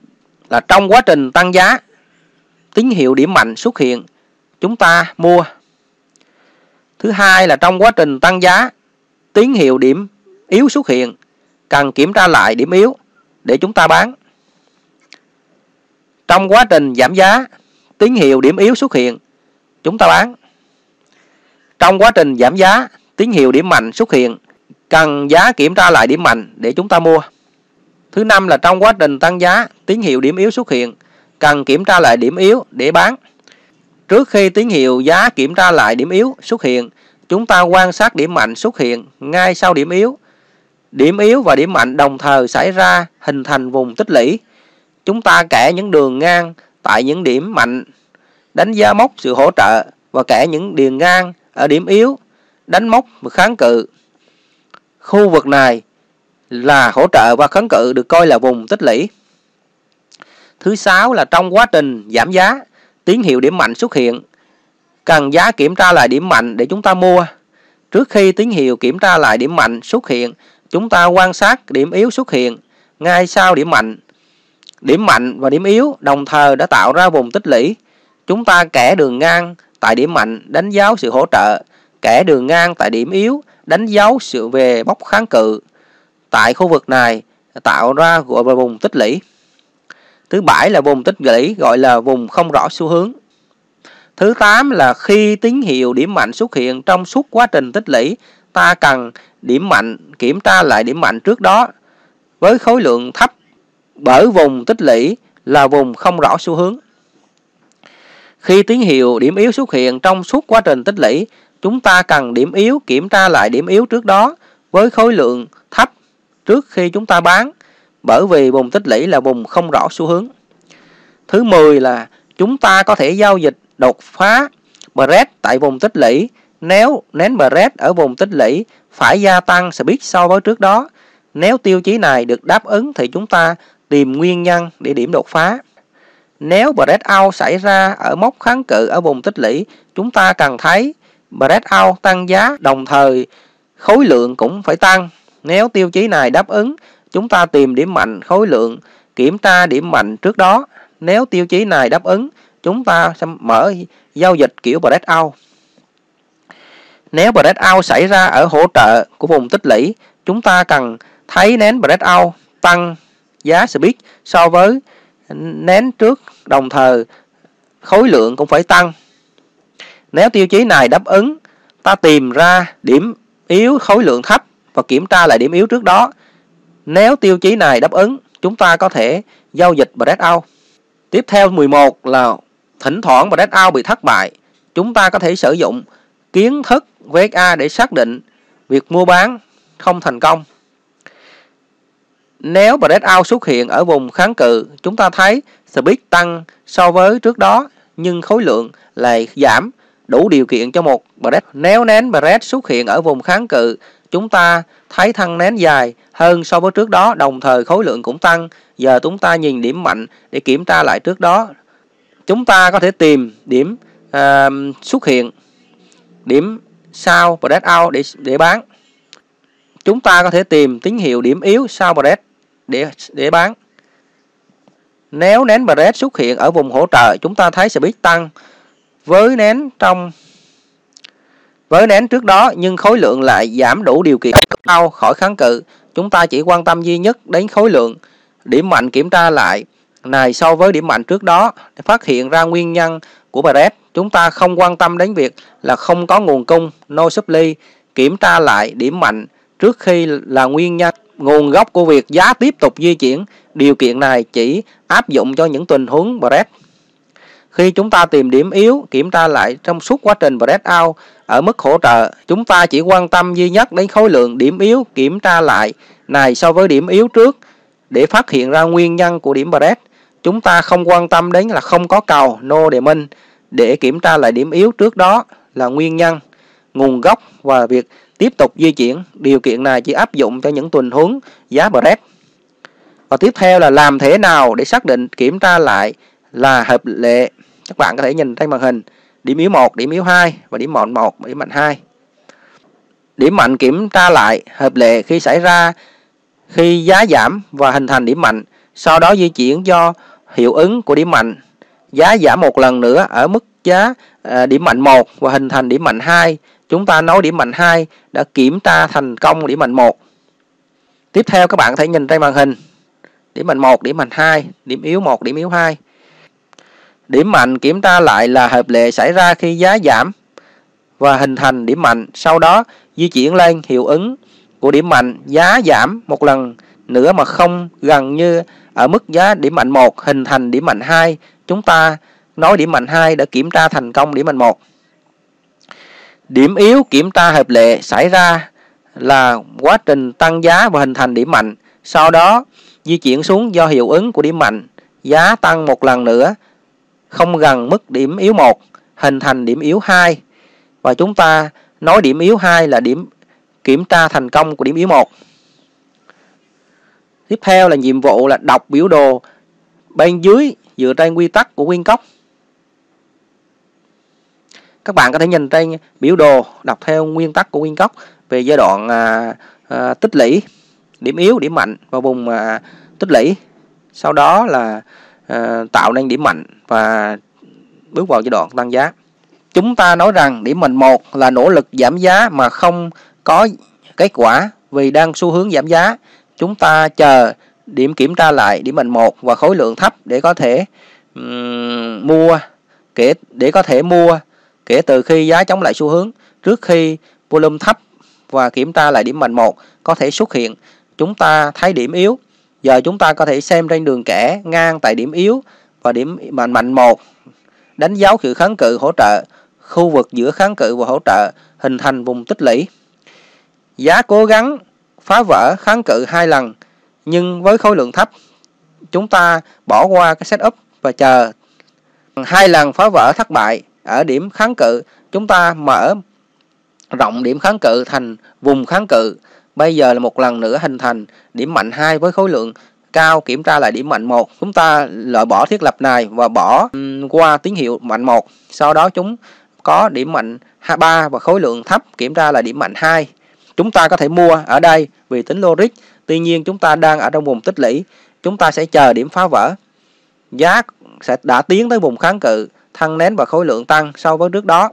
là trong quá trình tăng giá, tín hiệu điểm mạnh xuất hiện, chúng ta mua. Thứ hai là trong quá trình tăng giá, tín hiệu điểm yếu xuất hiện, cần kiểm tra lại điểm yếu để chúng ta bán. Trong quá trình giảm giá, tín hiệu điểm yếu xuất hiện, chúng ta bán. Trong quá trình giảm giá, tín hiệu điểm mạnh xuất hiện, cần giá kiểm tra lại điểm mạnh để chúng ta mua. Thứ năm là trong quá trình tăng giá, tín hiệu điểm yếu xuất hiện, cần kiểm tra lại điểm yếu để bán. Trước khi tín hiệu giá kiểm tra lại điểm yếu xuất hiện, chúng ta quan sát điểm mạnh xuất hiện ngay sau điểm yếu. Điểm yếu và điểm mạnh đồng thời xảy ra hình thành vùng tích lũy. Chúng ta kẻ những đường ngang tại những điểm mạnh đánh giá mốc sự hỗ trợ và kẻ những điền ngang ở điểm yếu đánh mốc và kháng cự khu vực này là hỗ trợ và kháng cự được coi là vùng tích lũy Thứ sáu là trong quá trình giảm giá, tín hiệu điểm mạnh xuất hiện. Cần giá kiểm tra lại điểm mạnh để chúng ta mua. Trước khi tín hiệu kiểm tra lại điểm mạnh xuất hiện, chúng ta quan sát điểm yếu xuất hiện ngay sau điểm mạnh. Điểm mạnh và điểm yếu đồng thời đã tạo ra vùng tích lũy. Chúng ta kẻ đường ngang tại điểm mạnh đánh dấu sự hỗ trợ, kẻ đường ngang tại điểm yếu đánh dấu sự về bóc kháng cự. Tại khu vực này tạo ra gọi là vùng tích lũy. Thứ bảy là vùng tích lũy gọi là vùng không rõ xu hướng. Thứ tám là khi tín hiệu điểm mạnh xuất hiện trong suốt quá trình tích lũy, ta cần điểm mạnh kiểm tra lại điểm mạnh trước đó với khối lượng thấp bởi vùng tích lũy là vùng không rõ xu hướng. Khi tín hiệu điểm yếu xuất hiện trong suốt quá trình tích lũy, chúng ta cần điểm yếu kiểm tra lại điểm yếu trước đó với khối lượng thấp trước khi chúng ta bán bởi vì vùng tích lũy là vùng không rõ xu hướng. Thứ 10 là chúng ta có thể giao dịch đột phá Brett tại vùng tích lũy nếu nén Brett ở vùng tích lũy phải gia tăng speed so với trước đó. Nếu tiêu chí này được đáp ứng thì chúng ta tìm nguyên nhân để điểm đột phá. Nếu breakout xảy ra ở mốc kháng cự ở vùng tích lũy, chúng ta cần thấy breakout tăng giá đồng thời khối lượng cũng phải tăng. Nếu tiêu chí này đáp ứng, chúng ta tìm điểm mạnh khối lượng, kiểm tra điểm mạnh trước đó. Nếu tiêu chí này đáp ứng, chúng ta sẽ mở giao dịch kiểu breakout. Nếu breakout xảy ra ở hỗ trợ của vùng tích lũy, chúng ta cần thấy nén breakout tăng giá speed so với nén trước đồng thời khối lượng cũng phải tăng. Nếu tiêu chí này đáp ứng, ta tìm ra điểm yếu khối lượng thấp và kiểm tra lại điểm yếu trước đó. Nếu tiêu chí này đáp ứng, chúng ta có thể giao dịch breakout. Tiếp theo 11 là thỉnh thoảng breakout bị thất bại. Chúng ta có thể sử dụng kiến thức VSA để xác định việc mua bán không thành công. Nếu breakout xuất hiện ở vùng kháng cự, chúng ta thấy speed tăng so với trước đó nhưng khối lượng lại giảm đủ điều kiện cho một break. Nếu nén break xuất hiện ở vùng kháng cự, chúng ta thấy thân nén dài hơn so với trước đó, đồng thời khối lượng cũng tăng. Giờ chúng ta nhìn điểm mạnh để kiểm tra lại trước đó. Chúng ta có thể tìm điểm uh, xuất hiện, điểm sau breakout để để bán. Chúng ta có thể tìm tín hiệu điểm yếu sau break để để bán. Nếu nén break xuất hiện ở vùng hỗ trợ, chúng ta thấy speed tăng với nén trong với nén trước đó nhưng khối lượng lại giảm đủ điều kiện cao khỏi kháng cự. Chúng ta chỉ quan tâm duy nhất đến khối lượng. Điểm mạnh kiểm tra lại này so với điểm mạnh trước đó để phát hiện ra nguyên nhân của break. Chúng ta không quan tâm đến việc là không có nguồn cung, no supply. Kiểm tra lại điểm mạnh trước khi là nguyên nhân nguồn gốc của việc giá tiếp tục di chuyển. Điều kiện này chỉ áp dụng cho những tình huống break. Khi chúng ta tìm điểm yếu, kiểm tra lại trong suốt quá trình breakout ở mức hỗ trợ, chúng ta chỉ quan tâm duy nhất đến khối lượng điểm yếu kiểm tra lại này so với điểm yếu trước để phát hiện ra nguyên nhân của điểm break. Chúng ta không quan tâm đến là không có cầu no demand để kiểm tra lại điểm yếu trước đó là nguyên nhân, nguồn gốc và việc tiếp tục di chuyển. Điều kiện này chỉ áp dụng cho những tình huống giá break. Và tiếp theo là làm thế nào để xác định kiểm tra lại là hợp lệ. Các bạn có thể nhìn trên màn hình điểm yếu 1, điểm yếu 2 và điểm mạnh 1 và điểm mạnh 2. Điểm mạnh kiểm tra lại hợp lệ khi xảy ra khi giá giảm và hình thành điểm mạnh, sau đó di chuyển do hiệu ứng của điểm mạnh. Giá giảm một lần nữa ở mức giá ờ, điểm mạnh 1 và hình thành điểm mạnh 2. Chúng ta nói điểm mạnh 2 đã kiểm tra thành công điểm mạnh 1. Tiếp theo các bạn có thể nhìn trên màn hình. Điểm mạnh 1, điểm mạnh 2, điểm yếu 1, điểm yếu 2. Điểm mạnh kiểm tra lại là hợp lệ xảy ra khi giá giảm và hình thành điểm mạnh, sau đó di chuyển lên hiệu ứng của điểm mạnh, giá giảm một lần nữa mà không gần như ở mức giá điểm mạnh 1 hình thành điểm mạnh 2, chúng ta nói điểm mạnh 2 đã kiểm tra thành công điểm mạnh 1. Điểm yếu kiểm tra hợp lệ xảy ra là quá trình tăng giá và hình thành điểm mạnh, sau đó di chuyển xuống do hiệu ứng của điểm mạnh, giá tăng một lần nữa không gần mức điểm yếu 1, hình thành điểm yếu 2. Và chúng ta nói điểm yếu 2 là điểm kiểm tra thành công của điểm yếu 1. Tiếp theo là nhiệm vụ là đọc biểu đồ bên dưới dựa trên quy tắc của nguyên cốc các bạn có thể nhìn trên biểu đồ đọc theo nguyên tắc của nguyên gốc về giai đoạn à, à, tích lũy điểm yếu điểm mạnh và vùng à, tích lũy. Sau đó là à, tạo nên điểm mạnh và bước vào giai đoạn tăng giá. Chúng ta nói rằng điểm mạnh một là nỗ lực giảm giá mà không có kết quả vì đang xu hướng giảm giá. Chúng ta chờ điểm kiểm tra lại điểm mạnh một và khối lượng thấp để có thể um, mua kể để có thể mua kể từ khi giá chống lại xu hướng, trước khi volume thấp và kiểm tra lại điểm mạnh một có thể xuất hiện, chúng ta thấy điểm yếu. Giờ chúng ta có thể xem trên đường kẻ ngang tại điểm yếu và điểm mạnh mạnh một. Đánh dấu sự kháng cự hỗ trợ, khu vực giữa kháng cự và hỗ trợ hình thành vùng tích lũy. Giá cố gắng phá vỡ kháng cự hai lần, nhưng với khối lượng thấp, chúng ta bỏ qua cái setup và chờ. Hai lần phá vỡ thất bại ở điểm kháng cự, chúng ta mở rộng điểm kháng cự thành vùng kháng cự. Bây giờ là một lần nữa hình thành điểm mạnh hai với khối lượng cao, kiểm tra lại điểm mạnh một. Chúng ta loại bỏ thiết lập này và bỏ qua tín hiệu mạnh một. Sau đó chúng có điểm mạnh 3 và khối lượng thấp, kiểm tra là điểm mạnh 2 chúng ta có thể mua ở đây vì tính logic. Tuy nhiên chúng ta đang ở trong vùng tích lũy. Chúng ta sẽ chờ điểm phá vỡ. Giá sẽ đã tiến tới vùng kháng cự thăng nén và khối lượng tăng so với trước đó.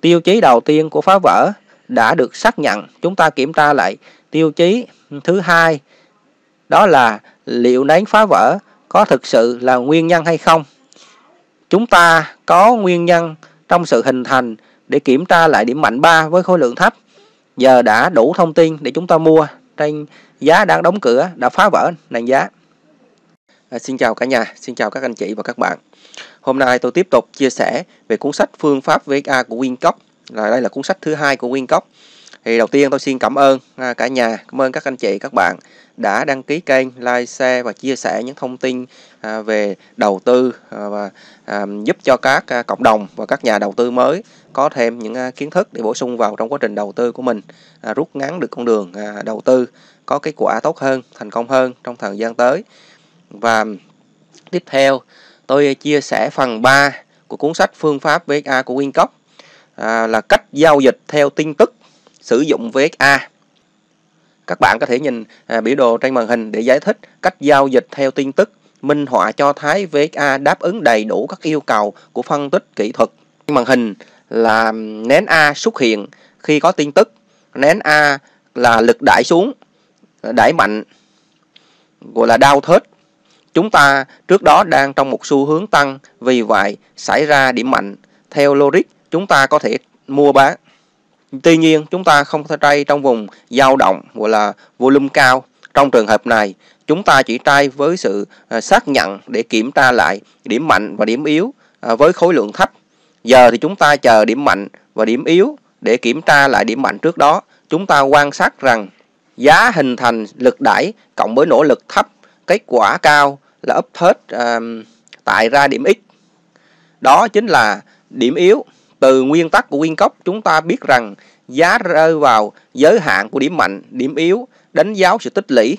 Tiêu chí đầu tiên của phá vỡ đã được xác nhận. Chúng ta kiểm tra lại tiêu chí thứ hai đó là liệu nén phá vỡ có thực sự là nguyên nhân hay không. Chúng ta có nguyên nhân trong sự hình thành để kiểm tra lại điểm mạnh 3 với khối lượng thấp. Giờ đã đủ thông tin để chúng ta mua trên giá đang đóng cửa đã phá vỡ nền giá. À, xin chào cả nhà xin chào các anh chị và các bạn hôm nay tôi tiếp tục chia sẻ về cuốn sách phương pháp VXA của Wincock. Là, đây là cuốn sách thứ hai của Wincock. Thì đầu tiên tôi xin cảm ơn à, cả nhà. Cảm ơn các anh chị, các bạn đã đăng ký kênh, like, share và chia sẻ những thông tin à, về đầu tư à, và giúp cho các cộng đồng và các nhà đầu tư mới có thêm những kiến thức để bổ sung vào trong quá trình đầu tư của mình rút ngắn được con đường đầu tư, có kết quả tốt hơn, thành công hơn trong thời gian tới. Và tiếp theo tôi chia sẻ phần 3 của cuốn sách phương pháp VXA của Wincock à, là cách giao dịch theo tin tức sử dụng VXA. Các bạn có thể nhìn à, biểu đồ trên màn hình để giải thích cách giao dịch theo tin tức, minh họa cho thấy VXA đáp ứng đầy đủ các yêu cầu của phân tích kỹ thuật. Trên màn hình là nén A xuất hiện khi có tin tức, nén A là lực đẩy xuống, đẩy mạnh gọi là đau thết chúng ta trước đó đang trong một xu hướng tăng, vì vậy xảy ra điểm mạnh. Theo logic, chúng ta có thể mua bán. Tuy nhiên, chúng ta không thể trade trong vùng dao động, gọi là volume cao. Trong trường hợp này, chúng ta chỉ trade với sự à, xác nhận để kiểm tra lại điểm mạnh và điểm yếu à, với khối lượng thấp. Giờ thì chúng ta chờ điểm mạnh và điểm yếu để kiểm tra lại điểm mạnh trước đó. Chúng ta quan sát rằng giá hình thành lực đẩy cộng với nỗ lực thấp kết quả cao là ấp hết uh, tại ra điểm x. Đó chính là điểm yếu từ nguyên tắc của nguyên cốc chúng ta biết rằng giá rơi vào giới hạn của điểm mạnh điểm yếu đánh dấu sự tích lũy.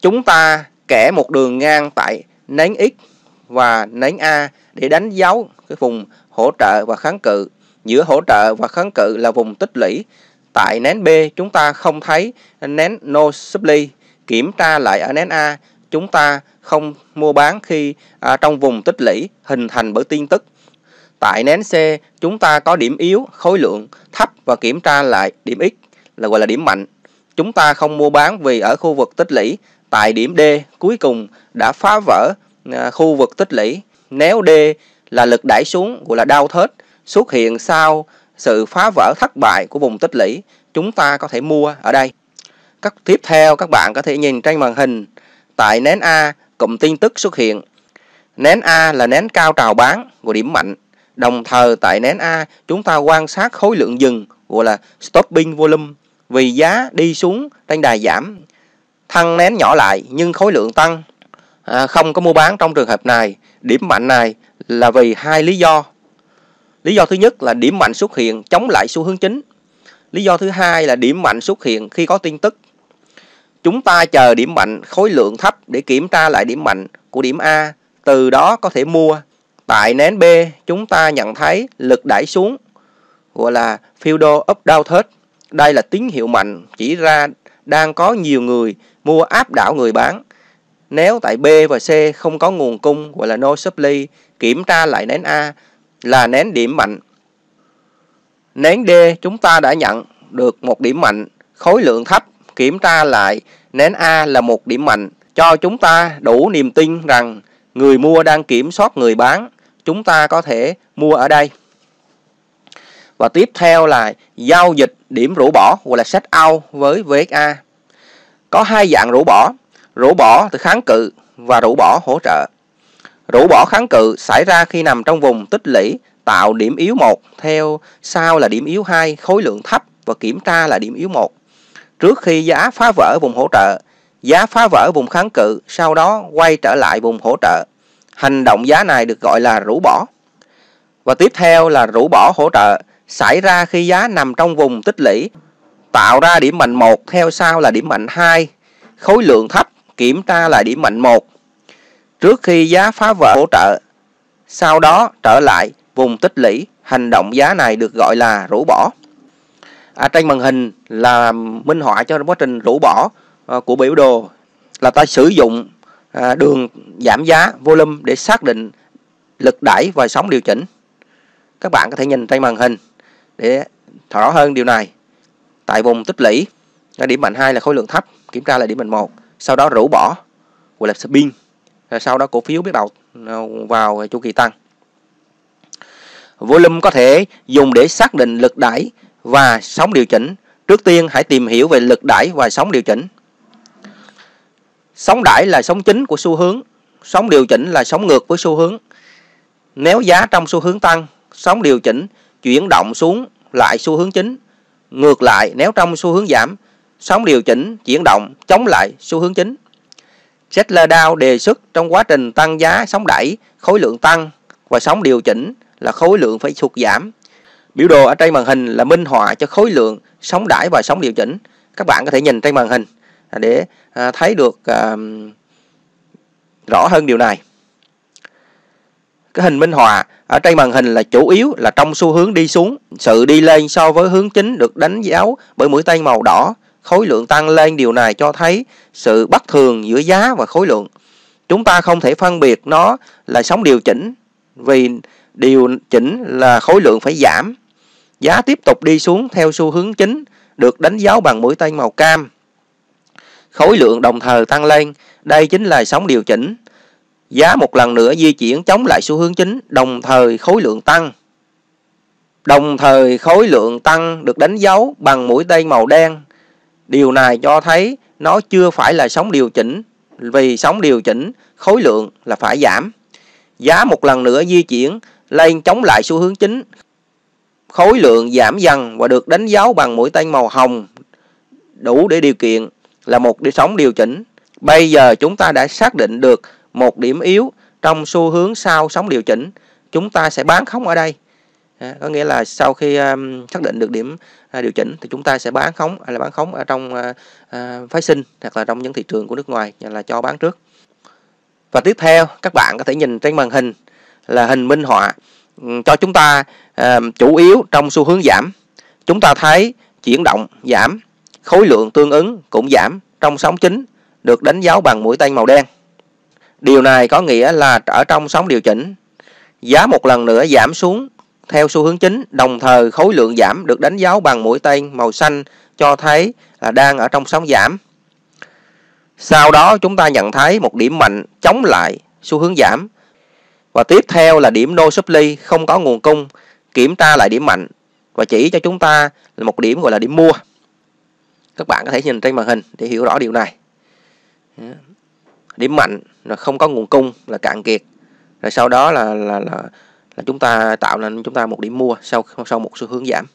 Chúng ta kẻ một đường ngang tại nén x và nén a để đánh dấu cái vùng hỗ trợ và kháng cự. Giữa hỗ trợ và kháng cự là vùng tích lũy. Tại nén b chúng ta không thấy nén no supply kiểm tra lại ở nén a chúng ta không mua bán khi à, trong vùng tích lũy hình thành bởi tin tức. Tại nén C, chúng ta có điểm yếu, khối lượng thấp và kiểm tra lại điểm X là gọi là điểm mạnh. Chúng ta không mua bán vì ở khu vực tích lũy, tại điểm D cuối cùng đã phá vỡ à, khu vực tích lũy. Nếu D là lực đẩy xuống gọi là đau thết xuất hiện sau sự phá vỡ thất bại của vùng tích lũy, chúng ta có thể mua ở đây. Các tiếp theo các bạn có thể nhìn trên màn hình tại nén A cụm tin tức xuất hiện. Nén A là nén cao trào bán của điểm mạnh. Đồng thời tại nén A chúng ta quan sát khối lượng dừng gọi là stopping volume vì giá đi xuống trên đà giảm. Thăng nén nhỏ lại nhưng khối lượng tăng. À, không có mua bán trong trường hợp này. Điểm mạnh này là vì hai lý do. Lý do thứ nhất là điểm mạnh xuất hiện chống lại xu hướng chính. Lý do thứ hai là điểm mạnh xuất hiện khi có tin tức. Chúng ta chờ điểm mạnh khối lượng thấp để kiểm tra lại điểm mạnh của điểm A từ đó có thể mua. Tại nén B, chúng ta nhận thấy lực đẩy xuống gọi là Fido up down thết. Đây là tín hiệu mạnh chỉ ra đang có nhiều người mua áp đảo người bán. Nếu tại B và C không có nguồn cung gọi là no supply, kiểm tra lại nén A là nén điểm mạnh. Nén D chúng ta đã nhận được một điểm mạnh, khối lượng thấp, kiểm tra lại nén A là một điểm mạnh, cho chúng ta đủ niềm tin rằng người mua đang kiểm soát người bán, chúng ta có thể mua ở đây. Và tiếp theo là giao dịch điểm rũ bỏ gọi là set out với VXA. Có hai dạng rũ bỏ, rũ bỏ từ kháng cự và rũ bỏ hỗ trợ. Rũ bỏ kháng cự xảy ra khi nằm trong vùng tích lũy tạo điểm yếu 1, theo sau là điểm yếu 2, khối lượng thấp và kiểm tra là điểm yếu 1. Trước khi giá phá vỡ vùng hỗ trợ, giá phá vỡ vùng kháng cự, sau đó quay trở lại vùng hỗ trợ. Hành động giá này được gọi là rũ bỏ. Và tiếp theo là rũ bỏ hỗ trợ, xảy ra khi giá nằm trong vùng tích lũy, tạo ra điểm mạnh 1, theo sau là điểm mạnh 2, khối lượng thấp, kiểm tra lại điểm mạnh 1. Trước khi giá phá vỡ hỗ trợ, sau đó trở lại vùng tích lũy, hành động giá này được gọi là rũ bỏ. À, trên màn hình là minh họa cho quá trình rũ bỏ à, của biểu đồ là ta sử dụng à, đường giảm giá volume để xác định lực đẩy và sóng điều chỉnh. Các bạn có thể nhìn trên màn hình để rõ hơn điều này. Tại vùng tích lũy, là điểm mạnh 2 là khối lượng thấp, kiểm tra là điểm mạnh 1, sau đó rũ bỏ gọi là spin. Rồi sau đó cổ phiếu bắt đầu à, vào chu kỳ tăng. Volume có thể dùng để xác định lực đẩy và sóng điều chỉnh. Trước tiên hãy tìm hiểu về lực đẩy và sóng điều chỉnh. Sóng đẩy là sóng chính của xu hướng, sóng điều chỉnh là sóng ngược với xu hướng. Nếu giá trong xu hướng tăng, sóng điều chỉnh chuyển động xuống lại xu hướng chính. Ngược lại, nếu trong xu hướng giảm, sóng điều chỉnh chuyển động chống lại xu hướng chính. Settler Dow đề xuất trong quá trình tăng giá sóng đẩy, khối lượng tăng và sóng điều chỉnh là khối lượng phải sụt giảm. Biểu đồ ở trên màn hình là minh họa cho khối lượng sóng đẩy và sóng điều chỉnh. Các bạn có thể nhìn trên màn hình à, để à, thấy được à, rõ hơn điều này. Cái hình minh họa ở trên màn hình là chủ yếu là trong xu hướng đi xuống. Sự đi lên so với hướng chính được đánh dấu bởi mũi tên màu đỏ. Khối lượng tăng lên điều này cho thấy sự bất thường giữa giá và khối lượng. Chúng ta không thể phân biệt nó là sóng điều chỉnh vì điều chỉnh là khối lượng phải giảm. Giá tiếp tục đi xuống theo xu hướng chính được đánh dấu bằng mũi tên màu cam. Khối lượng đồng thời tăng lên, đây chính là sóng điều chỉnh. Giá một lần nữa di chuyển chống lại xu hướng chính, đồng thời khối lượng tăng. Đồng thời khối lượng tăng được đánh dấu bằng mũi tên màu đen. Điều này cho thấy nó chưa phải là sóng điều chỉnh, vì sóng điều chỉnh khối lượng là phải giảm. Giá một lần nữa di chuyển lên chống lại xu hướng chính. Khối lượng giảm dần và được đánh dấu bằng mũi tên màu hồng đủ để điều kiện là một đi sóng điều chỉnh. Bây giờ chúng ta đã xác định được một điểm yếu trong xu hướng sau sóng điều chỉnh. Chúng ta sẽ bán khống ở đây. À, có nghĩa là sau khi um, xác định được điểm uh, điều chỉnh thì chúng ta sẽ bán khống hay là bán khống ở trong uh, uh, phái sinh hoặc là trong những thị trường của nước ngoài là cho bán trước. Và tiếp theo các bạn có thể nhìn trên màn hình là hình minh họa cho chúng ta chủ yếu trong xu hướng giảm. Chúng ta thấy chuyển động giảm, khối lượng tương ứng cũng giảm trong sóng chính được đánh dấu bằng mũi tên màu đen. Điều này có nghĩa là ở trong sóng điều chỉnh, giá một lần nữa giảm xuống theo xu hướng chính, đồng thời khối lượng giảm được đánh dấu bằng mũi tên màu xanh cho thấy là đang ở trong sóng giảm. Sau đó chúng ta nhận thấy một điểm mạnh chống lại xu hướng giảm và tiếp theo là điểm no supply không có nguồn cung, kiểm tra lại điểm mạnh và chỉ cho chúng ta là một điểm gọi là điểm mua. Các bạn có thể nhìn trên màn hình để hiểu rõ điều này. Điểm mạnh là không có nguồn cung là cạn kiệt. Rồi sau đó là là là, là chúng ta tạo nên chúng ta một điểm mua sau sau một xu hướng giảm.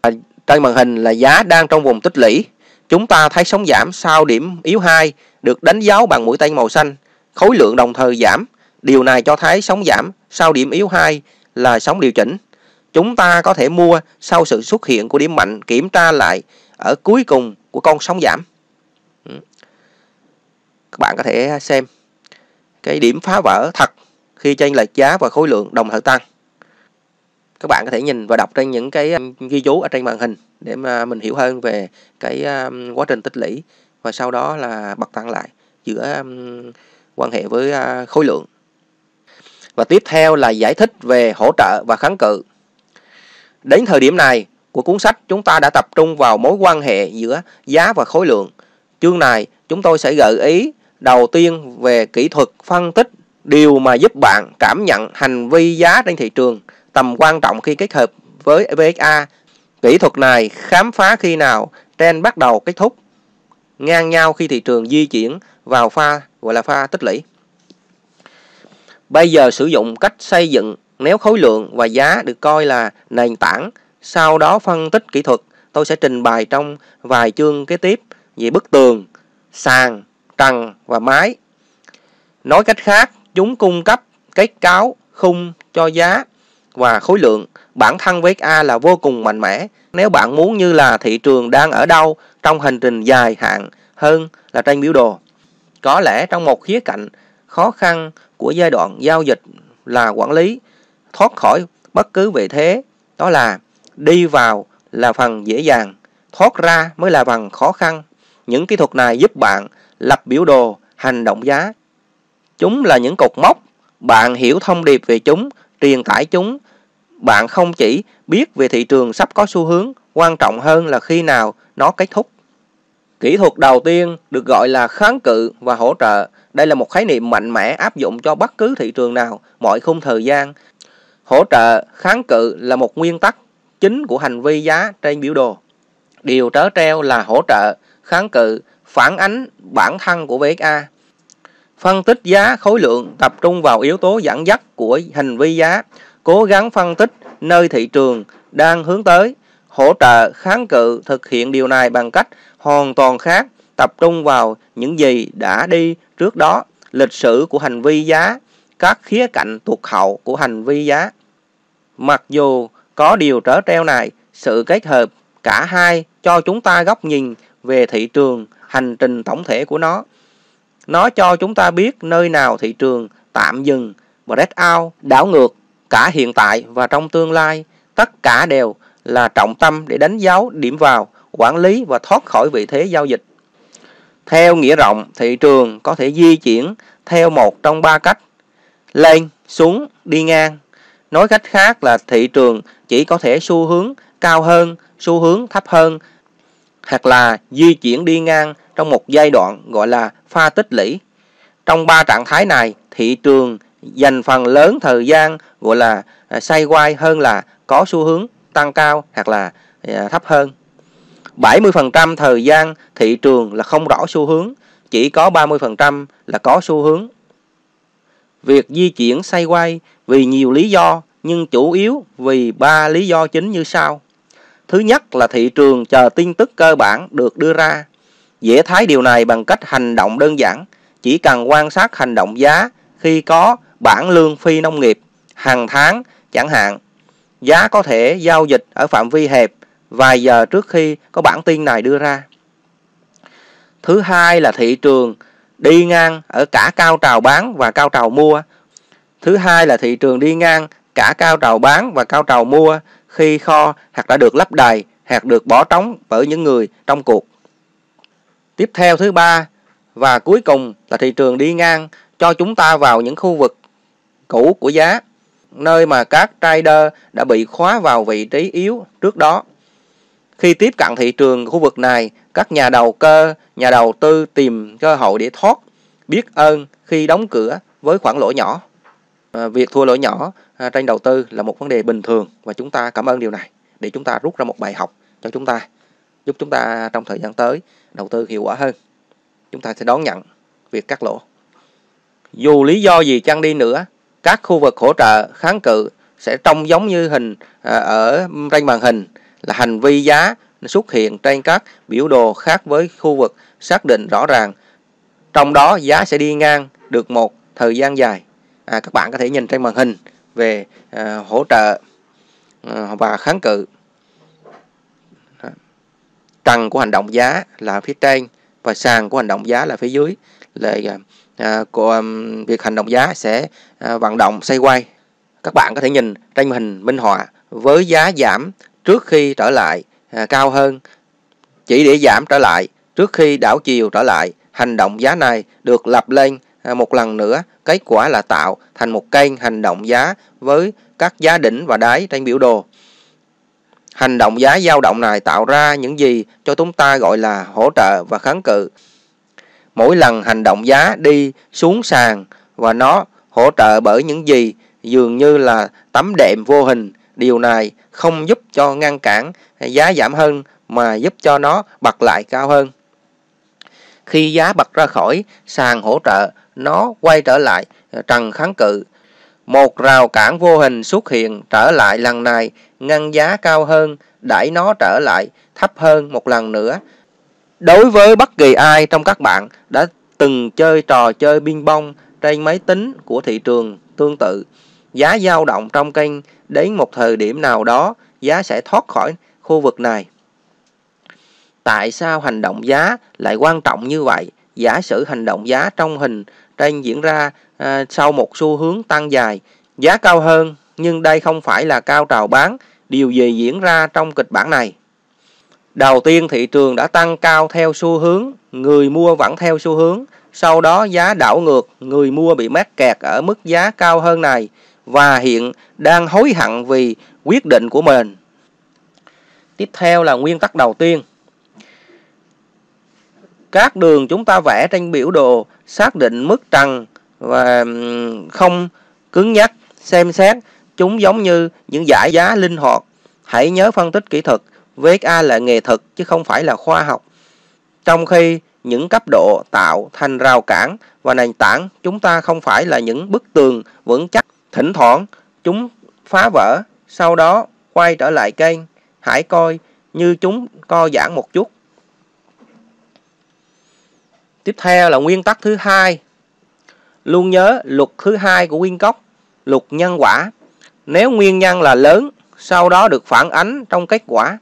À, trên màn hình là giá đang trong vùng tích lũy. Chúng ta thấy sóng giảm sau điểm yếu 2 được đánh dấu bằng mũi tên màu xanh, khối lượng đồng thời giảm Điều này cho thấy sóng giảm sau điểm yếu 2 là sóng điều chỉnh. Chúng ta có thể mua sau sự xuất hiện của điểm mạnh kiểm tra lại ở cuối cùng của con sóng giảm. Ừ. Các bạn có thể xem cái điểm phá vỡ thật khi chênh lệch giá và khối lượng đồng thời tăng các bạn có thể nhìn và đọc trên những cái um, ghi chú ở trên màn hình để mà mình hiểu hơn về cái um, quá trình tích lũy và sau đó là bật tăng lại giữa um, quan hệ với uh, khối lượng và tiếp theo là giải thích về hỗ trợ và kháng cự đến thời điểm này của cuốn sách chúng ta đã tập trung vào mối quan hệ giữa giá và khối lượng chương này chúng tôi sẽ gợi ý đầu tiên về kỹ thuật phân tích điều mà giúp bạn cảm nhận hành vi giá trên thị trường tầm quan trọng khi kết hợp với VXA. Kỹ thuật này khám phá khi nào trend bắt đầu kết thúc, ngang nhau khi thị trường di chuyển vào pha gọi là pha tích lũy. Bây giờ sử dụng cách xây dựng nếu khối lượng và giá được coi là nền tảng, sau đó phân tích kỹ thuật, tôi sẽ trình bày trong vài chương kế tiếp về bức tường, sàn, trần và mái. Nói cách khác, chúng cung cấp kết cáo khung cho giá và khối lượng. Bản thân VXA là vô cùng mạnh mẽ. Nếu bạn muốn như là thị trường đang ở đâu trong hành trình dài hạn hơn là trên biểu đồ. Có lẽ trong một khía cạnh khó khăn của giai đoạn giao dịch là quản lý, thoát khỏi bất cứ vị thế. Đó là đi vào là phần dễ dàng, thoát ra mới là phần khó khăn. Những kỹ thuật này giúp bạn lập biểu đồ, hành động giá. Chúng là những cột mốc, bạn hiểu thông điệp về chúng, truyền tải chúng. Bạn không chỉ biết về thị trường sắp có xu hướng, quan trọng hơn là khi nào nó kết thúc. Kỹ thuật đầu tiên được gọi là kháng cự và hỗ trợ đây là một khái niệm mạnh mẽ áp dụng cho bất cứ thị trường nào mọi khung thời gian. Hỗ trợ kháng cự là một nguyên tắc chính của hành vi giá trên biểu đồ. Điều trớ treo là hỗ trợ kháng cự phản ánh bản thân của VXA phân tích giá khối lượng tập trung vào yếu tố dẫn dắt của hành vi giá. Cố gắng phân tích nơi thị trường đang hướng tới, hỗ trợ kháng cự thực hiện điều này bằng cách hoàn toàn khác, tập trung vào những gì đã đi trước đó, lịch sử của hành vi giá, các khía cạnh thuộc hậu của hành vi giá. Mặc dù có điều trở treo này, sự kết hợp cả hai cho chúng ta góc nhìn về thị trường, hành trình tổng thể của nó. Nó cho chúng ta biết nơi nào thị trường tạm dừng, break out, đảo ngược cả hiện tại và trong tương lai, tất cả đều là trọng tâm để đánh dấu điểm vào, quản lý và thoát khỏi vị thế giao dịch. Theo nghĩa rộng, thị trường có thể di chuyển theo một trong ba cách. Lên, xuống, đi ngang. Nói cách khác là thị trường chỉ có thể xu hướng cao hơn, xu hướng thấp hơn, hoặc là di chuyển đi ngang trong một giai đoạn gọi là pha tích lũy. Trong ba trạng thái này, thị trường dành phần lớn thời gian gọi là à, xoay quay hơn là có xu hướng tăng cao hoặc là à, thấp hơn. 70% thời gian thị trường là không rõ xu hướng, chỉ có 30% là có xu hướng. Việc di chuyển xoay quay vì nhiều lý do nhưng chủ yếu vì ba lý do chính như sau. Thứ nhất là thị trường chờ tin tức cơ bản được đưa ra. Dễ thấy điều này bằng cách hành động đơn giản, chỉ cần quan sát hành động giá khi có bản lương phi nông nghiệp hàng tháng chẳng hạn. Giá có thể giao dịch ở phạm vi hẹp vài giờ trước khi có bản tin này đưa ra. Thứ hai là thị trường đi ngang ở cả cao trào bán và cao trào mua. Thứ hai là thị trường đi ngang cả cao trào bán và cao trào mua khi kho hoặc đã được lấp đầy hoặc được bỏ trống bởi những người trong cuộc. Tiếp theo thứ ba và cuối cùng là thị trường đi ngang cho chúng ta vào những khu vực cũ của giá, nơi mà các trader đã bị khóa vào vị trí yếu trước đó. Khi tiếp cận thị trường khu vực này, các nhà đầu cơ, nhà đầu tư tìm cơ hội để thoát, biết ơn khi đóng cửa với khoản lỗ nhỏ. À, việc thua lỗ nhỏ à, trên đầu tư là một vấn đề bình thường và chúng ta cảm ơn điều này để chúng ta rút ra một bài học cho chúng ta, giúp chúng ta trong thời gian tới đầu tư hiệu quả hơn. Chúng ta sẽ đón nhận việc cắt lỗ. Dù lý do gì chăng đi nữa, các khu vực hỗ trợ kháng cự sẽ trông giống như hình à, ở trên màn hình là hành vi giá xuất hiện trên các biểu đồ khác với khu vực xác định rõ ràng. Trong đó giá sẽ đi ngang được một thời gian dài. À, các bạn có thể nhìn trên màn hình về à, hỗ trợ à, và kháng cự. Trần của hành động giá là phía trên và sàn của hành động giá là phía dưới. Là à, của um, việc hành động giá sẽ à, vận động xoay quay. Các bạn có thể nhìn trên màn hình minh họa với giá giảm trước khi trở lại à, cao hơn chỉ để giảm trở lại trước khi đảo chiều trở lại. Hành động giá này được lập lên à, một lần nữa, kết quả là tạo thành một kênh hành động giá với các giá đỉnh và đáy trên biểu đồ. Hành động giá dao động này tạo ra những gì cho chúng ta gọi là hỗ trợ và kháng cự. Mỗi lần hành động giá đi xuống sàn và nó hỗ trợ bởi những gì dường như là tấm đệm vô hình. Điều này không giúp cho ngăn cản giá giảm hơn mà giúp cho nó bật lại cao hơn. Khi giá bật ra khỏi sàn hỗ trợ, nó quay trở lại trần kháng cự. Một rào cản vô hình xuất hiện trở lại lần này, ngăn giá cao hơn, đẩy nó trở lại thấp hơn một lần nữa. Đối với bất kỳ ai trong các bạn đã từng chơi trò chơi ping bông trên máy tính của thị trường tương tự, giá dao động trong kênh đến một thời điểm nào đó, giá sẽ thoát khỏi khu vực này. Tại sao hành động giá lại quan trọng như vậy? Giả sử hành động giá trong hình trên diễn ra à, sau một xu hướng tăng dài, giá cao hơn, nhưng đây không phải là cao trào bán. Điều gì diễn ra trong kịch bản này? Đầu tiên thị trường đã tăng cao theo xu hướng, người mua vẫn theo xu hướng. Sau đó giá đảo ngược, người mua bị mắc kẹt ở mức giá cao hơn này và hiện đang hối hận vì quyết định của mình. Tiếp theo là nguyên tắc đầu tiên. Các đường chúng ta vẽ trên biểu đồ xác định mức trần và không cứng nhắc, xem xét chúng giống như những giải giá linh hoạt. Hãy nhớ phân tích kỹ thuật, VSA là nghề thực chứ không phải là khoa học. Trong khi những cấp độ tạo thành rào cản và nền tảng chúng ta không phải là những bức tường vững chắc, thỉnh thoảng chúng phá vỡ, sau đó quay trở lại kênh. Hãy coi như chúng co giãn một chút. Tiếp theo là nguyên tắc thứ hai. Luôn nhớ luật thứ hai của Nguyên Cốc, luật nhân quả. Nếu nguyên nhân là lớn, sau đó được phản ánh trong kết quả,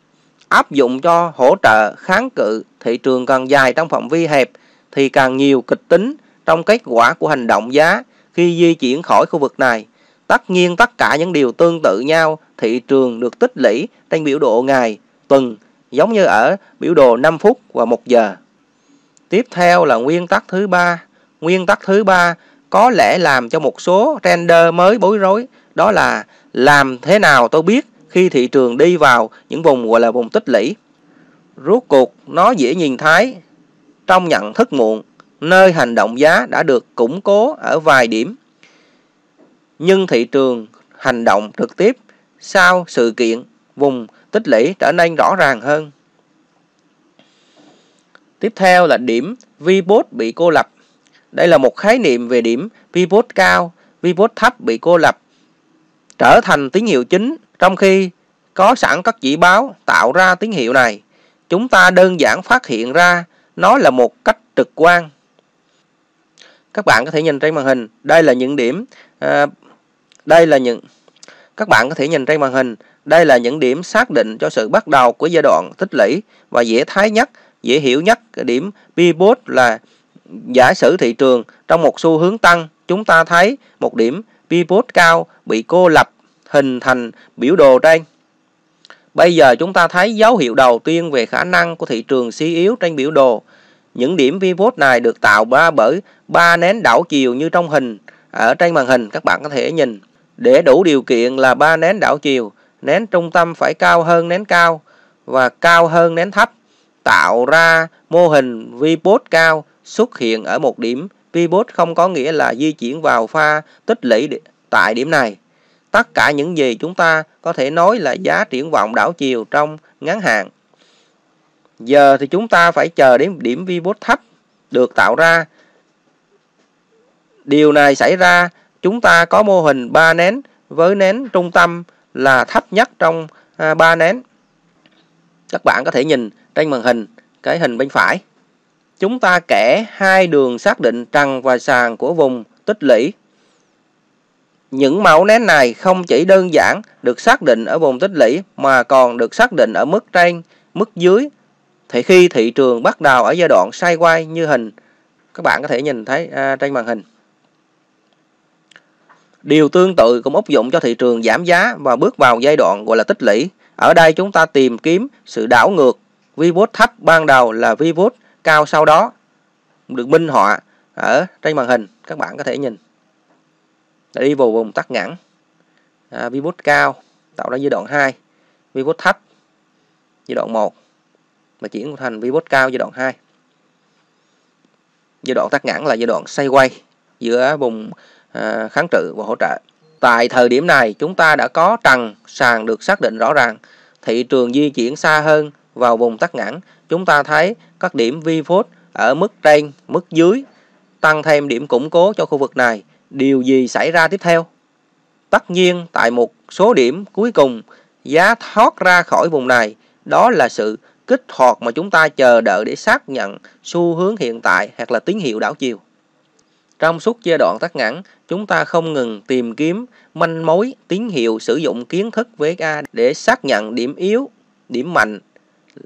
áp dụng cho hỗ trợ kháng cự thị trường càng dài trong phạm vi hẹp thì càng nhiều kịch tính trong kết quả của hành động giá khi di chuyển khỏi khu vực này. Tất nhiên tất cả những điều tương tự nhau, thị trường được tích lũy trên biểu đồ ngày, tuần, giống như ở biểu đồ 5 phút và 1 giờ. Tiếp theo là nguyên tắc thứ ba. Nguyên tắc thứ ba có lẽ làm cho một số trender mới bối rối. Đó là làm thế nào tôi biết khi thị trường đi vào những vùng gọi là vùng tích lũy. Rốt cuộc nó dễ nhìn thấy trong nhận thức muộn nơi hành động giá đã được củng cố ở vài điểm. Nhưng thị trường hành động trực tiếp sau sự kiện vùng tích lũy trở nên rõ ràng hơn. Tiếp theo là điểm pivot bị cô lập. Đây là một khái niệm về điểm pivot cao, pivot thấp bị cô lập trở thành tín hiệu chính trong khi có sẵn các chỉ báo tạo ra tín hiệu này. Chúng ta đơn giản phát hiện ra nó là một cách trực quan. Các bạn có thể nhìn trên màn hình, đây là những điểm uh, đây là những các bạn có thể nhìn trên màn hình, đây là những điểm xác định cho sự bắt đầu của giai đoạn tích lũy và dễ thấy nhất dễ hiểu nhất. Cái điểm pivot là giả sử thị trường trong một xu hướng tăng chúng ta thấy một điểm pivot cao bị cô lập hình thành biểu đồ trên. Bây giờ chúng ta thấy dấu hiệu đầu tiên về khả năng của thị trường suy yếu trên biểu đồ. Những điểm pivot này được tạo ra bởi ba nén đảo chiều như trong hình ở trên màn hình các bạn có thể nhìn để đủ điều kiện là ba nén đảo chiều, nén trung tâm phải cao hơn nén cao và cao hơn nén thấp tạo ra mô hình pivot cao xuất hiện ở một điểm pivot không có nghĩa là di chuyển vào pha tích lũy tại điểm này. Tất cả những gì chúng ta có thể nói là giá triển vọng đảo chiều trong ngắn hạn. Giờ thì chúng ta phải chờ đến điểm pivot thấp được tạo ra. Điều này xảy ra chúng ta có mô hình 3 nén với nén trung tâm là thấp nhất trong à, 3 nén. Các bạn có thể nhìn trên màn hình cái hình bên phải. Chúng ta kẻ hai đường xác định trần và sàn của vùng tích lũy. Những mẫu nén này không chỉ đơn giản được xác định ở vùng tích lũy mà còn được xác định ở mức trên, mức dưới. Thì khi thị trường bắt đầu ở giai đoạn sai quay như hình các bạn có thể nhìn thấy à, trên màn hình Điều tương tự cũng áp dụng cho thị trường giảm giá và bước vào giai đoạn gọi là tích lũy. Ở đây chúng ta tìm kiếm sự đảo ngược. Vivot thấp ban đầu là Vivot cao sau đó. Được minh họa ở trên màn hình. Các bạn có thể nhìn. Đi vào vùng tắt ngắn. À, Vivot cao tạo ra giai đoạn 2. Vivot thấp giai đoạn 1 và chuyển thành Vivot cao giai đoạn 2. Giai đoạn tắt ngắn là giai đoạn xoay quay giữa vùng à, kháng trự và hỗ trợ. Tại thời điểm này, chúng ta đã có trần sàn được xác định rõ ràng. Thị trường di chuyển xa hơn vào vùng tắc ngắn. Chúng ta thấy các điểm vi phốt ở mức trên, mức dưới, tăng thêm điểm củng cố cho khu vực này. Điều gì xảy ra tiếp theo? Tất nhiên, tại một số điểm cuối cùng, giá thoát ra khỏi vùng này, đó là sự kích hoạt mà chúng ta chờ đợi để xác nhận xu hướng hiện tại hoặc là tín hiệu đảo chiều. Trong suốt giai đoạn tắt ngắn, chúng ta không ngừng tìm kiếm manh mối, tín hiệu sử dụng kiến thức VSA để xác nhận điểm yếu, điểm mạnh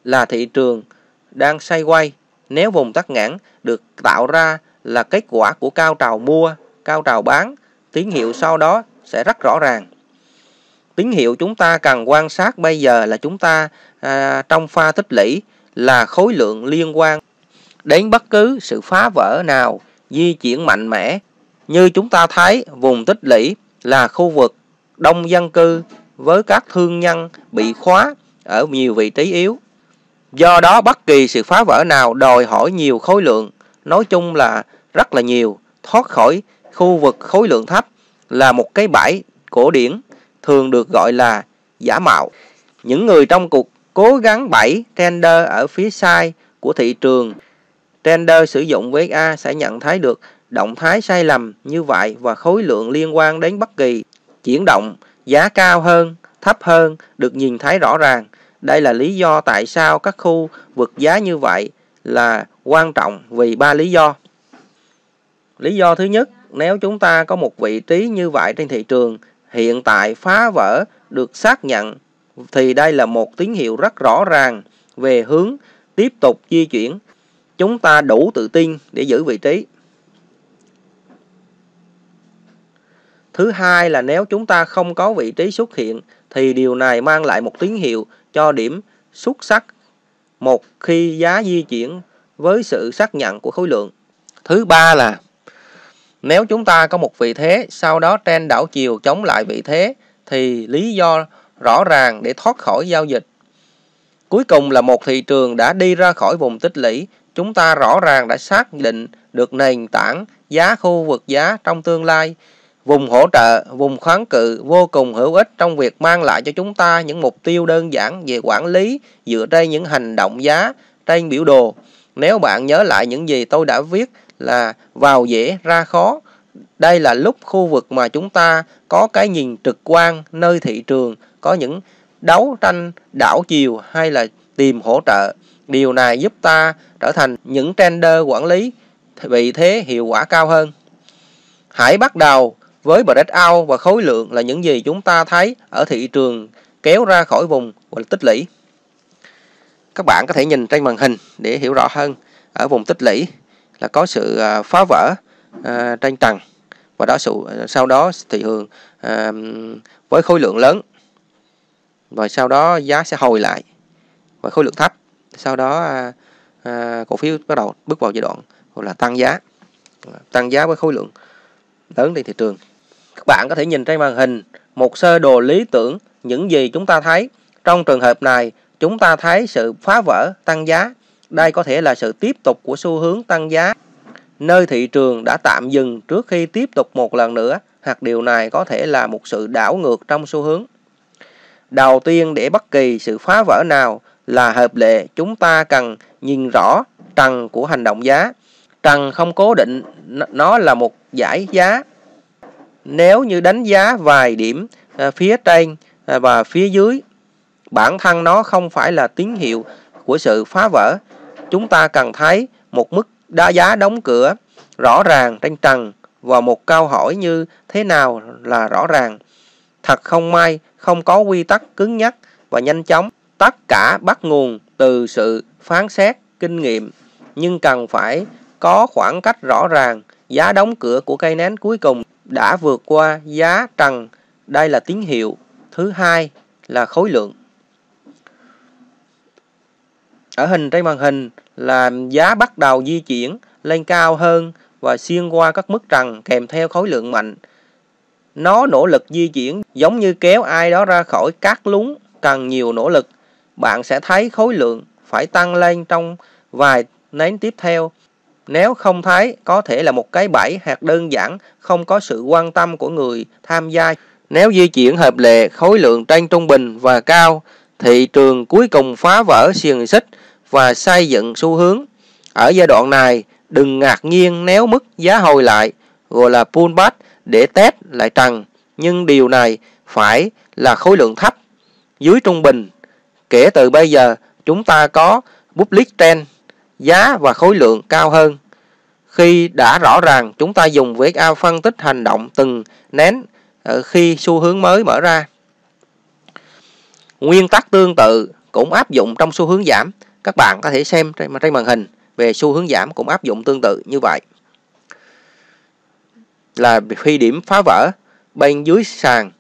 là thị trường đang xoay quay. Nếu vùng tắc ngắn được tạo ra là kết quả của cao trào mua, cao trào bán, tín hiệu sau đó sẽ rất rõ ràng. Tín hiệu chúng ta cần quan sát bây giờ là chúng ta à, trong pha tích lũy là khối lượng liên quan đến bất cứ sự phá vỡ nào di chuyển mạnh mẽ. Như chúng ta thấy, vùng tích lũy là khu vực đông dân cư với các thương nhân bị khóa ở nhiều vị trí yếu. Do đó bất kỳ sự phá vỡ nào đòi hỏi nhiều khối lượng, nói chung là rất là nhiều, thoát khỏi khu vực khối lượng thấp là một cái bãi cổ điển thường được gọi là giả mạo. Những người trong cuộc cố gắng bẫy tender ở phía sai của thị trường tender sử dụng VXA sẽ nhận thấy được động thái sai lầm như vậy và khối lượng liên quan đến bất kỳ chuyển động giá cao hơn, thấp hơn được nhìn thấy rõ ràng. Đây là lý do tại sao các khu vực giá như vậy là quan trọng vì ba lý do. Lý do thứ nhất, nếu chúng ta có một vị trí như vậy trên thị trường hiện tại phá vỡ được xác nhận thì đây là một tín hiệu rất rõ ràng về hướng tiếp tục di chuyển chúng ta đủ tự tin để giữ vị trí. Thứ hai là nếu chúng ta không có vị trí xuất hiện, thì điều này mang lại một tín hiệu cho điểm xuất sắc một, khi giá di chuyển với sự xác nhận của khối lượng. Thứ ba là, nếu chúng ta có một vị thế, sau đó trend đảo chiều chống lại vị thế, thì lý do rõ ràng để thoát khỏi giao dịch. Cuối cùng là một thị trường đã đi ra khỏi vùng tích lũy, chúng ta rõ ràng đã xác định được nền tảng giá khu vực giá trong tương lai. Vùng hỗ trợ, vùng kháng cự vô cùng hữu ích trong việc mang lại cho chúng ta những mục tiêu đơn giản về quản lý dựa trên những hành động giá trên biểu đồ. Nếu bạn nhớ lại những gì tôi đã viết là vào dễ ra khó. Đây là lúc khu vực mà chúng ta có cái nhìn trực quan nơi thị trường có những đấu tranh đảo chiều hay là tìm hỗ trợ. Điều này giúp ta trở thành những trader quản lý vị thế hiệu quả cao hơn. Hãy bắt đầu với breakout và khối lượng là những gì chúng ta thấy ở thị trường kéo ra khỏi vùng và tích lũy. Các bạn có thể nhìn trên màn hình để hiểu rõ hơn. Ở vùng tích lũy là có sự à, phá vỡ à, trên trần và đó sự sau đó thị trường à, với khối lượng lớn và sau đó giá sẽ hồi lại và khối lượng thấp sau đó à, à, cổ phiếu bắt đầu bước vào giai đoạn gọi là tăng giá tăng giá với khối lượng lớn trên thị trường các bạn có thể nhìn trên màn hình một sơ đồ lý tưởng những gì chúng ta thấy trong trường hợp này chúng ta thấy sự phá vỡ tăng giá đây có thể là sự tiếp tục của xu hướng tăng giá nơi thị trường đã tạm dừng trước khi tiếp tục một lần nữa hoặc điều này có thể là một sự đảo ngược trong xu hướng đầu tiên để bất kỳ sự phá vỡ nào là hợp lệ chúng ta cần nhìn rõ trần của hành động giá. Trần không cố định, nó là một giải giá. Nếu như đánh giá vài điểm à, phía trên à, và phía dưới, bản thân nó không phải là tín hiệu của sự phá vỡ. Chúng ta cần thấy một mức đa giá đóng cửa rõ ràng trên trần và một câu hỏi như thế nào là rõ ràng. Thật không may, không có quy tắc cứng nhắc và nhanh chóng. Tất cả bắt nguồn từ sự phán xét kinh nghiệm nhưng cần phải có khoảng cách rõ ràng, giá đóng cửa của cây nến cuối cùng đã vượt qua giá trần. Đây là tín hiệu. Thứ hai là khối lượng. Ở hình trên màn hình là giá bắt đầu di chuyển lên cao hơn và xuyên qua các mức trần kèm theo khối lượng mạnh. Nó nỗ lực di chuyển giống như kéo ai đó ra khỏi cát lún cần nhiều nỗ lực. Bạn sẽ thấy khối lượng phải tăng lên trong vài nến tiếp theo. Nếu không thấy, có thể là một cái bẫy hạt đơn giản không có sự quan tâm của người tham gia. Nếu di chuyển hợp lệ khối lượng trên trung bình và cao, thị trường cuối cùng phá vỡ xiềng xích và xây dựng xu hướng. Ở giai đoạn này, đừng ngạc nhiên nếu mức giá hồi lại, gọi là pullback để test lại trần. Nhưng điều này phải là khối lượng thấp, dưới trung bình. Kể từ bây giờ, chúng ta có public trend, giá và khối lượng cao hơn. Khi đã rõ ràng, chúng ta dùng VXA phân tích hành động từng nén ờ, khi xu hướng mới mở ra. Nguyên tắc tương tự cũng áp dụng trong xu hướng giảm. Các bạn có thể xem trên, trên màn hình về xu hướng giảm cũng áp dụng tương tự như vậy. Là khi điểm phá vỡ bên dưới sàn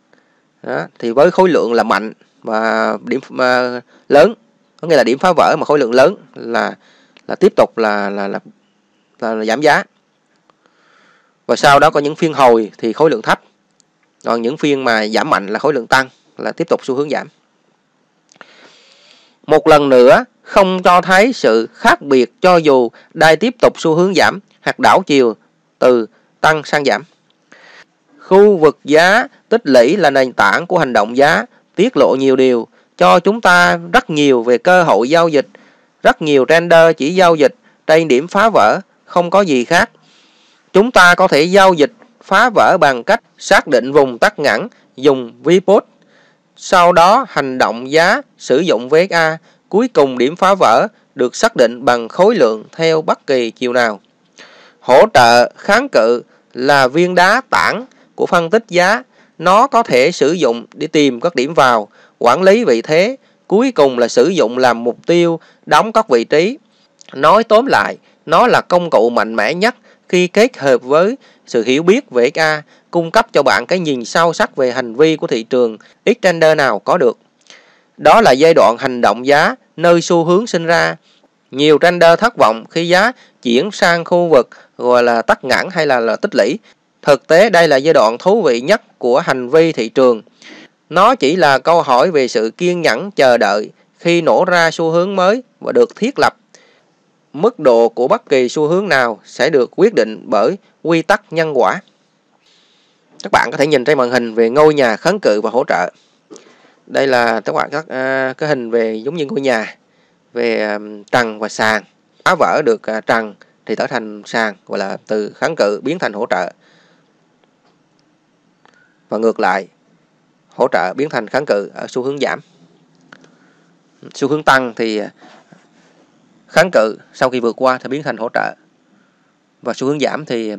đó, thì với khối lượng là mạnh và điểm mà lớn có nghĩa là điểm phá vỡ mà khối lượng lớn là là tiếp tục là là là, là, là giảm giá và sau đó có những phiên hồi thì khối lượng thấp còn những phiên mà giảm mạnh là khối lượng tăng là tiếp tục xu hướng giảm một lần nữa không cho thấy sự khác biệt cho dù đai tiếp tục xu hướng giảm hoặc đảo chiều từ tăng sang giảm. Khu vực giá tích lũy là nền tảng của hành động giá, tiết lộ nhiều điều, cho chúng ta rất nhiều về cơ hội giao dịch. Rất nhiều trader chỉ giao dịch trên điểm phá vỡ, không có gì khác. Chúng ta có thể giao dịch phá vỡ bằng cách xác định vùng tắt ngắn dùng VPOT. Sau đó hành động giá sử dụng VSA Cuối cùng điểm phá vỡ được xác định bằng khối lượng theo bất kỳ chiều nào. Hỗ trợ kháng cự là viên đá tảng của phân tích giá. Nó có thể sử dụng để tìm các điểm vào, quản lý vị thế. Cuối cùng là sử dụng làm mục tiêu đóng các vị trí. Nói tóm lại, nó là công cụ mạnh mẽ nhất khi kết hợp với sự hiểu biết về XA, cung cấp cho bạn cái nhìn sâu sắc về hành vi của thị trường, extender nào có được. Đó là giai đoạn hành động giá, nơi xu hướng sinh ra. Nhiều trader thất vọng khi giá chuyển sang khu vực gọi là tắt ngãn hay là, là tích lũy. Thực tế đây là giai đoạn thú vị nhất của hành vi thị trường. Nó chỉ là câu hỏi về sự kiên nhẫn chờ đợi khi nổ ra xu hướng mới và được thiết lập. Mức độ của bất kỳ xu hướng nào sẽ được quyết định bởi quy tắc nhân quả. Các bạn có thể nhìn trên màn hình về ngôi nhà kháng cự và hỗ trợ đây là, các bạn các à, cái hình về giống như ngôi nhà, về à, trần và sàn phá vỡ được à, trần thì trở thành sàn, gọi là từ kháng cự biến thành hỗ trợ và ngược lại hỗ trợ biến thành kháng cự ở xu hướng giảm xu hướng tăng thì à, kháng cự sau khi vượt qua thì biến thành hỗ trợ và xu hướng giảm thì à,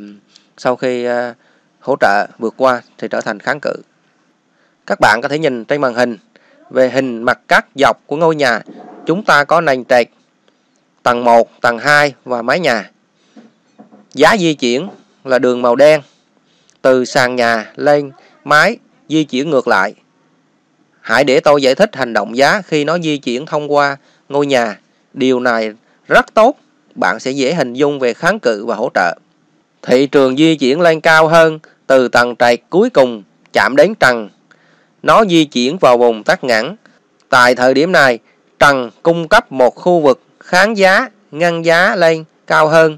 sau khi à, hỗ trợ vượt qua thì trở thành kháng cự các bạn có thể nhìn trên màn hình về hình mặt cắt dọc của ngôi nhà. Chúng ta có nền trệt, tầng 1, tầng 2 và mái nhà. Giá di chuyển là đường màu đen từ sàn nhà lên mái di chuyển ngược lại. Hãy để tôi giải thích hành động giá khi nó di chuyển thông qua ngôi nhà. Điều này rất tốt, bạn sẽ dễ hình dung về kháng cự và hỗ trợ. Thị trường di chuyển lên cao hơn từ tầng trệt cuối cùng chạm đến trần nó di chuyển vào vùng tắc ngắn. Tại thời điểm này, trần cung cấp một khu vực kháng giá, ngăn giá lên cao hơn.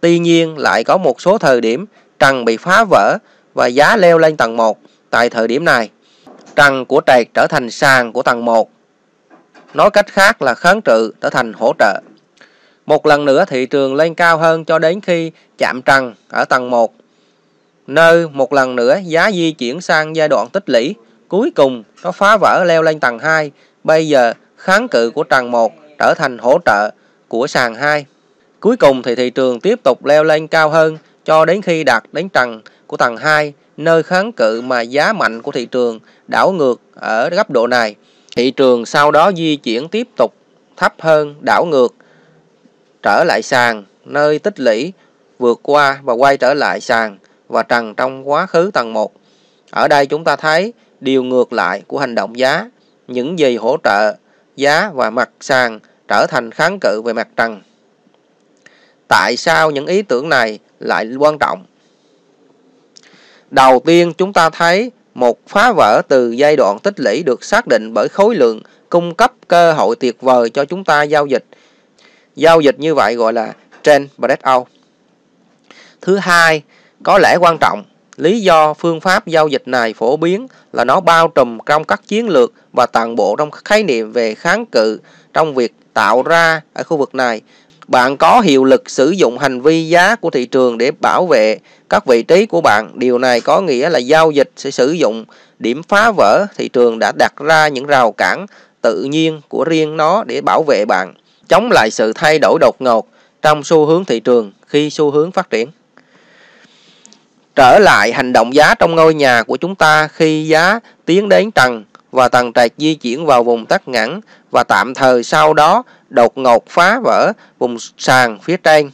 Tuy nhiên lại có một số thời điểm trần bị phá vỡ và giá leo lên tầng 1 tại thời điểm này. Trần của trệt trở thành sàn của tầng 1. Nói cách khác là kháng cự trở thành hỗ trợ. Một lần nữa thị trường lên cao hơn cho đến khi chạm trần ở tầng 1. Nơi một lần nữa giá di chuyển sang giai đoạn tích lũy Cuối cùng, nó phá vỡ leo lên tầng 2. Bây giờ, kháng cự của tầng 1 trở thành hỗ trợ của sàn 2. Cuối cùng thì thị trường tiếp tục leo lên cao hơn cho đến khi đạt đến tầng của tầng 2, nơi kháng cự mà giá mạnh của thị trường đảo ngược ở góc độ này. Thị trường sau đó di chuyển tiếp tục thấp hơn đảo ngược trở lại sàn nơi tích lũy vượt qua và quay trở lại sàn và trần trong quá khứ tầng 1. Ở đây chúng ta thấy điều ngược lại của hành động giá, những gì hỗ trợ giá và mặt sàn trở thành kháng cự về mặt trần. Tại sao những ý tưởng này lại quan trọng? Đầu tiên chúng ta thấy một phá vỡ từ giai đoạn tích lũy được xác định bởi khối lượng cung cấp cơ hội tuyệt vời cho chúng ta giao dịch. Giao dịch như vậy gọi là trend breakout. Thứ hai, có lẽ quan trọng, lý do phương pháp giao dịch này phổ biến là nó bao trùm trong các chiến lược và toàn bộ trong khái niệm về kháng cự trong việc tạo ra ở khu vực này. Bạn có hiệu lực sử dụng hành vi giá của thị trường để bảo vệ các vị trí của bạn. Điều này có nghĩa là giao dịch sẽ sử dụng điểm phá vỡ thị trường đã đặt ra những rào cản tự nhiên của riêng nó để bảo vệ bạn, chống lại sự thay đổi đột ngột trong xu hướng thị trường khi xu hướng phát triển. Trở lại hành động giá trong ngôi nhà của chúng ta khi giá tiến đến trần và tầng trạch di chuyển vào vùng tắt ngắn và tạm thời sau đó đột ngột phá vỡ vùng sàn phía trên.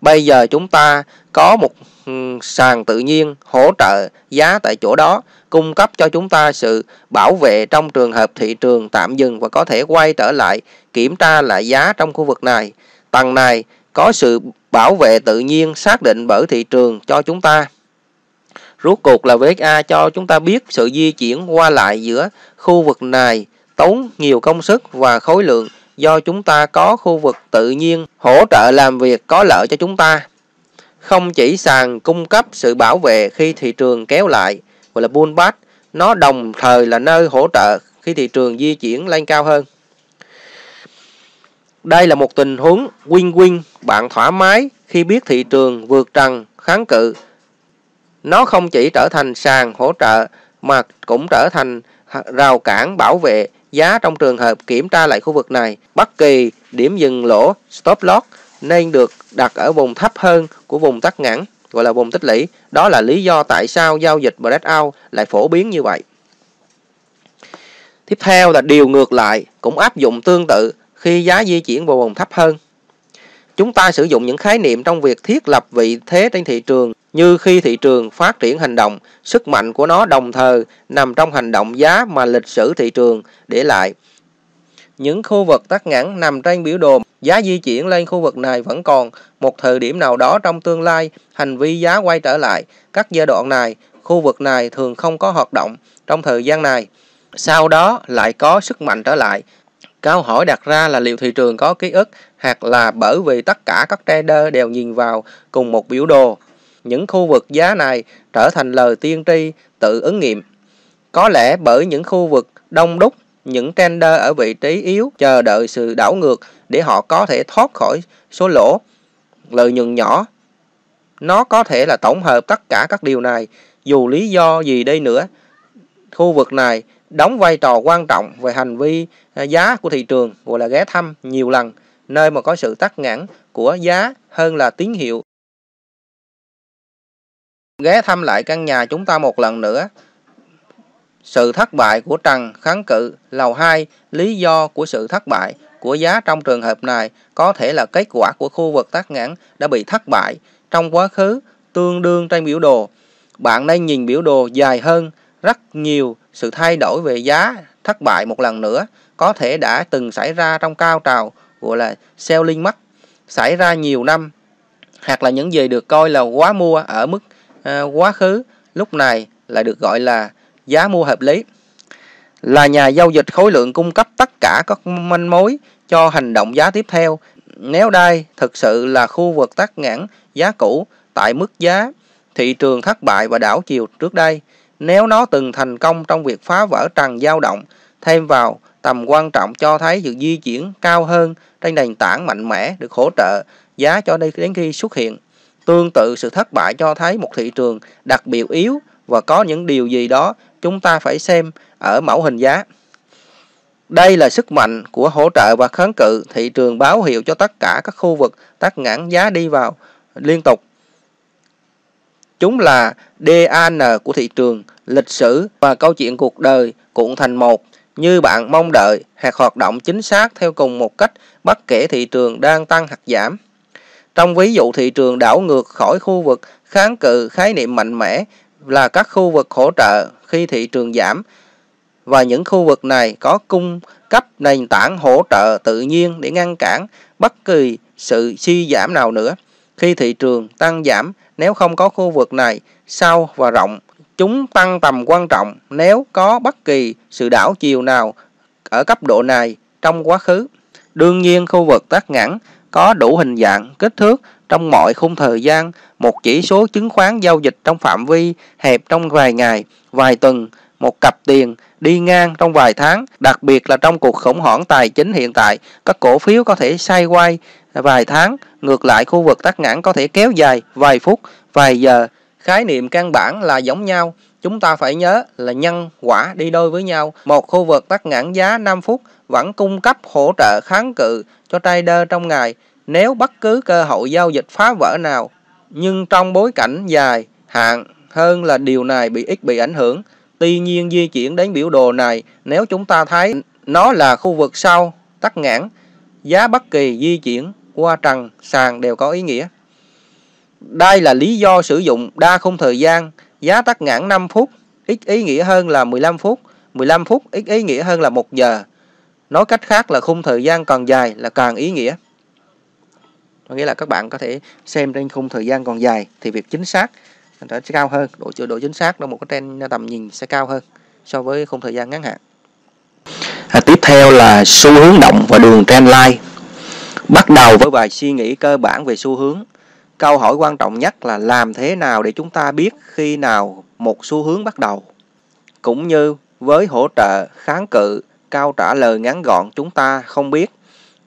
Bây giờ chúng ta có một ừ, sàn tự nhiên hỗ trợ giá tại chỗ đó, cung cấp cho chúng ta sự bảo vệ trong trường hợp thị trường tạm dừng và có thể quay trở lại kiểm tra lại giá trong khu vực này. Tầng này có sự bảo vệ tự nhiên xác định bởi thị trường cho chúng ta. Rốt cuộc là VSA cho chúng ta biết sự di chuyển qua lại giữa khu vực này tốn nhiều công sức và khối lượng do chúng ta có khu vực tự nhiên hỗ trợ làm việc có lợi cho chúng ta. Không chỉ sàn cung cấp sự bảo vệ khi thị trường kéo lại, gọi là pullback, nó đồng thời là nơi hỗ trợ khi thị trường di chuyển lên cao hơn. Đây là một tình huống win-win, bạn thoải mái khi biết thị trường vượt trần kháng cự nó không chỉ trở thành sàn hỗ trợ mà cũng trở thành rào cản bảo vệ giá trong trường hợp kiểm tra lại khu vực này. Bất kỳ điểm dừng lỗ stop loss nên được đặt ở vùng thấp hơn của vùng tắc ngắn, gọi là vùng tích lũy. Đó là lý do tại sao giao dịch breakout lại phổ biến như vậy. Tiếp theo là điều ngược lại, cũng áp dụng tương tự khi giá di chuyển vào vùng thấp hơn. Chúng ta sử dụng những khái niệm trong việc thiết lập vị thế trên thị trường như khi thị trường phát triển hành động, sức mạnh của nó đồng thời nằm trong hành động giá mà lịch sử thị trường để lại. Những khu vực tắt ngắn nằm trên biểu đồ, giá di chuyển lên khu vực này vẫn còn một thời điểm nào đó trong tương lai, hành vi giá quay trở lại. Các giai đoạn này, khu vực này thường không có hoạt động trong thời gian này. Sau đó lại có sức mạnh trở lại. Câu hỏi đặt ra là liệu thị trường có ký ức hoặc là bởi vì tất cả các trader đều nhìn vào cùng một biểu đồ những khu vực giá này trở thành lời tiên tri tự ứng nghiệm. Có lẽ bởi những khu vực đông đúc, những trender ở vị trí yếu chờ đợi sự đảo ngược để họ có thể thoát khỏi số lỗ, lợi nhuận nhỏ. Nó có thể là tổng hợp tất cả các điều này, dù lý do gì đây nữa. Khu vực này đóng vai trò quan trọng về hành vi à, giá của thị trường, gọi là ghé thăm nhiều lần, nơi mà có sự tắc nghẽn của giá hơn là tín hiệu ghé thăm lại căn nhà chúng ta một lần nữa. Sự thất bại của Trần kháng cự lầu 2, lý do của sự thất bại của giá trong trường hợp này có thể là kết quả của khu vực tác ngãn đã bị thất bại trong quá khứ tương đương trên biểu đồ. Bạn nên nhìn biểu đồ dài hơn, rất nhiều sự thay đổi về giá thất bại một lần nữa có thể đã từng xảy ra trong cao trào gọi là selling mắt xảy ra nhiều năm hoặc là những gì được coi là quá mua ở mức À, quá khứ, lúc này lại được gọi là giá mua hợp lý. Là nhà giao dịch khối lượng cung cấp tất cả các manh mối cho hành động giá tiếp theo. Nếu đây thực sự là khu vực tắt ngãn giá cũ tại mức giá thị trường thất bại và đảo chiều trước đây, nếu nó từng thành công trong việc phá vỡ trần dao động thêm vào tầm quan trọng cho thấy sự di chuyển cao hơn trên nền tảng mạnh mẽ được hỗ trợ giá cho đến khi xuất hiện. Tương tự sự thất bại cho thấy một thị trường đặc biệt yếu và có những điều gì đó chúng ta phải xem ở mẫu hình giá. Đây là sức mạnh của hỗ trợ và kháng cự thị trường báo hiệu cho tất cả các khu vực tắt ngãn giá đi vào liên tục. Chúng là DAN của thị trường, lịch sử và câu chuyện cuộc đời cuộn thành một như bạn mong đợi hoặc hoạt động chính xác theo cùng một cách bất kể thị trường đang tăng hoặc giảm. Trong ví dụ thị trường đảo ngược khỏi khu vực kháng cự khái niệm mạnh mẽ là các khu vực hỗ trợ khi thị trường giảm và những khu vực này có cung cấp nền tảng hỗ trợ tự nhiên để ngăn cản bất kỳ sự suy giảm nào nữa. Khi thị trường tăng giảm, nếu không có khu vực này sâu và rộng, chúng tăng tầm quan trọng nếu có bất kỳ sự đảo chiều nào ở cấp độ này trong quá khứ. Đương nhiên, khu vực tắt ngắn có đủ hình dạng, kích thước trong mọi khung thời gian, một chỉ số chứng khoán giao dịch trong phạm vi hẹp trong vài ngày, vài tuần, một cặp tiền đi ngang trong vài tháng, đặc biệt là trong cuộc khủng hoảng tài chính hiện tại, các cổ phiếu có thể xoay quay vài tháng, ngược lại khu vực tắt ngắn có thể kéo dài vài phút, vài giờ. Khái niệm căn bản là giống nhau, chúng ta phải nhớ là nhân quả đi đôi với nhau. Một khu vực tắt ngắn giá 5 phút vẫn cung cấp hỗ trợ kháng cự cho trader trong ngày nếu bất cứ cơ hội giao dịch phá vỡ nào. Nhưng trong bối cảnh dài hạn hơn là điều này bị ít bị ảnh hưởng. Tuy nhiên di chuyển đến biểu đồ này nếu chúng ta thấy nó là khu vực sau tắc ngãn, giá bất kỳ di chuyển qua trần sàn đều có ý nghĩa. Đây là lý do sử dụng đa khung thời gian, giá tắc ngãn 5 phút ít ý nghĩa hơn là 15 phút, 15 phút ít ý nghĩa hơn là 1 giờ. Nói cách khác là khung thời gian càng dài là càng ý nghĩa. Có nghĩa là các bạn có thể xem trên khung thời gian còn dài thì việc chính xác sẽ cao hơn, độ độ chính xác trong một cái trên tầm nhìn sẽ cao hơn so với khung thời gian ngắn hạn. À, tiếp theo là xu hướng động và đường trendline. Bắt đầu với vài suy nghĩ cơ bản về xu hướng. Câu hỏi quan trọng nhất là làm thế nào để chúng ta biết khi nào một xu hướng bắt đầu. Cũng như với hỗ trợ, kháng cự, câu trả lời ngắn gọn chúng ta không biết.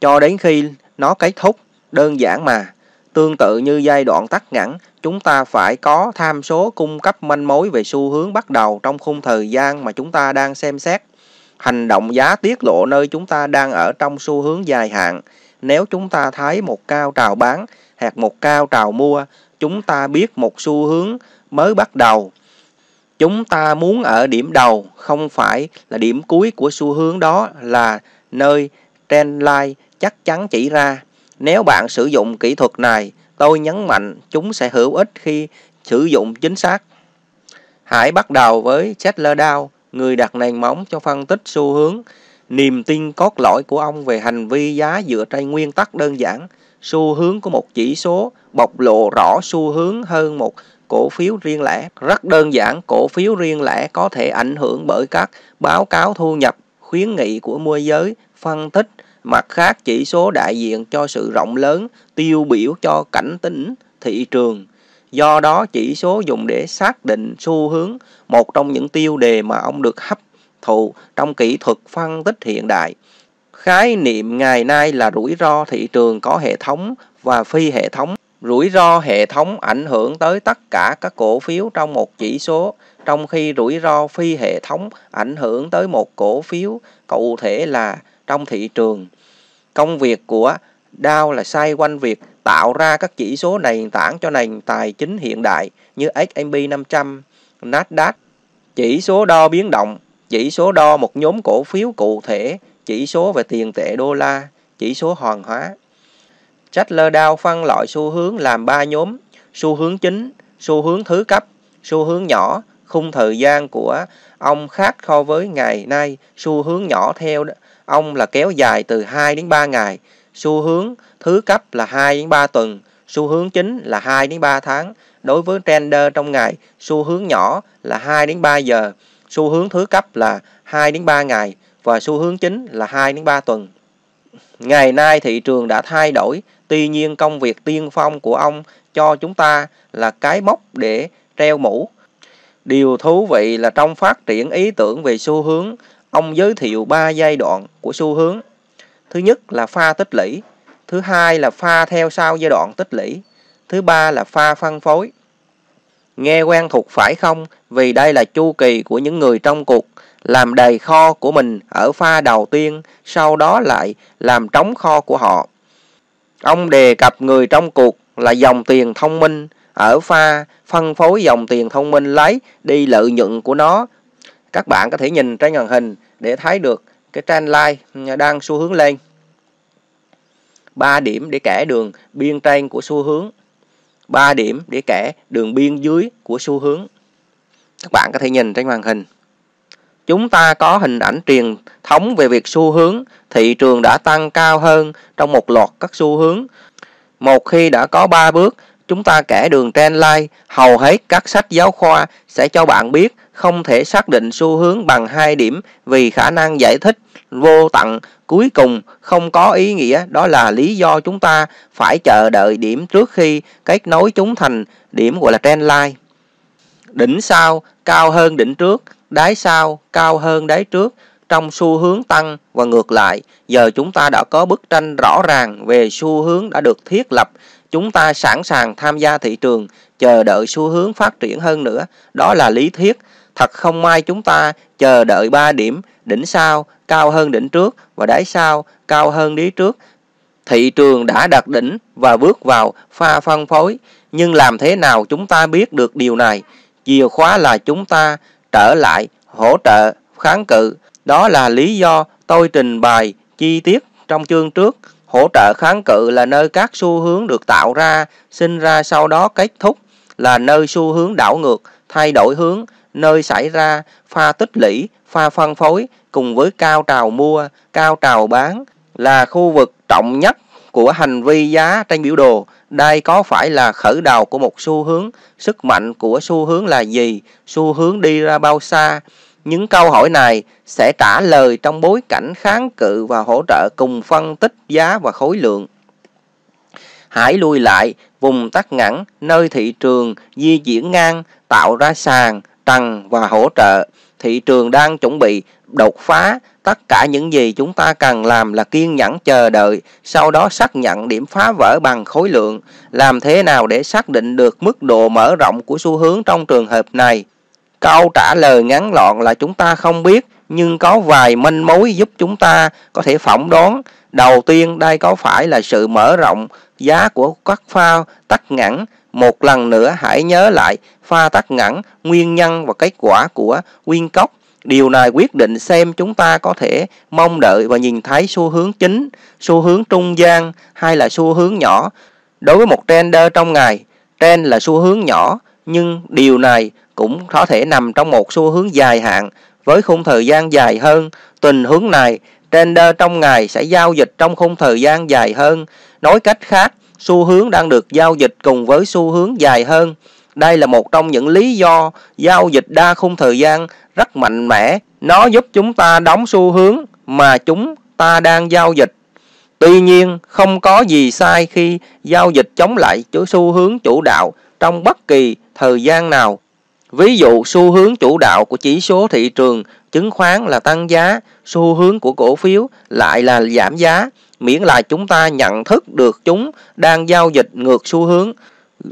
Cho đến khi nó kết thúc, đơn giản mà. Tương tự như giai đoạn tắt ngắn, chúng ta phải có tham số cung cấp manh mối về xu hướng bắt đầu trong khung thời gian mà chúng ta đang xem xét. Hành động giá tiết lộ nơi chúng ta đang ở trong xu hướng dài hạn. Nếu chúng ta thấy một cao trào bán hoặc một cao trào mua, chúng ta biết một xu hướng mới bắt đầu chúng ta muốn ở điểm đầu, không phải là điểm cuối của xu hướng đó là nơi trendline chắc chắn chỉ ra. Nếu bạn sử dụng kỹ thuật này, tôi nhấn mạnh chúng sẽ hữu ích khi sử dụng chính xác. Hãy bắt đầu với Settler Dow, người đặt nền móng cho phân tích xu hướng. Niềm tin cốt lõi của ông về hành vi giá dựa trên nguyên tắc đơn giản. Xu hướng của một chỉ số bộc lộ rõ xu hướng hơn một cổ phiếu riêng lẻ. Rất đơn giản, cổ phiếu riêng lẻ có thể ảnh hưởng bởi các báo cáo thu nhập, khuyến nghị của môi giới, phân tích. Mặt khác, chỉ số đại diện cho sự rộng lớn, tiêu biểu cho cảnh tính thị trường. Do đó, chỉ số dùng để xác định xu hướng, một trong những tiêu đề mà ông được hấp thụ trong kỹ thuật phân tích hiện đại. Khái niệm ngày nay là rủi ro thị trường có hệ thống và phi hệ thống rủi ro hệ thống ảnh hưởng tới tất cả các cổ phiếu trong một chỉ số trong khi rủi ro phi hệ thống ảnh hưởng tới một cổ phiếu cụ thể là trong thị trường công việc của Dow là xoay quanh việc tạo ra các chỉ số nền tảng cho nền tài chính hiện đại như S&P 500, Nasdaq, chỉ số đo biến động, chỉ số đo một nhóm cổ phiếu cụ thể, chỉ số về tiền tệ đô la, chỉ số hoàn hóa. Chatler Dow phân loại xu hướng làm ba nhóm, xu hướng chính, xu hướng thứ cấp, xu hướng nhỏ, khung thời gian của ông khác so với ngày nay, xu hướng nhỏ theo ông là kéo dài từ 2 đến 3 ngày, xu hướng thứ cấp là 2 đến 3 tuần, xu hướng chính là 2 đến 3 tháng. Đối với trender trong ngày, xu hướng nhỏ là 2 đến 3 giờ, xu hướng thứ cấp là 2 đến 3 ngày và xu hướng chính là 2 đến 3 tuần. Ngày nay thị trường đã thay đổi, tuy nhiên công việc tiên phong của ông cho chúng ta là cái mốc để treo mũ. Điều thú vị là trong phát triển ý tưởng về xu hướng, ông giới thiệu ba giai đoạn của xu hướng. Thứ nhất là pha tích lũy, thứ hai là pha theo sau giai đoạn tích lũy, thứ ba là pha phân phối. Nghe quen thuộc phải không? Vì đây là chu kỳ của những người trong cuộc làm đầy kho của mình ở pha đầu tiên, sau đó lại làm trống kho của họ. Ông đề cập người trong cuộc là dòng tiền thông minh, ở pha phân phối dòng tiền thông minh lấy đi lợi nhuận của nó. Các bạn có thể nhìn trên màn hình để thấy được cái trend line đang xu hướng lên. 3 điểm để kẻ đường biên trên của xu hướng 3 điểm để kẻ đường biên dưới của xu hướng các bạn có thể nhìn trên màn hình chúng ta có hình ảnh truyền thống về việc xu hướng, thị trường đã tăng cao hơn trong một loạt các xu hướng. Một khi đã có 3 bước, chúng ta kẻ đường trendline hầu hết các sách giáo khoa sẽ cho bạn biết không thể xác định xu hướng bằng hai điểm vì khả năng giải thích vô tận cuối cùng không có ý nghĩa, đó là lý do chúng ta phải chờ đợi điểm trước khi kết nối chúng thành điểm gọi là trendline đỉnh sau, cao hơn đỉnh trước đáy sau, cao hơn đáy trước, trong xu hướng tăng và ngược lại. Giờ chúng ta đã có bức tranh rõ ràng về xu hướng đã được thiết lập. Chúng ta sẵn sàng tham gia thị trường, chờ đợi xu hướng phát triển hơn nữa. Đó là lý thuyết. Thật không may chúng ta chờ đợi 3 điểm, đỉnh sau, cao hơn đỉnh trước và đáy sau, cao hơn đáy trước. Thị trường đã đạt đỉnh và bước vào pha phân phối. Nhưng làm thế nào chúng ta biết được điều này? Chìa khóa là chúng ta trở lại, hỗ trợ, kháng cự. Đó là lý do tôi trình bày chi tiết trong chương trước. Hỗ trợ kháng cự là nơi các xu hướng được tạo ra, sinh ra sau đó kết thúc, là nơi xu hướng đảo ngược, thay đổi hướng. Nơi xảy ra, pha tích lũy, pha phân phối, cùng với cao trào mua, cao trào bán, là khu vực trọng nhất của hành vi giá trên biểu đồ đây có phải là khởi đầu của một xu hướng sức mạnh của xu hướng là gì xu hướng đi ra bao xa những câu hỏi này sẽ trả lời trong bối cảnh kháng cự và hỗ trợ cùng phân tích giá và khối lượng. Hãy lui lại vùng tắc ngắn nơi thị trường di chuyển ngang tạo ra sàn, trần và hỗ trợ. Thị trường đang chuẩn bị đột phá. Tất cả những gì chúng ta cần làm là kiên nhẫn chờ đợi, sau đó xác nhận điểm phá vỡ bằng khối lượng. Làm thế nào để xác định được mức độ mở rộng của xu hướng trong trường hợp này? Câu trả lời ngắn gọn là chúng ta không biết, nhưng có vài manh mối giúp chúng ta có thể phỏng đoán. Đầu tiên, đây có phải là sự mở rộng giá của các pha tắt ngắn. Một lần nữa hãy nhớ lại pha tắt ngắn, nguyên nhân và kết quả của nguyên cốc. Điều này quyết định xem chúng ta có thể mong đợi và nhìn thấy xu hướng chính, xu hướng trung gian hay là xu hướng nhỏ. Đối với một trender trong ngày, trend là xu hướng nhỏ, nhưng điều này cũng có thể nằm trong một xu hướng dài hạn với khung thời gian dài hơn. Tình huống này, trender trong ngày sẽ giao dịch trong khung thời gian dài hơn. Nói cách khác, xu hướng đang được giao dịch cùng với xu hướng dài hơn. Đây là một trong những lý do giao dịch đa khung thời gian rất mạnh mẽ. Nó giúp chúng ta đóng xu hướng mà chúng ta đang giao dịch. Tuy nhiên, không có gì sai khi giao dịch chống lại chỗ xu hướng chủ đạo trong bất kỳ thời gian nào. Ví dụ xu hướng chủ đạo của chỉ số thị trường chứng khoán là tăng giá, xu hướng của cổ phiếu lại là giảm giá, miễn là chúng ta nhận thức được chúng đang giao dịch ngược xu hướng.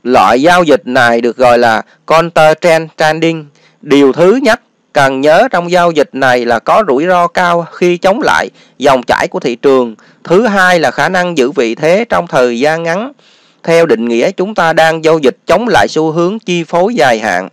Loại giao dịch này được gọi là counter trend trading. Điều thứ nhất cần nhớ trong giao dịch này là có rủi ro cao khi chống lại dòng chảy của thị trường. Thứ hai là khả năng giữ vị thế trong thời gian ngắn. Theo định nghĩa, chúng ta đang giao dịch chống lại xu hướng chi phối dài hạn.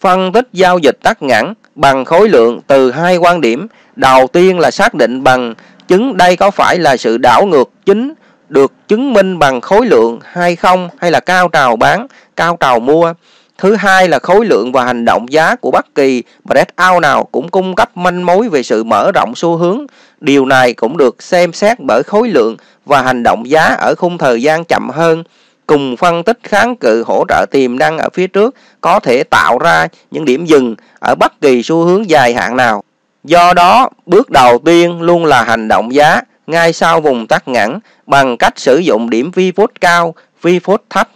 Phân tích giao dịch tắt ngắn bằng khối lượng từ hai quan điểm. Đầu tiên là xác định bằng chứng đây có phải là sự đảo ngược chính được chứng minh bằng khối lượng hay không hay là cao trào bán, cao trào mua. Thứ hai là khối lượng và hành động giá của bất kỳ breakout nào cũng cung cấp manh mối về sự mở rộng xu hướng. Điều này cũng được xem xét bởi khối lượng và hành động giá ở khung thời gian chậm hơn cùng phân tích kháng cự hỗ trợ tiềm năng ở phía trước có thể tạo ra những điểm dừng ở bất kỳ xu hướng dài hạn nào. Do đó, bước đầu tiên luôn là hành động giá ngay sau vùng tắc ngắn bằng cách sử dụng điểm vi phút cao, vi phút thấp.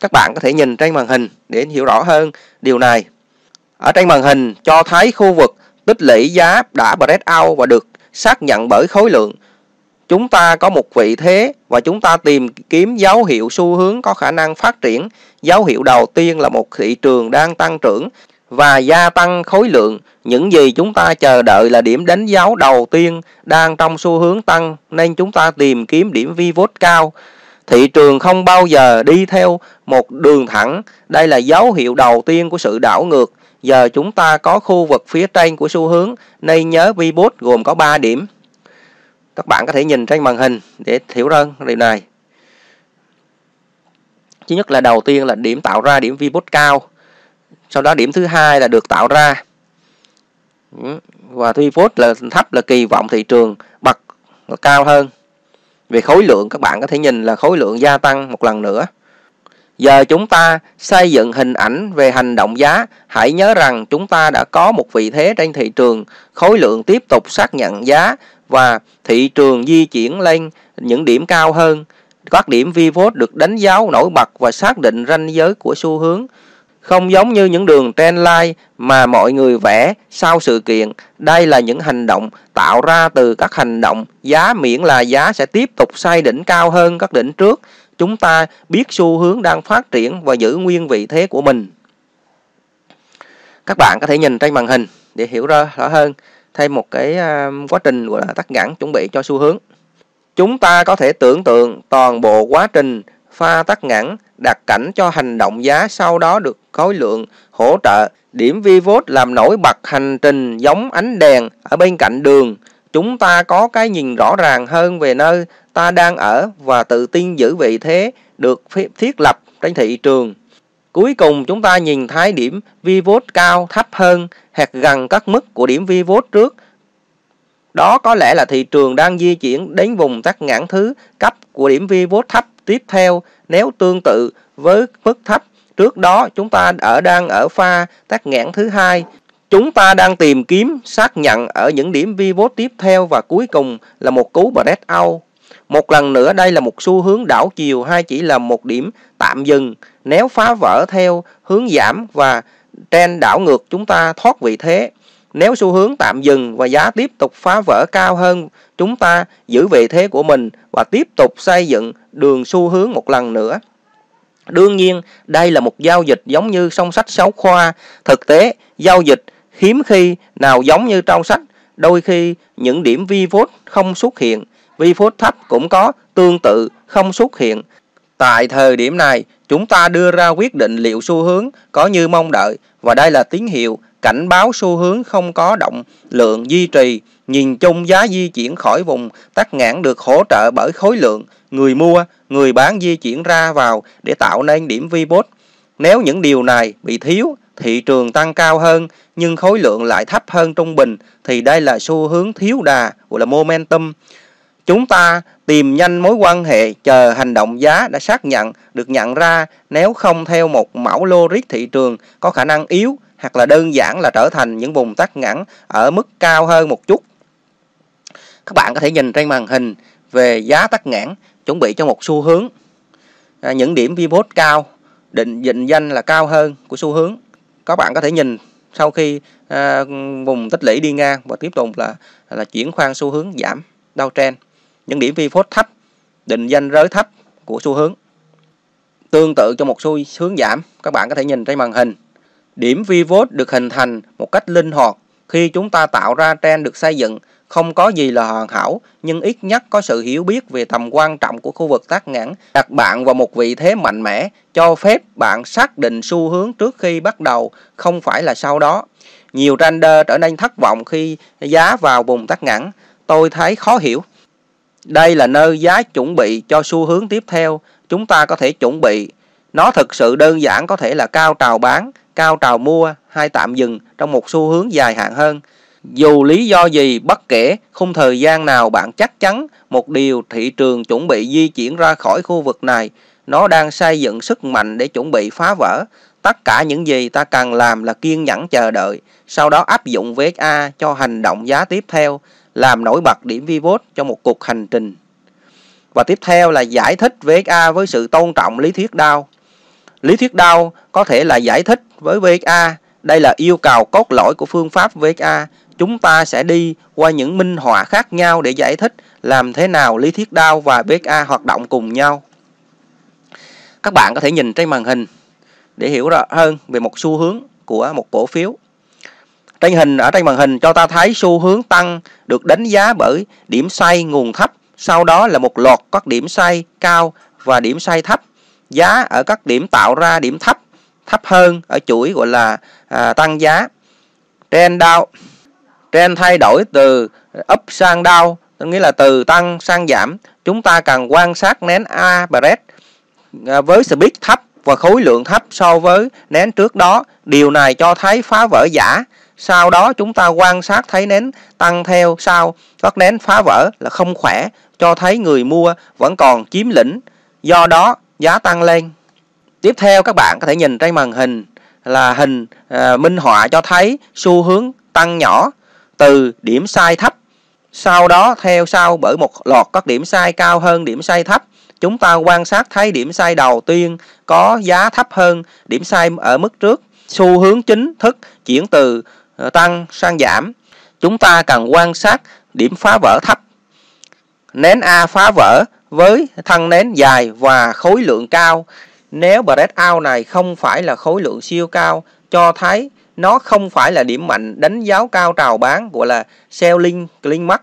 Các bạn có thể nhìn trên màn hình để hiểu rõ hơn điều này. Ở trên màn hình cho thấy khu vực tích lũy giá đã break out và được xác nhận bởi khối lượng chúng ta có một vị thế và chúng ta tìm kiếm dấu hiệu xu hướng có khả năng phát triển. Dấu hiệu đầu tiên là một thị trường đang tăng trưởng và gia tăng khối lượng. Những gì chúng ta chờ đợi là điểm đánh dấu đầu tiên đang trong xu hướng tăng, nên chúng ta tìm kiếm điểm vi vốt cao. Thị trường không bao giờ đi theo một đường thẳng. Đây là dấu hiệu đầu tiên của sự đảo ngược. Giờ chúng ta có khu vực phía trên của xu hướng, nên nhớ vi vốt gồm có 3 điểm. Các bạn có thể nhìn trên màn hình để hiểu hơn điều này. Thứ nhất là đầu tiên là điểm tạo ra điểm pivot cao. Sau đó điểm thứ hai là được tạo ra. Ừ, và pivot là thấp là kỳ vọng thị trường bật cao hơn. Về khối lượng các bạn có thể nhìn là khối lượng gia tăng một lần nữa. Giờ chúng ta xây dựng hình ảnh về hành động giá, hãy nhớ rằng chúng ta đã có một vị thế trên thị trường, khối lượng tiếp tục xác nhận giá và thị trường di chuyển lên những điểm cao hơn. Các điểm pivot được đánh dấu nổi bật và xác định ranh giới của xu hướng. Không giống như những đường trendline mà mọi người vẽ sau sự kiện, đây là những hành động tạo ra từ các hành động giá miễn là giá sẽ tiếp tục xoay đỉnh cao hơn các đỉnh trước chúng ta biết xu hướng đang phát triển và giữ nguyên vị thế của mình. Các bạn có thể nhìn trên màn hình để hiểu rõ hơn thêm một cái à, quá trình gọi là tắt ngắn chuẩn bị cho xu hướng. Chúng ta có thể tưởng tượng toàn bộ quá trình pha tắt ngắn đặt cảnh cho hành động giá sau đó được khối lượng, hỗ trợ điểm pivot làm nổi bật hành trình giống ánh đèn ở bên cạnh đường chúng ta có cái nhìn rõ ràng hơn về nơi ta đang ở và tự tin giữ vị thế được thiết lập trên thị trường. Cuối cùng chúng ta nhìn thấy điểm pivot cao thấp hơn hoặc gần các mức của điểm pivot trước. Đó có lẽ là thị trường đang di chuyển đến vùng tắc ngãn thứ cấp của điểm pivot thấp tiếp theo, nếu tương tự với mức thấp, trước đó chúng ta ở đang ở pha tắc nghẽn thứ hai Chúng ta đang tìm kiếm, xác nhận ở những điểm pivot tiếp theo và cuối cùng là một cú breakout. Một lần nữa, đây là một xu hướng đảo chiều hay chỉ là một điểm tạm dừng. Nếu phá vỡ theo hướng giảm và trend đảo ngược, chúng ta thoát vị thế. Nếu xu hướng tạm dừng và giá tiếp tục phá vỡ cao hơn, chúng ta giữ vị thế của mình và tiếp tục xây dựng đường xu hướng một lần nữa. Đương nhiên, đây là một giao dịch giống như song sách sáu khoa. Thực tế, giao dịch hiếm khi nào giống như trong sách, đôi khi những điểm vi vốt không xuất hiện, vi vốt thấp cũng có tương tự không xuất hiện. Tại thời điểm này, chúng ta đưa ra quyết định liệu xu hướng có như mong đợi và đây là tín hiệu cảnh báo xu hướng không có động lượng duy trì. Nhìn chung giá di chuyển khỏi vùng tắc nghẽn được hỗ trợ bởi khối lượng người mua, người bán di chuyển ra vào để tạo nên điểm vi bốt Nếu những điều này bị thiếu thị trường tăng cao hơn nhưng khối lượng lại thấp hơn trung bình thì đây là xu hướng thiếu đà gọi là momentum. Chúng ta tìm nhanh mối quan hệ chờ hành động giá đã xác nhận được nhận ra nếu không theo một mẫu logic thị trường có khả năng yếu hoặc là đơn giản là trở thành những vùng tắc ngắn ở mức cao hơn một chút. Các bạn có thể nhìn trên màn hình về giá tắc nghẽn chuẩn bị cho một xu hướng. À, những điểm pivot cao định định danh là cao hơn của xu hướng các bạn có thể nhìn sau khi à, vùng tích lũy đi ngang và tiếp tục là là chuyển khoan xu hướng giảm đau trend. những điểm vi phốt thấp định danh rới thấp của xu hướng tương tự cho một xu hướng giảm các bạn có thể nhìn trên màn hình điểm vi được hình thành một cách linh hoạt khi chúng ta tạo ra trend được xây dựng không có gì là hoàn hảo, nhưng ít nhất có sự hiểu biết về tầm quan trọng của khu vực tác ngắn, đặt bạn vào một vị thế mạnh mẽ, cho phép bạn xác định xu hướng trước khi bắt đầu, không phải là sau đó. Nhiều trader trở nên thất vọng khi giá vào vùng tắc ngắn. Tôi thấy khó hiểu. Đây là nơi giá chuẩn bị cho xu hướng tiếp theo. Chúng ta có thể chuẩn bị. Nó thực sự đơn giản có thể là cao trào bán, cao trào mua hay tạm dừng trong một xu hướng dài hạn hơn. Dù lý do gì bất kể khung thời gian nào bạn chắc chắn một điều thị trường chuẩn bị di chuyển ra khỏi khu vực này, nó đang xây dựng sức mạnh để chuẩn bị phá vỡ. Tất cả những gì ta cần làm là kiên nhẫn chờ đợi, sau đó áp dụng VSA cho hành động giá tiếp theo, làm nổi bật điểm pivot cho một cuộc hành trình. Và tiếp theo là giải thích VSA với sự tôn trọng lý thuyết Dow. Lý thuyết đau có thể là giải thích với VXA đây là yêu cầu cốt lõi của phương pháp VXA chúng ta sẽ đi qua những minh họa khác nhau để giải thích làm thế nào lý thuyết đau và VXA hoạt động cùng nhau. Các bạn có thể nhìn trên màn hình để hiểu rõ hơn về một xu hướng của một cổ phiếu. Trên hình ở trên màn hình cho ta thấy xu hướng tăng được đánh giá bởi điểm xoay nguồn thấp, sau đó là một loạt các điểm xoay cao và điểm xoay thấp. Giá ở các điểm tạo ra điểm thấp thấp hơn ở chuỗi gọi là à, tăng giá. Trend down Trend thay đổi từ up sang down nghĩa là từ tăng sang giảm. Chúng ta cần quan sát nén A Bread với speed thấp và khối lượng thấp so với nén trước đó. Điều này cho thấy phá vỡ giả. Sau đó chúng ta quan sát thấy nén tăng theo sau. Các nén phá vỡ là không khỏe cho thấy người mua vẫn còn chiếm lĩnh. Do đó giá tăng lên. Tiếp theo các bạn có thể nhìn trên màn hình là hình à, minh họa cho thấy xu hướng tăng nhỏ từ điểm sai thấp. Sau đó theo sau bởi một loạt các điểm sai cao hơn điểm sai thấp chúng ta quan sát thấy điểm sai đầu tiên có giá thấp hơn điểm sai ở mức trước. Xu hướng chính thức chuyển từ à, tăng sang giảm. Chúng ta cần quan sát điểm phá vỡ thấp. Nến A phá vỡ với thân nén dài và khối lượng cao, nếu breakout này không phải là khối lượng siêu cao, cho thấy nó không phải là điểm mạnh đánh dấu cao trào bán gọi là selling clean mark.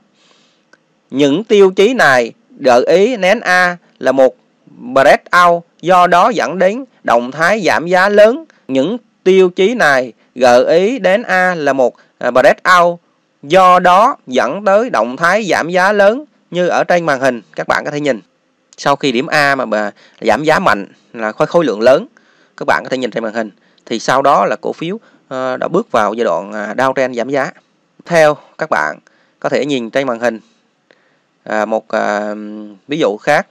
Những tiêu chí này gợi ý nén A là một breakout do đó dẫn đến động thái giảm giá lớn. Những tiêu chí này gợi ý đến A là một breakout do đó dẫn tới động thái giảm giá lớn như ở trên màn hình các bạn có thể nhìn. Sau khi điểm A mà, mà giảm giá mạnh là khối khối lượng lớn các bạn có thể nhìn trên màn hình. Thì sau đó là cổ phiếu uh, đã bước vào giai đoạn à, downtrend giảm giá. Theo các bạn có thể nhìn trên màn hình uh, một uh, ví dụ khác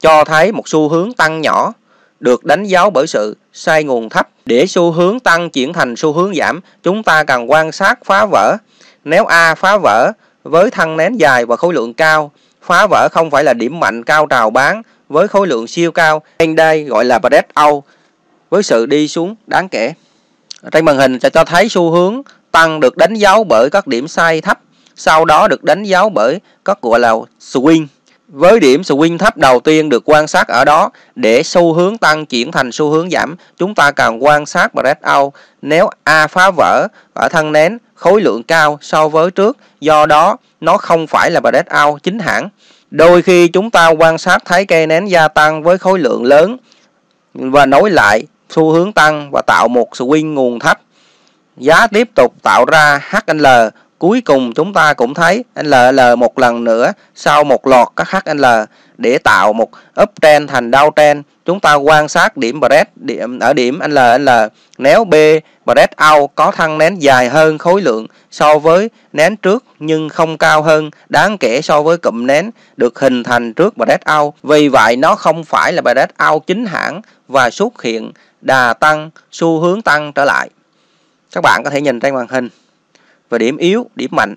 cho thấy một xu hướng tăng nhỏ được đánh dấu bởi sự sai nguồn thấp. Để xu hướng tăng chuyển thành xu hướng giảm chúng ta cần quan sát phá vỡ. Nếu A phá vỡ với thân nén dài và khối lượng cao, phá vỡ không phải là điểm mạnh cao trào bán với khối lượng siêu cao. Trên đây gọi là breakout với sự đi xuống đáng kể. Trên màn hình sẽ cho thấy xu hướng tăng được đánh dấu bởi các điểm sai thấp, sau đó được đánh dấu bởi các gọi là swing với điểm swing thấp đầu tiên được quan sát ở đó, để xu hướng tăng chuyển thành xu hướng giảm, chúng ta cần quan sát breakout nếu A phá vỡ ở thân nến, khối lượng cao so với trước, do đó nó không phải là breakout chính hãng Đôi khi chúng ta quan sát thấy cây nến gia tăng với khối lượng lớn và nối lại xu hướng tăng và tạo một swing nguồn thấp. Giá tiếp tục tạo ra HL. Cuối cùng chúng ta cũng thấy LL một lần nữa, sau một loạt các HL để tạo một uptrend thành downtrend. Chúng ta quan sát điểm break điểm, ở điểm LL. Nếu B break out có thân nén dài hơn khối lượng so với nén trước nhưng không cao hơn, đáng kể so với cụm nén được hình thành trước break out. Vì vậy, nó không phải là break out chính hãng và xuất hiện đà tăng, xu hướng tăng trở lại. Các bạn có thể nhìn trên màn hình và điểm yếu, điểm mạnh.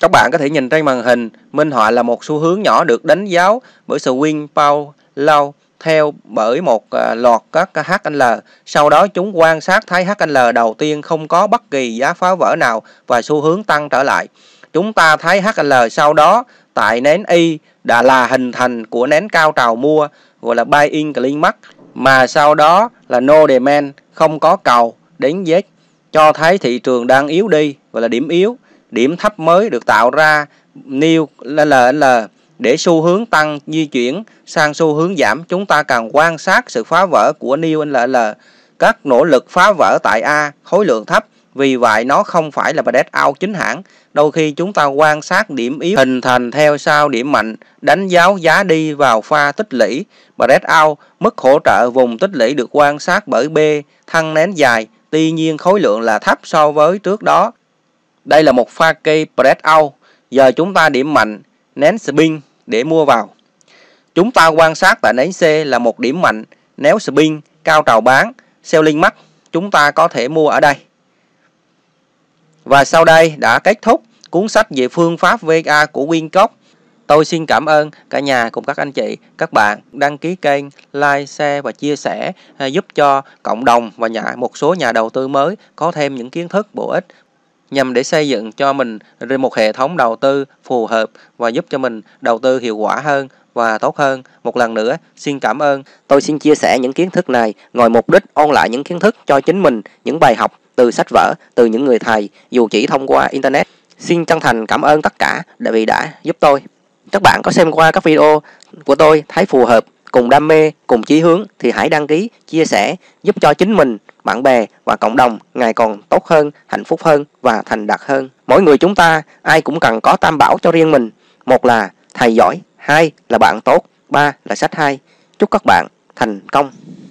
Các bạn có thể nhìn trên màn hình minh họa là một xu hướng nhỏ được đánh dấu bởi swing Paul Lau theo bởi một à, loạt các HL. Sau đó chúng quan sát thấy HL đầu tiên không có bất kỳ giá phá vỡ nào và xu hướng tăng trở lại. Chúng ta thấy HL sau đó tại nén Y đã là hình thành của nén cao trào mua gọi là buy in clean mark mà sau đó là no demand không có cầu đến Z cho thấy thị trường đang yếu đi gọi là điểm yếu điểm thấp mới được tạo ra new LL để xu hướng tăng di chuyển sang xu hướng giảm, chúng ta cần quan sát sự phá vỡ của New LL Các nỗ lực phá vỡ tại A khối lượng thấp, vì vậy nó không phải là break out chính hãng. Đôi khi chúng ta quan sát điểm yếu hình thành theo sau điểm mạnh, đánh dấu giá đi vào pha tích lũy. Break out, mức hỗ trợ vùng tích lũy được quan sát bởi B, thăng nén dài, tuy nhiên khối lượng là thấp so với trước đó. Đây là một pha cây break out. Giờ chúng ta điểm mạnh, nén spin để mua vào. Chúng ta quan sát tại nến C là một điểm mạnh, nếu spin cao trào bán, selling mắc, chúng ta có thể mua ở đây. Và sau đây đã kết thúc cuốn sách về phương pháp VA của Wincock. Tôi xin cảm ơn cả nhà cùng các anh chị, các bạn đăng ký kênh, like, share và chia sẻ à, giúp cho cộng đồng và nhà một số nhà đầu tư mới có thêm những kiến thức bổ ích nhằm để xây dựng cho mình một hệ thống đầu tư phù hợp và giúp cho mình đầu tư hiệu quả hơn và tốt hơn. Một lần nữa, xin cảm ơn. Tôi xin chia sẻ những kiến thức này ngồi mục đích ôn lại những kiến thức cho chính mình, những bài học từ sách vở, từ những người thầy, dù chỉ thông qua Internet. Xin chân thành cảm ơn tất cả vì đã giúp tôi. Các bạn có xem qua các video của tôi thấy phù hợp, cùng đam mê, cùng chí hướng thì hãy đăng ký, chia sẻ, giúp cho chính mình bạn bè và cộng đồng ngày còn tốt hơn, hạnh phúc hơn và thành đạt hơn. Mỗi người chúng ta ai cũng cần có tam bảo cho riêng mình. Một là thầy giỏi, hai là bạn tốt, ba là sách hay. Chúc các bạn thành công.